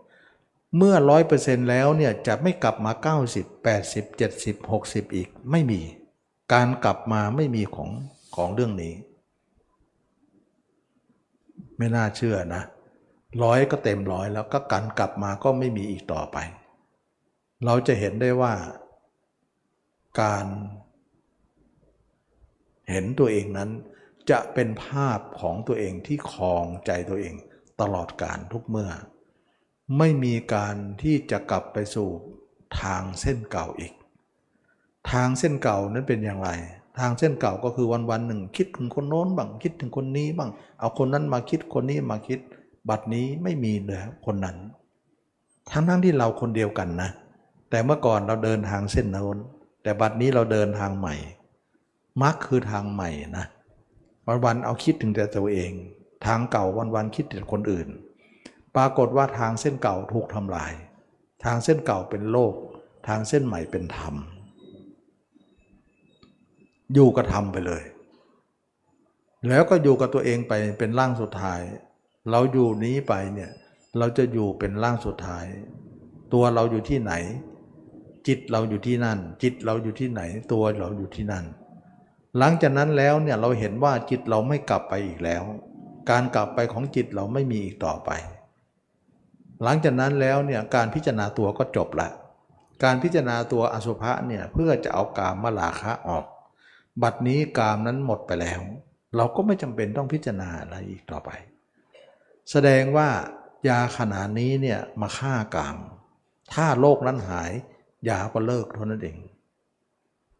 [SPEAKER 1] เมื่อร้อยเปอร์เซ็นต์แล้วเนี่ยจะไม่กลับมา 90 80 70 60 อีกไม่มี การกลับมาไม่มีของของเรื่องนี้ ไม่น่าเชื่อนะร้อยก็เต็มร้อยแล้วก็การกลับมาก็ไม่มีอีกต่อไป เราจะเห็นได้ว่า การ เห็นตัวเองนั้น จะเป็นภาพของตัวเองที่คลองใจตัวเองตลอดการทุกเมื่อ ไม่มีการที่จะกลับไปสู่ทางเส้นเก่าอีก ทางเส้นเก่านั้นเป็นอย่างไร ทางเส้นเก่าก็คือวันวันหนึ่ง คิดถึงคนโน้นบ้างคิดถึงคนนี้บ้างเอาคนนั้นมาคิดคนนี้มาคิด บัดนี้ไม่มีเลยคนนั้น ทั้งทั้งที่เราคนเดียวกันนะ แต่เมื่อก่อนเราเดินทางเส้นโน้นแต่บัดนี้เราเดินทางใหม่ มักคือทางใหม่นะวันวันเอาคิดถึงแต่ตัวเอง ทางเก่าวันวันคิดถึงคนอื่น ปรากฏว่าทางเส้นเก่าถูกทำลาย ทางเส้นเก่าเป็นโลก ทางเส้นใหม่เป็นธรรม อยู่กับธรรมไปเลย แล้วก็อยู่กับตัวเองไปเป็นร่างสุดท้าย เราอยู่นี้ไปเนี่ยเราจะอยู่เป็นร่างสุดท้าย ตัวเราอยู่ที่ไหน จิตเราอยู่ที่นั่น จิตเราอยู่ที่ไหน ตัวเราอยู่ที่นั่น หลังจากนั้นแล้วเนี่ยเราเห็นว่าจิตเราไม่กลับไปอีกแล้ว การกลับไปของจิตเราไม่มีอีกต่อไป หลังจากนั้นแล้วเนี่ยการพิจารณาตัวก็จบละ การพิจารณาตัวอสุภะเนี่ยเพื่อจะเอากามมาลาคะออก บัดนี้กามนั้นหมดไปแล้ว เราก็ไม่จำเป็นต้องพิจารณาอะไรอีกต่อไป แสดงว่ายาขนาดนี้เนี่ยมาฆ่ากาม ถ้าโรคนั้นหายยาก็เลิกเท่านั้นเอง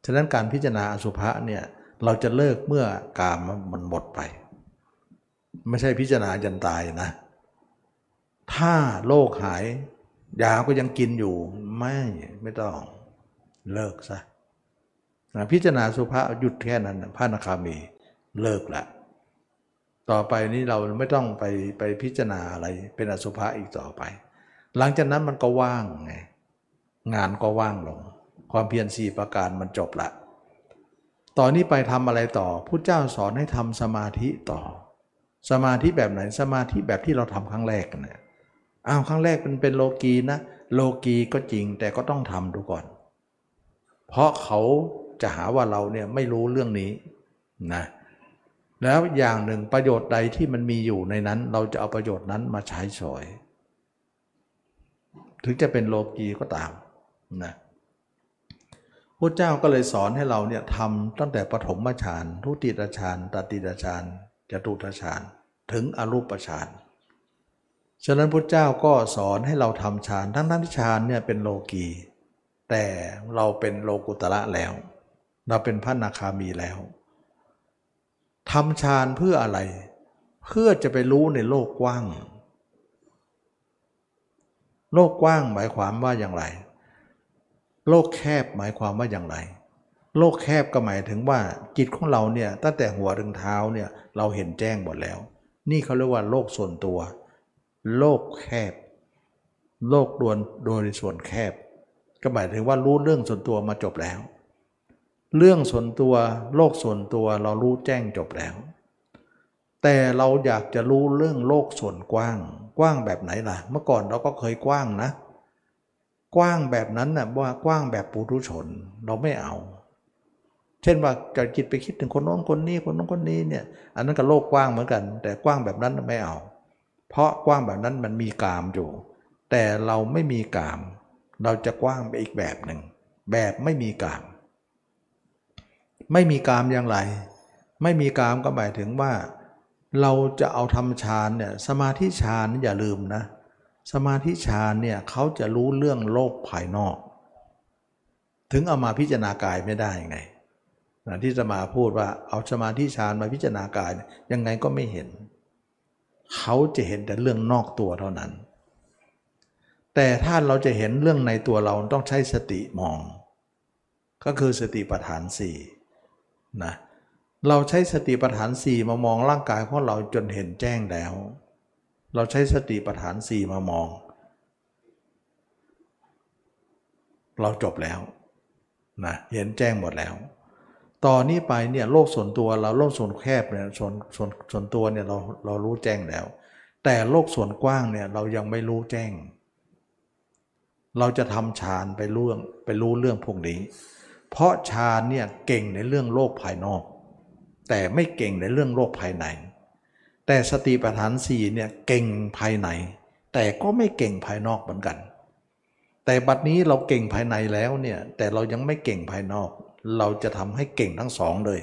[SPEAKER 1] ฉะนั้นการพิจารณาอสุภะเนี่ย เราจะเลิกเมื่อกามมันหมดไป ไม่ใช่พิจารณายันตายนะ ถ้าโรคหายยาก็ยังกินอยู่ ไม่ไม่ต้องเลิกซะพิจารณาสุภาหยุดแค่นั้นพระนาคามีเลิกละ ต่อไปนี้เราไม่ต้องไปไปพิจารณาอะไรเป็นอสุภะอีกต่อไป หลังจากนั้นมันก็ว่างไงงานก็ว่างลง ความเพียรสี่ประการมันจบละ ตอนนี้ไปทำอะไรต่อพุทธเจ้าสอนให้ทำสมาธิต่อ สมาธิแบบไหนสมาธิแบบที่เราทำครั้งแรกเนี่ยอ้าวครั้งแรกเป็นเป็นโลกีนะ โลกีก็จริงแต่ก็ต้องทำดูก่อน เพราะเขาจะหาว่าเราเนี่ยไม่รู้เรื่องนี้นะแล้วอย่างหนึ่งประโยชน์ใดที่มันมีอยู่ในนั้น เราจะเอาประโยชน์นั้นมาใช้สอย ถึงจะเป็นโลกีก็ตามนะ พระเจ้าก็เลยสอนให้เราเนี่ยทำตั้งแต่ปฐมฌานทุติยฌานตติยฌานจตุตฌานถึงอรูปฌานฉะนั้นพระเจ้าก็สอนให้เราทำฌานทั้งนั้นที่ฌานเนี่ยเป็นโลกีแต่เราเป็นโลกุตระแล้ว เราเป็นพระนาคามีแล้วทำฌานเพื่ออะไร เพื่อจะไปรู้ในโลกกว้าง โลกกว้างหมายความว่าอย่างไร โลกแคบหมายความว่าอย่างไร โลกแคบก็หมายถึงว่าจิตของเราเนี่ยตั้งแต่หัวถึงเท้าเนี่ยเราเห็นแจ้งหมดแล้ว นี่เขาเรียกว่าโลกส่วนตัว โลกแคบ โลกดวนโดยส่วนแคบ ก็หมายถึงว่ารู้เรื่องส่วนตัวมาจบแล้ว เรื่องส่วนตัวโลกส่วนตัวเรารู้แจ้งจบแล้ว แต่เราอยากจะรู้เรื่องโลกส่วนกว้าง กว้างแบบไหนล่ะ เมื่อก่อนเราก็เคยกว้างนะ กว้างแบบนั้นนะ่ะว่ากว้างแบบปุถุชนเราไม่เอา เช่นว่าจะจิตไปคิดถึงคนโน้นคนนี้คนโน้นคนนี้เนี่ย อันนั้นก็โลกกว้างเหมือนกัน แต่กว้างแบบนั้นไม่เอา เพราะกว้างแบบนั้นมันมีกามอยู่ แต่เราไม่มีกาม เราจะกว้างไปอีกแบบหนึ่งแบบไม่มีกาม ไม่มีกามอย่างไร ไม่มีกามก็หมายถึงว่า เราจะเอาทำฌานเนี่ยสมาธิฌานอย่าลืมนะ สมาธิฌานเนี่ยเขาจะรู้เรื่องโลกภายนอก ถึงเอามาพิจารณากายไม่ได้ไงนะที่จะมาพูดว่าเอาสมาธิฌานมาพิจารณากายยังไงก็ไม่เห็น เขาจะเห็นแต่เรื่องนอกตัวเท่านั้น แต่ถ้าเราจะเห็นเรื่องในตัวเราต้องใช้สติมอง ก็คือสติปัฏฐานสี่นะเราใช้สติปัฏฐานสี่มามองร่างกายของเราจนเห็นแจ้งแล้ว เราใช้สติปัฏฐานสี่มามอง เราจบแล้วนะเห็นแจ้งหมดแล้ว ต่อนนี้ไปเนี่ยโลกส่วนตัวเราโลกส่วนแคบเนี่ยส่วนส่วนส่วนตัวเนี่ยเราเรารู้แจ้งแล้ว แต่โลกส่วนกว้างเนี่ยเรายังไม่รู้แจ้ง เราจะทำฌานไปเรื่องไปรู้เรื่องพวกนี้ เพราะฌานเนี่ยเก่งในเรื่องโลกภายนอก แต่ไม่เก่งในเรื่องโลกภายใน แต่สติปัฏฐานสี่เนี่ยเก่งภายใน แต่ก็ไม่เก่งภายนอกเหมือนกัน แต่บัดนี้เราเก่งภายในแล้วเนี่ยแต่เรายังไม่เก่งภายนอก เราจะทำให้เก่งทั้งสองเลย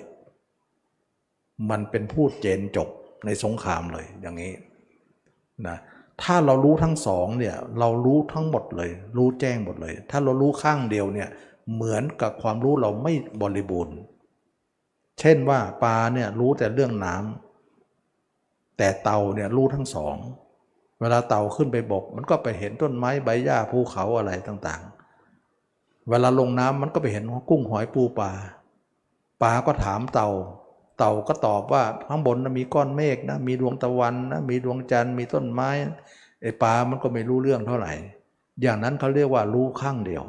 [SPEAKER 1] มันเป็นพูดเจนจบในสงครามเลยอย่างนี้นะถ้าเรารู้ทั้งสองเนี่ยเรารู้ทั้งหมดเลย รู้แจ้งหมดเลย ถ้าเรารู้ข้างเดียวเนี่ยเหมือนกับความรู้เราไม่บริบูรณ์ เช่นว่าปลาเนี่ยรู้แต่เรื่องน้ำ แต่เต่าเนี่ยรู้ทั้งสอง เวลาเต่าขึ้นไปบก มันก็ไปเห็นต้นไม้ใบหญ้าภูเขาอะไรต่างๆ เวลาลงน้ำมันก็ไปเห็นกุ้งหอยปูปลาปลาก็ถามเต่า เต่าก็ตอบว่าข้างบนนะมีก้อนเมฆนะมีดวงตะวันนะมีดวงจันทร์มีต้นไม้ไอ้ปลามันก็ไม่รู้เรื่องเท่าไหร่ อย่างนั้นเขาเรียกว่ารู้ข้างเดียว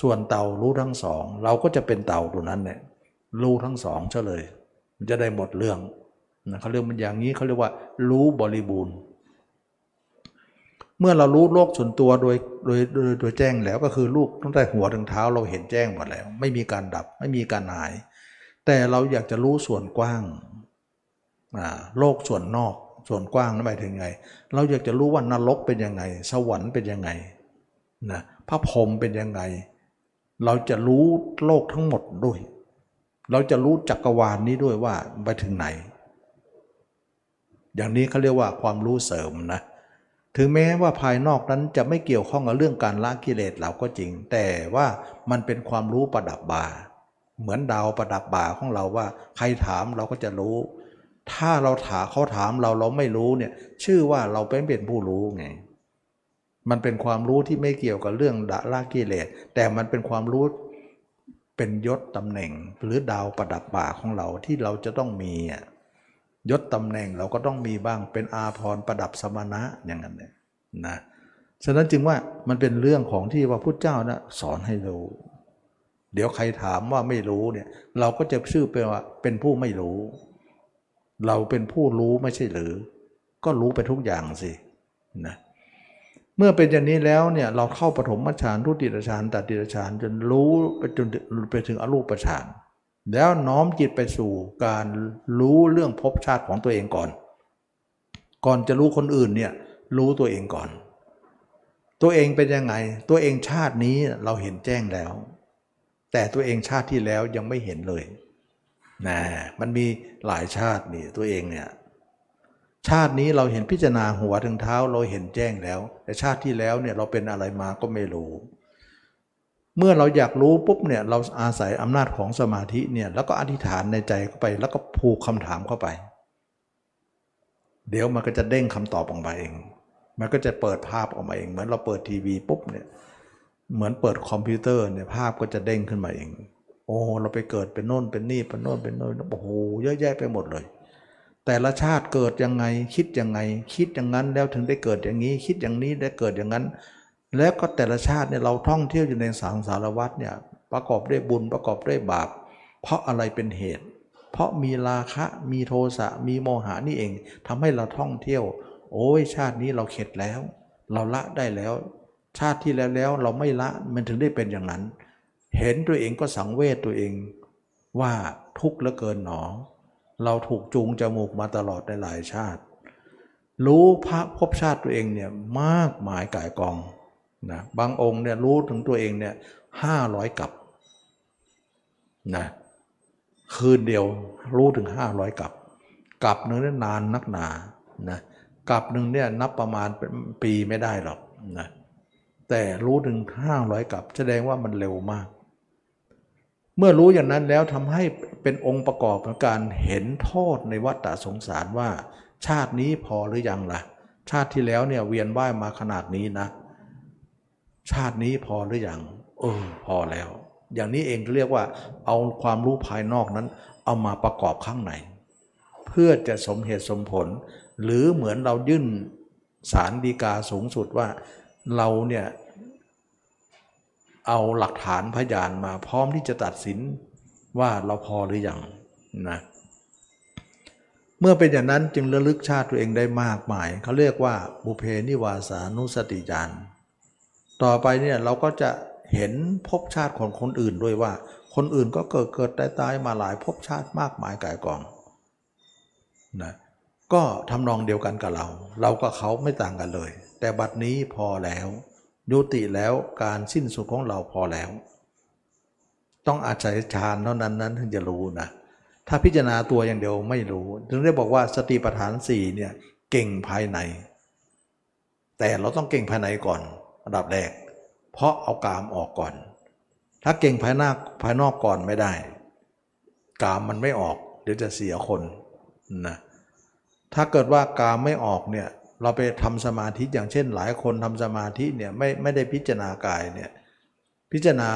[SPEAKER 1] ส่วนเต่ารู้ทั้งสอง เราก็จะเป็นเต่าตัวนั้นเนี่ยรู้ทั้งสองเฉลยมันจะได้หมดเรื่อง นะเขาเรียกมันอย่างนี้เขาเรียกว่า รู้บริบูรณ์ เมื่อเรารู้โลกส่วนตัวโดยโดยโดยโดยแจ้งแล้วก็คือลูกตั้งแต่หัวถึงเท้าเราเห็นแจ้งหมดแล้ว ไม่มีการดับไม่มีการหาย แต่เราอยากจะรู้ส่วนกว้างโลกส่วนนอกส่วนกว้างนั้นหมายถึงไง เราอยากจะรู้ว่านรกเป็นยังไง สวรรค์เป็นยังไงนะพระพรหมเป็นยังไง เราจะรู้โลกทั้งหมดด้วย เราจะรู้จักรวาลนนี้ด้วยว่าไปถึงไหน อย่างนี้เขาเรียกว่าความรู้เสริมนะ ถึงแม้ว่าภายนอกนั้นจะไม่เกี่ยวข้องกับเรื่องการละกิเลสเราก็จริง แต่ว่ามันเป็นความรู้ประดับบาเหมือนดาวประดับบาของเราว่า ใครถามเราก็จะรู้ ถ้าเราถามเขาถามเราเราไม่รู้เนี่ย ชื่อว่าเราเป็นเป็นผู้รู้ไง มันเป็นความรู้ที่ไม่เกี่ยวกับเรื่องดะละกิเลส แต่มันเป็นความรู้เป็นยศตำแหน่งหรือดาวประดับบ่าของเราที่เราจะต้องมีอะ ยศตำแหน่งเราก็ต้องมีบ้างเป็นอาภรณ์ประดับสมณะอย่างนั้นเนี่ยนะฉะนั้นจึงว่ามันเป็นเรื่องของที่ว่าพุทธเจ้านะสอนให้รู้ เดี๋ยวใครถามว่าไม่รู้เนี่ย เราก็จะชื่อเป็นว่าเป็นผู้ไม่รู้ เราเป็นผู้รู้ไม่ใช่หรือ ก็รู้ไปทุกอย่างสินะเมื่อเป็นอย่างนี้แล้วเนี่ยเราเข้าปฐมฌานทุติยฌานตติยฌานจนรู้ไปจนไปถึงอรูปฌาน แล้วน้อมจิตไปสู่การรู้เรื่องภพชาติของตัวเองก่อน ก่อนจะรู้คนอื่นเนี่ยรู้ตัวเองก่อน ตัวเองเป็นยังไง ตัวเองชาตินี้เราเห็นแจ้งแล้ว แต่ตัวเองชาติที่แล้วยังไม่เห็นเลยนะมันมีหลายชาตินี่ตัวเองเนี่ยชาตินี้เราเห็นพิจารณาหัวถึงเท้าเราเห็นแจ้งแล้ว แต่ชาติที่แล้วเนี่ยเราเป็นอะไรมาก็ไม่รู้ เมื่อเราอยากรู้ปุ๊บเนี่ยเราอาศัยอำนาจของสมาธิเนี่ยแล้วก็อธิษฐานในใจเข้าไป แล้วก็ผูกคำถามเข้าไป เดี๋ยวมันก็จะเด้งคำตอบออกมาเอง มันก็จะเปิดภาพออกมาเอง เหมือนเราเปิดทีวีปุ๊บเนี่ยเหมือนเปิดคอมพิวเตอร์เนี่ยภาพก็จะเด้งขึ้นมาเอง โอ้เราไปเกิดเป็นโน่นเป็นนี่เป็นโน่นเป็นโน่นโอ้โหเยอะแยะไปหมดเลย แต่ละชาติเกิดยังไงคิดยังไง คิดอย่างนั้นแล้วถึงได้เกิดอย่างนี้ คิดอย่างนี้ได้เกิดอย่างนั้น แล้วก็แต่ละชาติเนี่ยเราท่องเที่ยวอยู่ในสังสารวัฏเนี่ยประกอบด้วยบุญประกอบด้วยบาป เพราะอะไรเป็นเหตุ เพราะมีราคะมีโทสะมีโมหะนี่เองทำให้เราท่องเที่ยว โอ้ยชาตินี้เราเข็ดแล้ว เราละได้แล้ว ชาติที่แล้วแล้วเราไม่ละมันถึงได้เป็นอย่างนั้น เห็นตัวเองก็สังเวชตัวเองว่าทุกข์เหลือเกินหนอ เราถูกจูงจมูกมาตลอดในหลายชาติ รู้พระภพชาติตัวเองเนี่ยมากมายกายกอง นะบางองค์เนี่ยรู้ถึงตัวเองเนี่ยห้าร้อยกับนะคืนเดียวรู้ถึงห้าร้อยกับกับหนึ่งเนี่ยนานนักหนานะกับหนึ่งเนี่ยนับประมาณเป็นปีไม่ได้หรอกนะแต่รู้ถึงห้าร้อยกับ แสดงว่ามันเร็วมาก เมื่อรู้อย่างนั้นแล้วทำให้เป็นองค์ประกอบของการเห็นโทษในวัฏฏะสงสารว่า ชาตินี้พอหรือยังล่ะ ชาติที่แล้วเนี่ยเวียนว่ายมาขนาดนี้นะ ชาตินี้พอหรือยังเออพอแล้ว อย่างนี้เองเรียกว่า เอาความรู้ภายนอกนั้น เอามาประกอบข้างใน เพื่อจะสมเหตุสมผล หรือเหมือนเรายื่นสารดีกาสูงสุดว่าเราเนี่ยเอาหลักฐานพยานมาพร้อมที่จะตัดสินว่าเราพอหรืออยังนะเมื่อเป็นอย่างนั้นจึงระลึกชาติตัวเองได้มากมายเขาเรียกว่าบุเพนิวาสานุสติญาณ ต่อไปเนี่ยเราก็จะเห็นภพชาติของคนอื่นด้วยว่า คนอื่นก็เกิดเกิดตายตายมาหลายภพชาติมากมายกายกองนะก็ทำนองเดียวกันกับเรา เรากับเขาไม่ต่างกันเลย แต่บัดนี้พอแล้ว ยุติแล้วการสิ้นสุดของเราพอแล้ว ต้องอาศัยฌานเท่านั้นนั้นถึงจะรู้นะถ้าพิจารณาตัวอย่างเดียวไม่รู้ถึงได้บอกว่าสติปัฏฐานสี่เนี่ยเก่งภายใน แต่เราต้องเก่งภายในก่อน อันดับแรก เพราะเอากามออกก่อน ถ้าเก่งภายนอกภายนอกก่อนไม่ได้ กามมันไม่ออกเดี๋ยวจะเสียคนนะถ้าเกิดว่ากามไม่ออกเนี่ยเราไปทำสมาธิอย่างเช่น หลายคนทำสมาธิเนี่ยไม่ไม่ได้พิจารณากายเนี่ยพิจารณา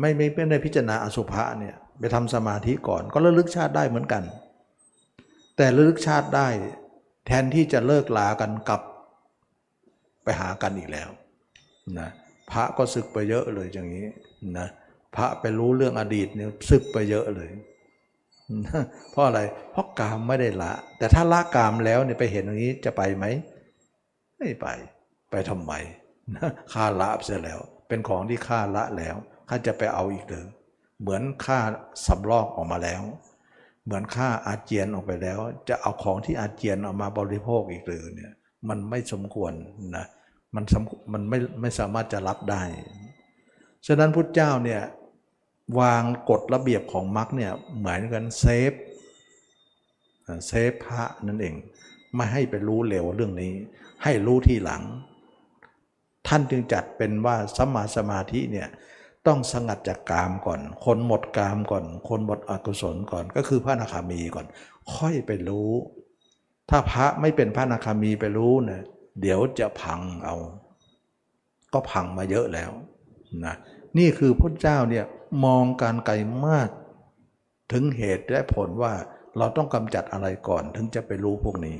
[SPEAKER 1] ไม่ไม่ไม่ได้พิจารณาอสุภะเนี่ยไปทำสมาธิก่อนก็ระลึกชาติได้เหมือนกัน แต่ระลึกชาติได้ แทนที่จะเลิกลากันกลับไปหากันอีกแล้ว นะพระก็ศึกไปเยอะเลยอย่างนี้นะพระไปรู้เรื่องอดีตเนี่ยศึกไปเยอะเลย เพราะอะไร เพราะกามไม่ได้ละ แต่ถ้าละกามแล้วเนี่ยไปเห็นอย่างนี้จะไปไหม ไม่ไป ไปทำไมฆ่าละเสียแล้ว เป็นของที่ฆ่าละแล้วข้าจะไปเอาอีกเลยเหมือนฆ่าสำลอกออกมาแล้ว เหมือนฆ่าอาเจียนออกไปแล้ว จะเอาของที่อาเจียนออกมาบริโภคอีกหรือเนี่ย มันไม่สมควรนะ มันมันไม่ไม่สามารถจะรับได้ ฉะนั้นพุทธเจ้าเนี่ยวางกฎระเบียบของมรรคเนี่ยเหมือนกัน save save พระนั่นเอง ไม่ให้ไปรู้เร็วเรื่องนี้ ให้รู้ทีหลัง ท่านจึงจัดเป็นว่าสมาสมาธิเนี่ยต้องสงัดจากกามก่อน คนหมดกามก่อน คนหมดอกุศลก่อน ก็คือพระนาคามีก่อน ค่อยไปรู้ ถ้าพระไม่เป็นพระนาคามีไปรู้เนี่ย เดี๋ยวจะพังเอา ก็พังมาเยอะแล้วนะนี่คือพระเจ้าเนี่ยมองการไกลมาก ถึงเหตุและผลว่าเราต้องกำจัดอะไรก่อนถึงจะไปรู้พวกนี้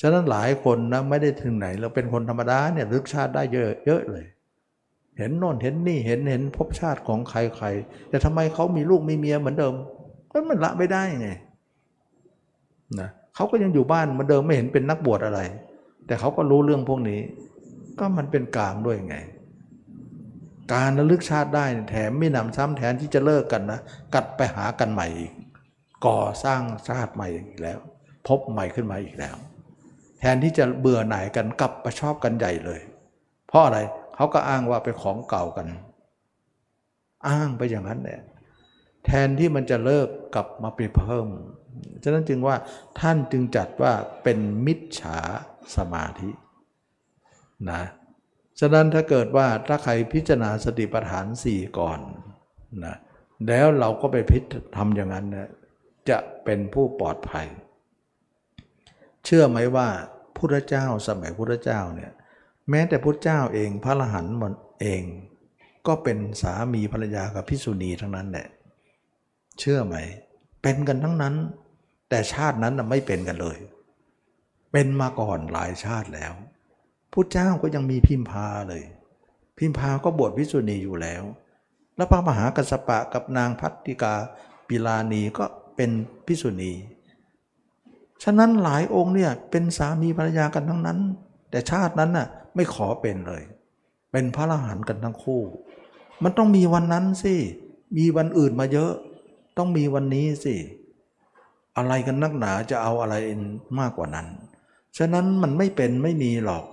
[SPEAKER 1] ฉะนั้นหลายคนนะไม่ได้ถึงไหนเราเป็นคนธรรมดาเนี่ยลึกชาติได้เยอะเยอะเลย เห็นโน่นเห็นนี่เห็นเห็นภพชาติของใครใครแต่ทำไมเขามีลูกมีเมียเหมือนเดิมก็มันละไม่ได้ไงนะเขาก็ยังอยู่บ้านเหมือนเดิมไม่เห็นเป็นนักบวชอะไร แต่เขาก็รู้เรื่องพวกนี้ ก็มันเป็นกลามด้วยไง การระลึกชาติได้แถมไม่นำซ้ำแทนที่จะเลิกกันนะกัดไปหากันใหม่อีก ก่อสร้างชาติใหม่อีกแล้ว พบใหม่ขึ้นมาอีกแล้ว แทนที่จะเบื่อหน่ายกันกลับไปชอบกันใหญ่เลย เพราะอะไรเขาก็อ้างว่าเป็นของเก่ากัน อ้างไปอย่างนั้นแหละแทนที่มันจะเลิกกลับมาไปเพิ่ม ฉะนั้นจึงว่าท่านจึงจัดว่าเป็นมิจฉา สมาธินะฉะนั้นถ้าเกิดว่าถ้าใครพิจารณาสติปัฏฐานสี่ก่อนนะแล้วเราก็ไปพิจทำอย่างนั้นนะจะเป็นผู้ปลอดภัย เชื่อไหมว่าพุทธเจ้าสมัยพุทธเจ้าเนี่ยแม้แต่พุทธเจ้าเองพระอรหันต์มันเอง ก็เป็นสามีภรรยากับพิสุณีทั้งนั้นแหละเชื่อไหม เป็นกันทั้งนั้น แต่ชาตินั้นไม่เป็นกันเลย เป็นมาก่อนหลายชาติแล้วพุทธเจ้าก็ยังมีพิมพาเลย พิมพาก็บวชพิสุณีอยู่แล้ว แล้วพระมหากัสสปะกับนางพัตติกาปิลานีก็เป็นพิสุณี ฉะนั้นหลายองค์เนี่ยเป็นสามีภรรยากันทั้งนั้น แต่ชาตินั้นน่ะไม่ขอเป็นเลย เป็นพระอรหันต์กันทั้งคู่ มันต้องมีวันนั้นสิ มีวันอื่นมาเยอะ ต้องมีวันนี้สิ อะไรกันนักหนาจะเอาอะไรมากกว่านั้น ฉะนั้นมันไม่เป็นไม่มีหรอก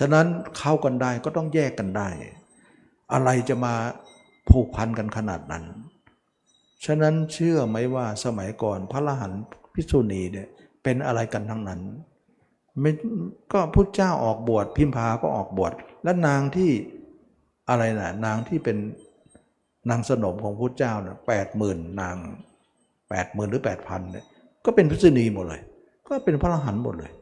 [SPEAKER 1] ฉะนั้นเข้ากันได้ก็ต้องแยกกันได้ อะไรจะมาผูกพันกันขนาดนั้น ฉะนั้นเชื่อไหมว่าสมัยก่อนพระอรหันต์พิษุณีเนี่ยเป็นอะไรกันทั้งนั้นไม่ก็พุทธเจ้าออกบวชพิมพาก็ออกบวชและนางที่อะไรนะนางที่เป็นนางสนมของพุทธเจ้าเนี่ยแปดหมื่นนางแปดหมื่นหรือแปดพันเนี่ยก็เป็นพิษุณีหมดเลย ก็เป็นพระอรหันต์หมดเลย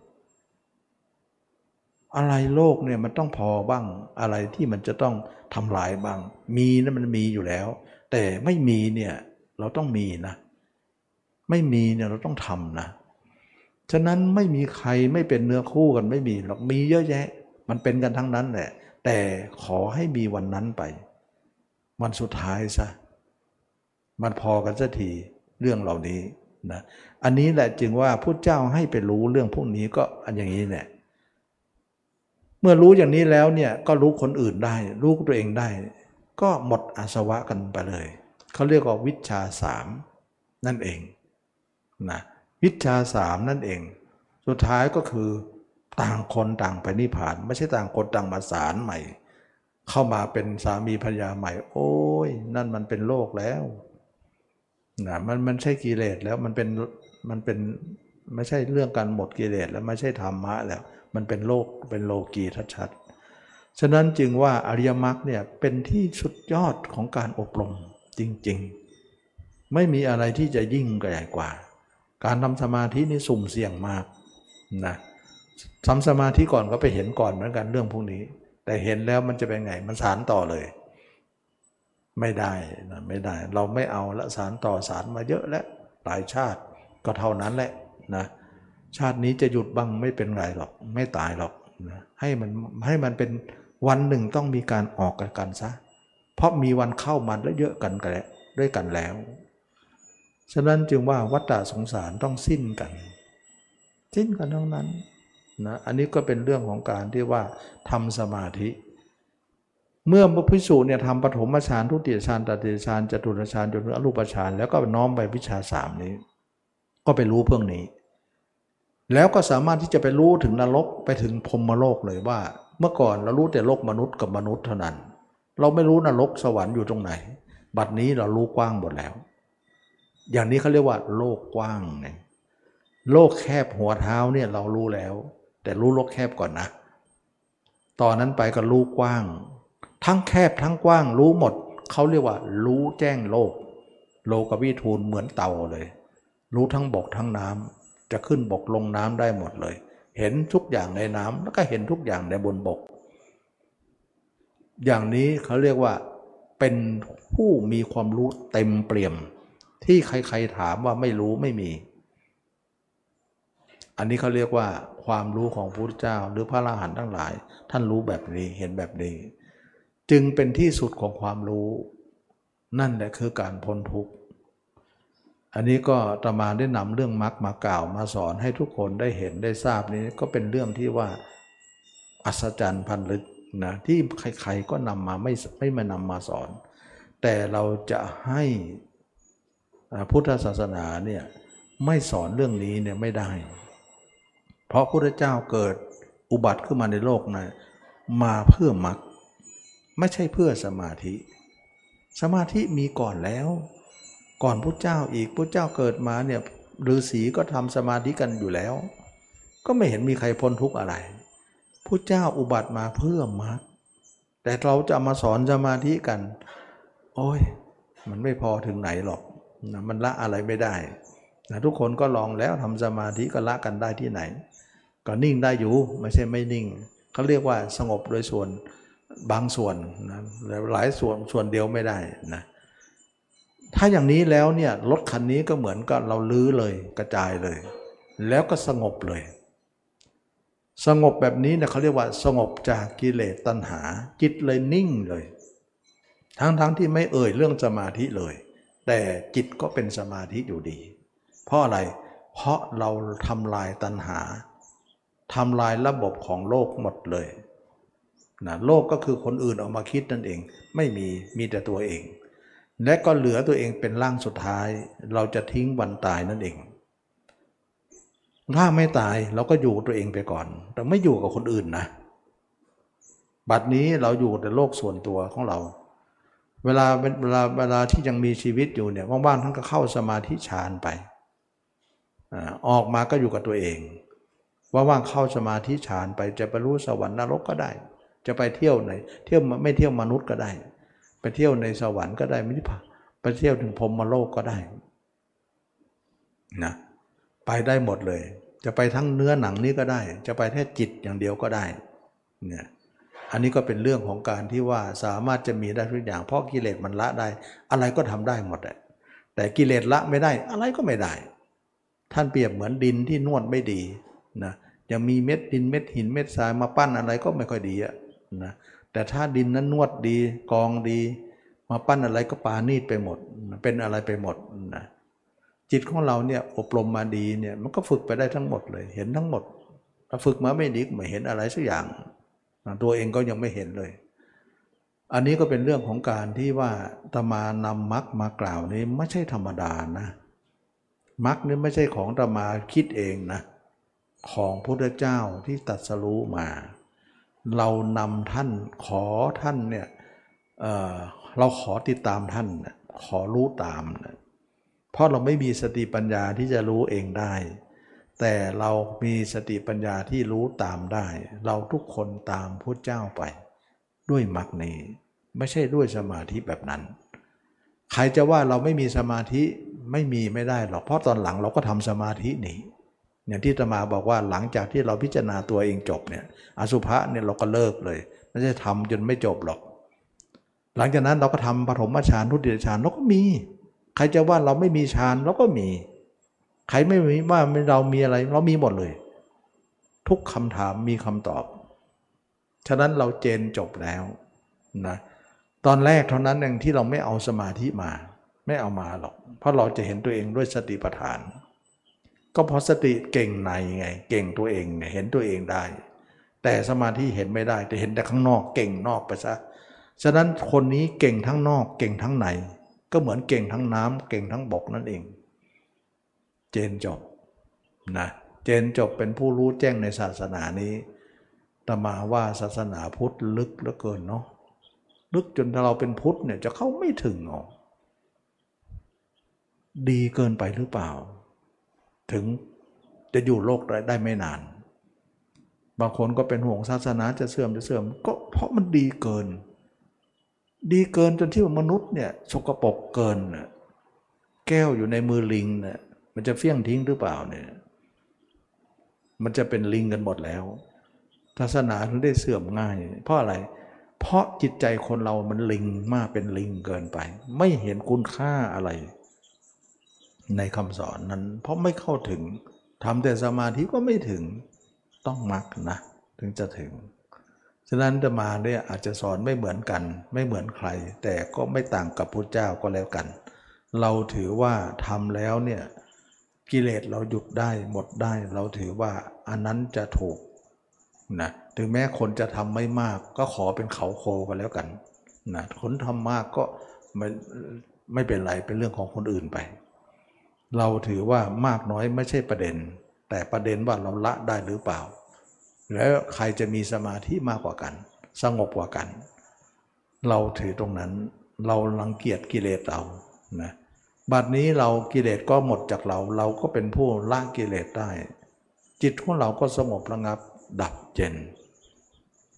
[SPEAKER 1] อะไรโลกเนี่ยมันต้องพอบ้าง อะไรที่มันจะต้องทำลายบ้าง มีนะมันมีอยู่แล้ว แต่ไม่มีเนี่ยเราต้องมีนะ ไม่มีเนี่ยเราต้องทำนะ ฉะนั้นไม่มีใครไม่เป็นเนื้อคู่กันไม่มีหรอกมีเยอะแยะ มันเป็นกันทั้งนั้นแหละ แต่ขอให้มีวันนั้นไป วันสุดท้ายซะมันพอกันสักทีเรื่องเหล่านี้ นะอันนี้แหละจึงว่าพุทธเจ้าให้ไปรู้เรื่องพวกนี้ก็อันอย่างนี้แหละเมื่อรู้อย่างนี้แล้วเนี่ยก็รู้คนอื่นได้ รู้ตัวเองได้ ก็หมดอาสวะกันไปเลยเขาเรียกว่าวิชาสามนั่นเองนะวิชาสามนั่นเอง สุดท้ายก็คือต่างคนต่างไปนิพพาน ไม่ใช่ต่างคนต่างมาสารใหม่ เข้ามาเป็นสามีภรรยาใหม่ โอ้ย นั่นมันเป็นโลกแล้ว นะมันมันใช่กิเลสแล้วมันเป็นมันเป็นไม่ใช่เรื่องการหมดกิเลสแล้วไม่ใช่ธรรมะแล้ว มันเป็นโลกเป็นโลกีชัดๆฉะนั้นจึงว่าอริยมรรคเนี่ยเป็นที่สุดยอดของการอบรมจริงๆ ไม่มีอะไรที่จะยิ่งใหญ่กว่า การทำสมาธินี่สุ่มเสี่ยงมากนะทำสมาธิก่อนก็ไปเห็นก่อนเหมือนกันเรื่องพวกนี้ แต่เห็นแล้วมันจะเป็นไงมันสารต่อเลย ไม่ได้นะไม่ได้ เราไม่เอาละสารต่อสารมาเยอะแล้วหลายชาติก็เท่านั้นแหละนะชาตินี้จะหยุดบ้างไม่เป็นไรหรอก ไม่ตายหรอกนะให้มันให้มันเป็นวันหนึ่งต้องมีการออกกันกันซะ เพราะมีวันเข้ามันแล้วเยอะกันกันด้วยกันแล้วฉะนั้นจึงว่าวัฏฏะสงสารต้องสิ้นกัน สิ้นกันทั้งนั้นนะอันนี้ก็เป็นเรื่องของการที่ว่าทำสมาธิ เมื่อพระพิสูจน์เนี่ยทำปฐมฌานทุติยฌานตติยฌานจตุรฌานจนถึงอรูปฌานแล้วก็น้อมไปวิชาสามนี้ ก็ไปรู้เพื่องนี้ แล้วก็สามารถที่จะไปรู้ถึงนรกไปถึงพรมโลกเลยว่า เมื่อก่อนเรารู้แต่โลกมนุษย์กับมนุษย์เท่านั้น เราไม่รู้นรกสวรรค์อยู่ตรงไหน บัดนี้เรารู้กว้างหมดแล้ว อย่างนี้เขาเรียกว่า โลกกว้างไงโลกแคบหัวเท้าเนี่ยเรารู้แล้ว แต่รู้โลกแคบก่อนนะตอนนั้นไปก็รู้กว้าง ทั้งแคบทั้งกว้างรู้หมด เขาเรียกว่า รู้แจ้งโลก โลกวิทูลเหมือนเต่าเลย รู้ทั้งบกทั้งน้ำจะขึ้นบกลงน้ำได้หมดเลย เห็นทุกอย่างในน้ำแล้วก็เห็นทุกอย่างในบนบก อย่างนี้เขาเรียกว่า เป็นผู้มีความรู้เต็มเปี่ยม ที่ใครๆถามว่าไม่รู้ไม่มี อันนี้เขาเรียกว่า ความรู้ของพระพุทธเจ้า หรือพระอรหันต์ทั้งหลาย ท่านรู้แบบนี้เห็นแบบนี้ จึงเป็นที่สุดของความรู้ นั่นแหละคือการพ้นทุกข์ อันนี้ก็ตมาได้นำเรื่องมรรคมากล่าวมาสอนให้ทุกคนได้เห็นได้ทราบนี้ก็เป็นเรื่องที่ว่าอัศจรรย์พันลึกนะที่ใครๆก็นำมาไม่ไม่มานำมาสอน แต่เราจะให้พุทธศาสนาเนี่ยไม่สอนเรื่องนี้เนี่ยไม่ได้ เพราะพระเจ้าเกิดอุบัติขึ้นมาในโลกนะมาเพื่อมรรค ไม่ใช่เพื่อสมาธิ สมาธิมีก่อนแล้ว ก่อนพระเจ้าอีกพระเจ้าเกิดมาเนี่ยฤาษีก็ทำสมาธิกันอยู่แล้ว ก็ไม่เห็นมีใครพ้นทุกข์อะไรพระเจ้าอุบัติมาเพื่อมรรคแต่เราจะมาสอนสมาธิกัน โอ้ย มันไม่พอถึงไหนหรอกนะมันละอะไรไม่ได้นะทุกคนก็ลองแล้วทำสมาธิก็ละกันได้ที่ไหน ก็นิ่งได้อยู่ไม่ใช่ไม่นิ่งเขาเรียกว่าสงบโดยส่วน บางส่วนนะหลายส่วนส่วนเดียวไม่ได้นะถ้าอย่างนี้แล้วเนี่ยรถคันนี้ก็เหมือนกับเราลื้อเลยกระจายเลย แล้วก็สงบเลย สงบแบบนี้เนี่ยเขาเรียกว่า สงบจากกิเลสตัณหา จิตเลยนิ่งเลย ทั้งๆทที่ไม่เอ่ยเรื่องสมาธิเลย แต่จิตก็เป็นสมาธิอยู่ดี เพราะอะไร เพราะเราทำลายตัณหาทำลายระบบของโลกหมดเลย นะโลกก็คือคนอื่นออกมาคิดนั่นเอง ไม่มีมีแต่ตัวเอง และก็เหลือตัวเองเป็นร่างสุดท้าย เราจะทิ้งวันตายนั่นเอง ถ้าไม่ตายเราก็อยู่ตัวเองไปก่อน แต่ไม่อยู่กับคนอื่นนะบัดนี้เราอยู่ในโลกส่วนตัวของเรา เวลาเวลาเวลาที่ยังมีชีวิตอยู่เนี่ยว่างๆท่านก็เข้าสมาธิฌานไปออกมาก็อยู่กับตัวเอง ว่าว่างเข้าสมาธิฌานไปจะไปรู้สวรรค์นรกก็ได้ จะไปเที่ยวไหน เที่ยวไม่เที่ยวมนุษย์ก็ได้ ไปเที่ยวในสวรรค์ก็ได้ไม่ได้ไปเที่ยวถึงพรมโลกก็ได้นะไปได้หมดเลย จะไปทั้งเนื้อหนังนี้ก็ได้ จะไปแค่จิตอย่างเดียวก็ได้เนี่ยอันนี้ก็เป็นเรื่องของการที่ว่าสามารถจะมีได้ทุกอย่าง เพราะกิเลสมันละได้ อะไรก็ทำได้หมดแหละแต่กิเลสละไม่ได้อะไรก็ไม่ได้ ท่านเปรียบเหมือนดินที่นวดไม่ดีนะยังมีเม็ดดินเม็ดหินเม็ดทรายมาปั้นอะไรก็ไม่ค่อยดีอะ นะแต่ถ้าดินนั้นนวดดีกองดี มาปั้นอะไรก็ปานีดไปหมด เป็นอะไรไปหมดนะจิตของเราเนี่ยอบรมมาดีเนี่ยมันก็ฝึกไปได้ทั้งหมดเลย เห็นทั้งหมดถ้าฝึกมาไม่ดีไม่เห็นอะไรสักอย่าง ตัวเองก็ยังไม่เห็นเลย อันนี้ก็เป็นเรื่องของการที่ว่าตมานำมรรคมากล่าวนี้ไม่ใช่ธรรมดานะมรรคนี่ไม่ใช่ของตมาคิดเองนะของพระเจ้าที่ตัดสรู้มา เรานำท่านขอท่านเนี่ยเเราขอติดตามท่าน ขอรู้ตามเพราะเราไม่มีสติปัญญาที่จะรู้เองได้ แต่เรามีสติปัญญาที่รู้ตามได้ เราทุกคนตามพระเจ้าไป ด้วยมรรคนี้ ไม่ใช่ด้วยสมาธิแบบนั้น ใครจะว่าเราไม่มีสมาธิไม่มีไม่ได้หรอกเพราะตอนหลังเราก็ทำสมาธิหนี อย่างที่ตมาบอกว่าหลังจากที่เราพิจารณาตัวเองจบเนี่ยอสุภะเนี่ยเราก็เลิกเลยไม่ใช่ทำจนไม่จบหรอก หลังจากนั้นเราก็ทำปฐมฌานทุติยฌานเราก็มี ใครจะว่าเราไม่มีฌานเราก็มี ใครไม่มีว่าเรามีอะไร เรามีหมดเลย ทุกคำถามมีคำตอบ ฉะนั้นเราเจนจบแล้วนะตอนแรกเท่านั้นเองที่เราไม่เอาสมาธิมา ไม่เอามาหรอก เพราะเราจะเห็นตัวเองด้วยสติปัฏฐาน ก็เพราะสติเก่งในไง เก่งตัวเองไงเห็นตัวเองได้ แต่สมาธิเห็นไม่ได้ แต่เห็นแต่ข้างนอกเก่งนอกไปซะฉะนั้นคนนี้เก่งทั้งนอกเก่งทั้งในก็เหมือนเก่งทั้งน้ำเก่งทั้งบกนั่นเอง เจนจบนะเจนจบเป็นผู้รู้แจ้งในศาสนานี้ตมาว่าศาสนาพุทธลึกเหลือเกินเนาะลึกจนถ้าเราเป็นพุทธเนี่ยจะเข้าไม่ถึงอ๋อดีเกินไปหรือเปล่า ถึงจะอยู่โลกได้ไม่นาน บางคนก็เป็นห่วงศาสนาจะเสื่อมจะเสื่อม ก็เพราะมันดีเกิน ดีเกินจนที่ว่ามนุษย์เนี่ยสกปรกเกิน แก้วอยู่ในมือลิงเนี่ยมันจะเฟี้ยงทิ้งหรือเปล่าเนี่ยมันจะเป็นลิงกันหมดแล้ว ศาสนาถึงได้เสื่อมง่าย เพราะอะไร เพราะจิตใจคนเรามันลิงมากเป็นลิงเกินไป ไม่เห็นคุณค่าอะไร ในคำสอนนั้น เพราะไม่เข้าถึงทำแต่สมาธิก็ไม่ถึงต้องมักนะ ถึงจะถึง ฉะนั้นจะมาเนี่ยอาจจะสอนไม่เหมือนกัน ไม่เหมือนใคร แต่ก็ไม่ต่างกับพระเจ้าก็แล้วกัน เราถือว่าทำแล้วเนี่ยกิเลสเราหยุดได้หมดได้ เราถือว่าอันนั้นจะถูกนะถึงแม้คนจะทำไม่มากก็ขอเป็นเขาโคกันแล้วกันนะคนทำมากก็ไม่ไม่เป็นไรเป็นเรื่องของคนอื่นไป เราถือว่ามากน้อยไม่ใช่ประเด็น แต่ประเด็นว่าเราละได้หรือเปล่า แล้วใครจะมีสมาธิมากกว่ากัน สงบกว่ากัน เราถือตรงนั้น เราลังเกียจกิเลสเรานะบัดนี้เรากิเลสก็หมดจากเรา เราก็เป็นผู้ละกิเลสได้ จิตของเราก็สงบระงับ ดับเจน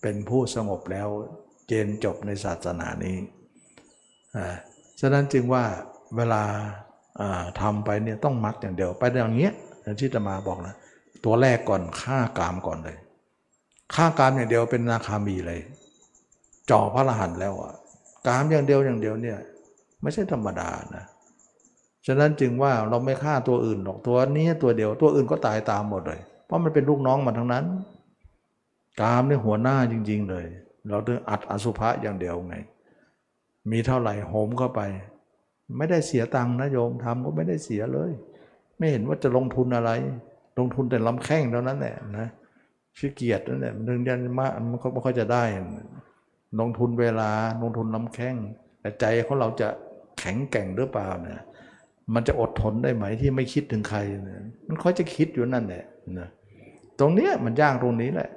[SPEAKER 1] เป็นผู้สงบแล้วเจนจบในศาสนานี้อ่าฉะนั้นจึงว่าเวลา ทำไปเนี่ยต้องมักอย่างเดียว ไปอย่างเงี้ยที่จะมาบอกนะตัวแรกก่อนฆ่ากามก่อนเลยฆ่ากามอย่างเดียวเป็นนาคามีเลยจ่อพระรหันต์แล้วอะกามอย่างเดียวอย่างเดียวเนี่ยไม่ใช่ธรรมดานะฉะนั้นจึงว่าเราไม่ฆ่าตัวอื่นหรอกตัวนี้ตัวเดียวตัวอื่นก็ตายตามหมดเลย เพราะมันเป็นลูกน้องมันทั้งนั้น กามนี่หัวหน้าจริง ๆ เลย เราต้องอัดอสุภะอย่างเดียวไง มีเท่าไหร่โหมเข้าไป ไม่ได้เสียตังค์นะโยมทำก็ไม่ได้เสียเลย ไม่เห็นว่าจะลงทุนอะไร ลงทุนแต่ลำแข้งเท่านั้นแหละนะขี้เกียจนั่นแหละมันถึงยันมามันก็ไม่ค่อยจะได้ ลงทุนเวลาลงทุนลำแข้ง แต่ใจของเราจะแข็งแกร่งหรือเปล่าเนี่ยมันจะอดทนได้ไหมที่ไม่คิดถึงใครเนี่ยมันค่อยจะคิดอยู่นั่นแหละนะตรงเนี้ยมันยากตรงนี้แหละ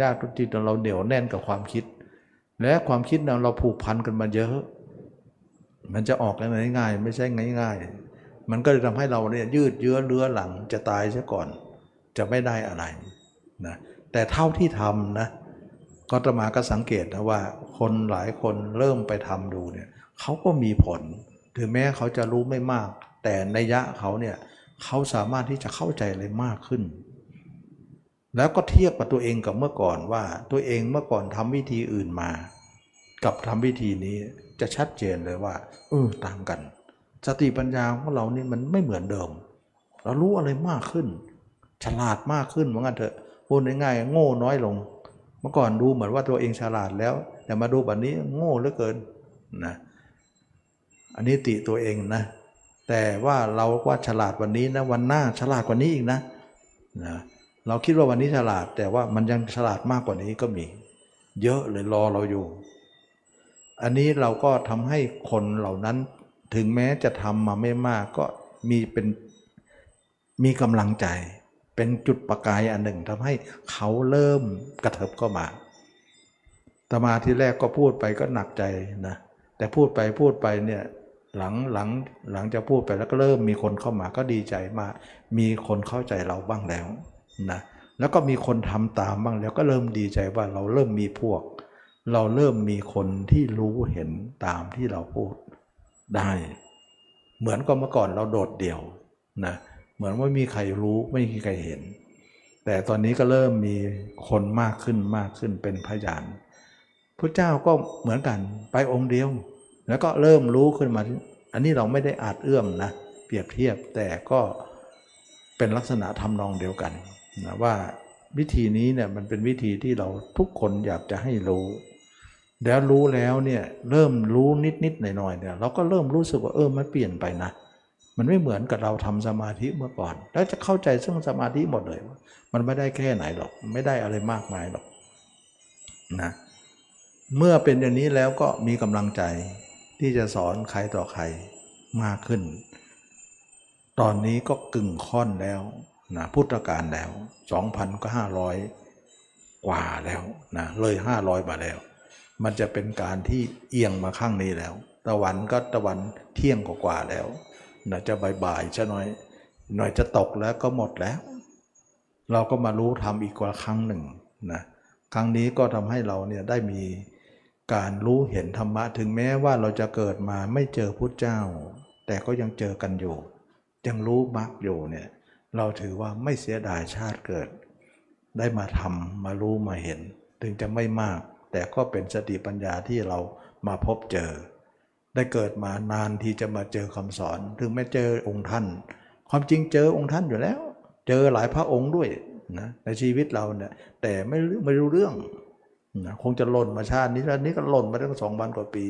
[SPEAKER 1] ยากตรงที่เราเหนียวแน่นกับความคิด และความคิดเราเราผูกพันกันมาเยอะ มันจะออกกันง่ายๆไม่ใช่ง่าย ๆ มันก็จะทำให้เราเนี่ยยืดเยื้อเลื้อหลังจะตายซะก่อน จะไม่ได้อะไรนะแต่เท่าที่ทำนะก็ตมาก็สังเกตนะว่าคนหลายคนเริ่มไปทำดูเนี่ยเขาก็มีผล ถึงแม้เขาจะรู้ไม่มาก แต่ในยะเขาเนี่ยเขาสามารถที่จะเข้าใจอะไรมากขึ้น แล้วก็เทียบกับตัวเองกับเมื่อก่อนว่าตัวเองเมื่อก่อนทำวิธีอื่นมา กับทำวิธีนี้ จะชัดเจนเลยว่าเออต่างกัน สติปัญญาของเรานี่มันไม่เหมือนเดิม เรารู้อะไรมากขึ้น ฉลาดมากขึ้นเหมือนกันเถอะพูดง่ายๆโง่น้อยลง เมื่อก่อนดูเหมือนว่าตัวเองฉลาดแล้ว แต่มาดูแบบนี้โง่เหลือเกินนะอันนี้ติตัวเองนะ แต่ว่าเราว่าฉลาดวันนี้นะวันหน้าฉลาดกว่านี้อีกนะนะเราคิดว่าวันนี้ฉลาดแต่ว่ามันยังฉลาดมากกว่านี้ก็มี เยอะเลยรอเราอยู่ อันนี้เราก็ทำให้คนเหล่านั้นถึงแม้จะทำมาไม่มากก็มีเป็นมีกำลังใจ เป็นจุดประกายอันหนึ่งทำให้เขาเริ่มกระเถิบเข้ามาตมาที่แรกก็พูดไปก็หนักใจนะแต่พูดไปพูดไปเนี่ยหลังหลังหลังจะพูดไปแล้วก็เริ่มมีคนเข้ามาก็ดีใจมาก มีคนเข้าใจเราบ้างแล้วนะแล้วก็มีคนทำตามบ้างแล้วก็เริ่มดีใจว่าเราเริ่มมีพวก เราเริ่มมีคนที่รู้เห็นตามที่เราพูดได้ เหมือนกับเมื่อก่อนเราโดดเดี่ยวนะเหมือนว่ามีใครรู้ไม่มีใครเห็น แต่ตอนนี้ก็เริ่มมีคนมากขึ้นมากขึ้นเป็นพยานพระเจ้าก็เหมือนกันไปองค์เดียว แล้วก็เริ่มรู้ขึ้นมา อันนี้เราไม่ได้อาจเอื้อมนะเปรียบเทียบแต่ก็เป็นลักษณะทำนองเดียวกันนะว่าวิธีนี้เนี่ยมันเป็นวิธีที่เราทุกคนอยากจะให้รู้ แล้วรู้แล้วเนี่ยเริ่มรู้นิดนิดหน่อยหน่อยเนี่ยเราก็เริ่มรู้สึกว่าเออมันเปลี่ยนไปนะ มันไม่เหมือนกับเราทำสมาธิเมื่อก่อน แล้วจะเข้าใจซึ่งสมาธิหมดเลยว่ามันไม่ได้แค่ไหนหรอก ไม่ได้อะไรมากมายหรอกนะเมื่อเป็นอย่างนี้แล้วก็มีกำลังใจที่จะสอนใครต่อใครมากขึ้น ตอนนี้ก็กึ่งค่อนแล้วนะพุทธกาลแล้ว 2,500 กว่าแล้วนะเลย 500มาแล้ว มันจะเป็นการที่เอียงมาข้างนี้แล้ว ตะวันก็ตะวันเที่ยงกว่าแล้วนะจะบ่ายๆจะน้อย หน่อยจะตกแล้วก็หมดแล้ว เราก็มารู้ทำอีกกว่าครั้งหนึ่งนะครั้งนี้ก็ทำให้เราเนี่ยได้มีการรู้เห็นธรรมะถึงแม้ว่าเราจะเกิดมาไม่เจอพุทธเจ้า แต่ก็ยังเจอกันอยู่ ยังรู้มรรคอยู่เนี่ยเราถือว่าไม่เสียดายชาติเกิด ได้มาทำมารู้มาเห็น ถึงจะไม่มาก แต่ก็เป็นสติปัญญาที่เรามาพบเจอ ได้เกิดมานานที่จะมาเจอคำสอนถึงไม่เจอองค์ท่าน ความจริงเจอองค์ท่านอยู่แล้ว เจอหลายพระองค์ด้วยนะในชีวิตเราเนี่ยแต่ไม่ไม่รู้เรื่องนะคงจะหล่นมาชาตินี้แล้วนี้ก็หล่นมาตั้งสองพันกว่าปี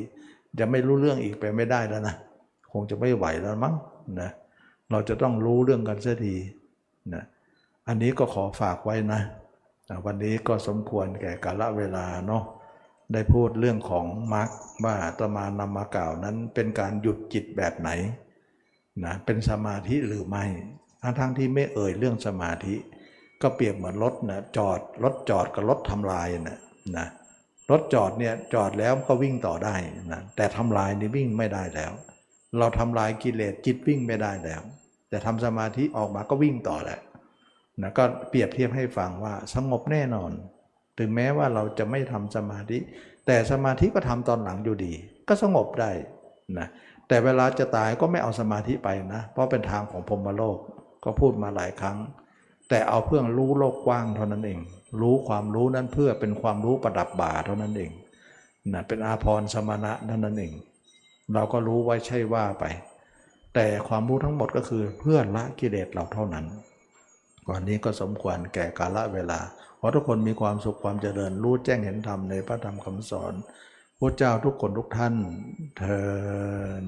[SPEAKER 1] จะไม่รู้เรื่องอีกไปไม่ได้แล้วนะคงจะไม่ไหวแล้วมั้งนะเราจะต้องรู้เรื่องกันเสียทีนะอันนี้ก็ขอฝากไว้นะ วันนี้ก็สมควรแก่กาลเวลาเนาะได้พูดเรื่องของมรรคว่าตมานำมากล่าวนั้นเป็นการหยุดจิตแบบไหนนะเป็นสมาธิหรือไม่ทั้งทั้งที่ไม่เอ่ยเรื่องสมาธิ ก็เปรียบเหมือนรถนะจอดรถจอดกับรถทำลายนะนะรถจอดเนี่ยจอดแล้วก็วิ่งต่อได้นะแต่ทำลายนี่วิ่งไม่ได้แล้ว เราทำลายกิเลสจิตวิ่งไม่ได้แล้ว แต่ทำสมาธิออกมาก็วิ่งต่อแหละ นะก็เปรียบเทียบให้ฟังว่าสงบแน่นอน ถึงแม้ว่าเราจะไม่ทำสมาธิ แต่สมาธิก็ทำตอนหลังอยู่ดี ก็สงบได้นะแต่เวลาจะตายก็ไม่เอาสมาธิไปนะ เพราะเป็นทางของพรหมโลกก็พูดมาหลายครั้ง แต่เอาเพื่อรู้โลกกว้างเท่านั้นเอง รู้ความรู้นั้นเพื่อเป็นความรู้ประดับบ่าเท่านั้นเองนะเป็นอาภรณ์สมณะเท่านั้นเอง เราก็รู้ไว้ใช่ว่าไป แต่ความรู้ทั้งหมดก็คือเพื่อละกิเลสเราเท่านั้น วันนี้ก็สมควรแก่กาลเวลา ขอทุกคนมีความสุขความเจริญรู้แจ้งเห็นธรรมในพระธรรมคำสอนพระเจ้าทุกคนทุกท่านเทอ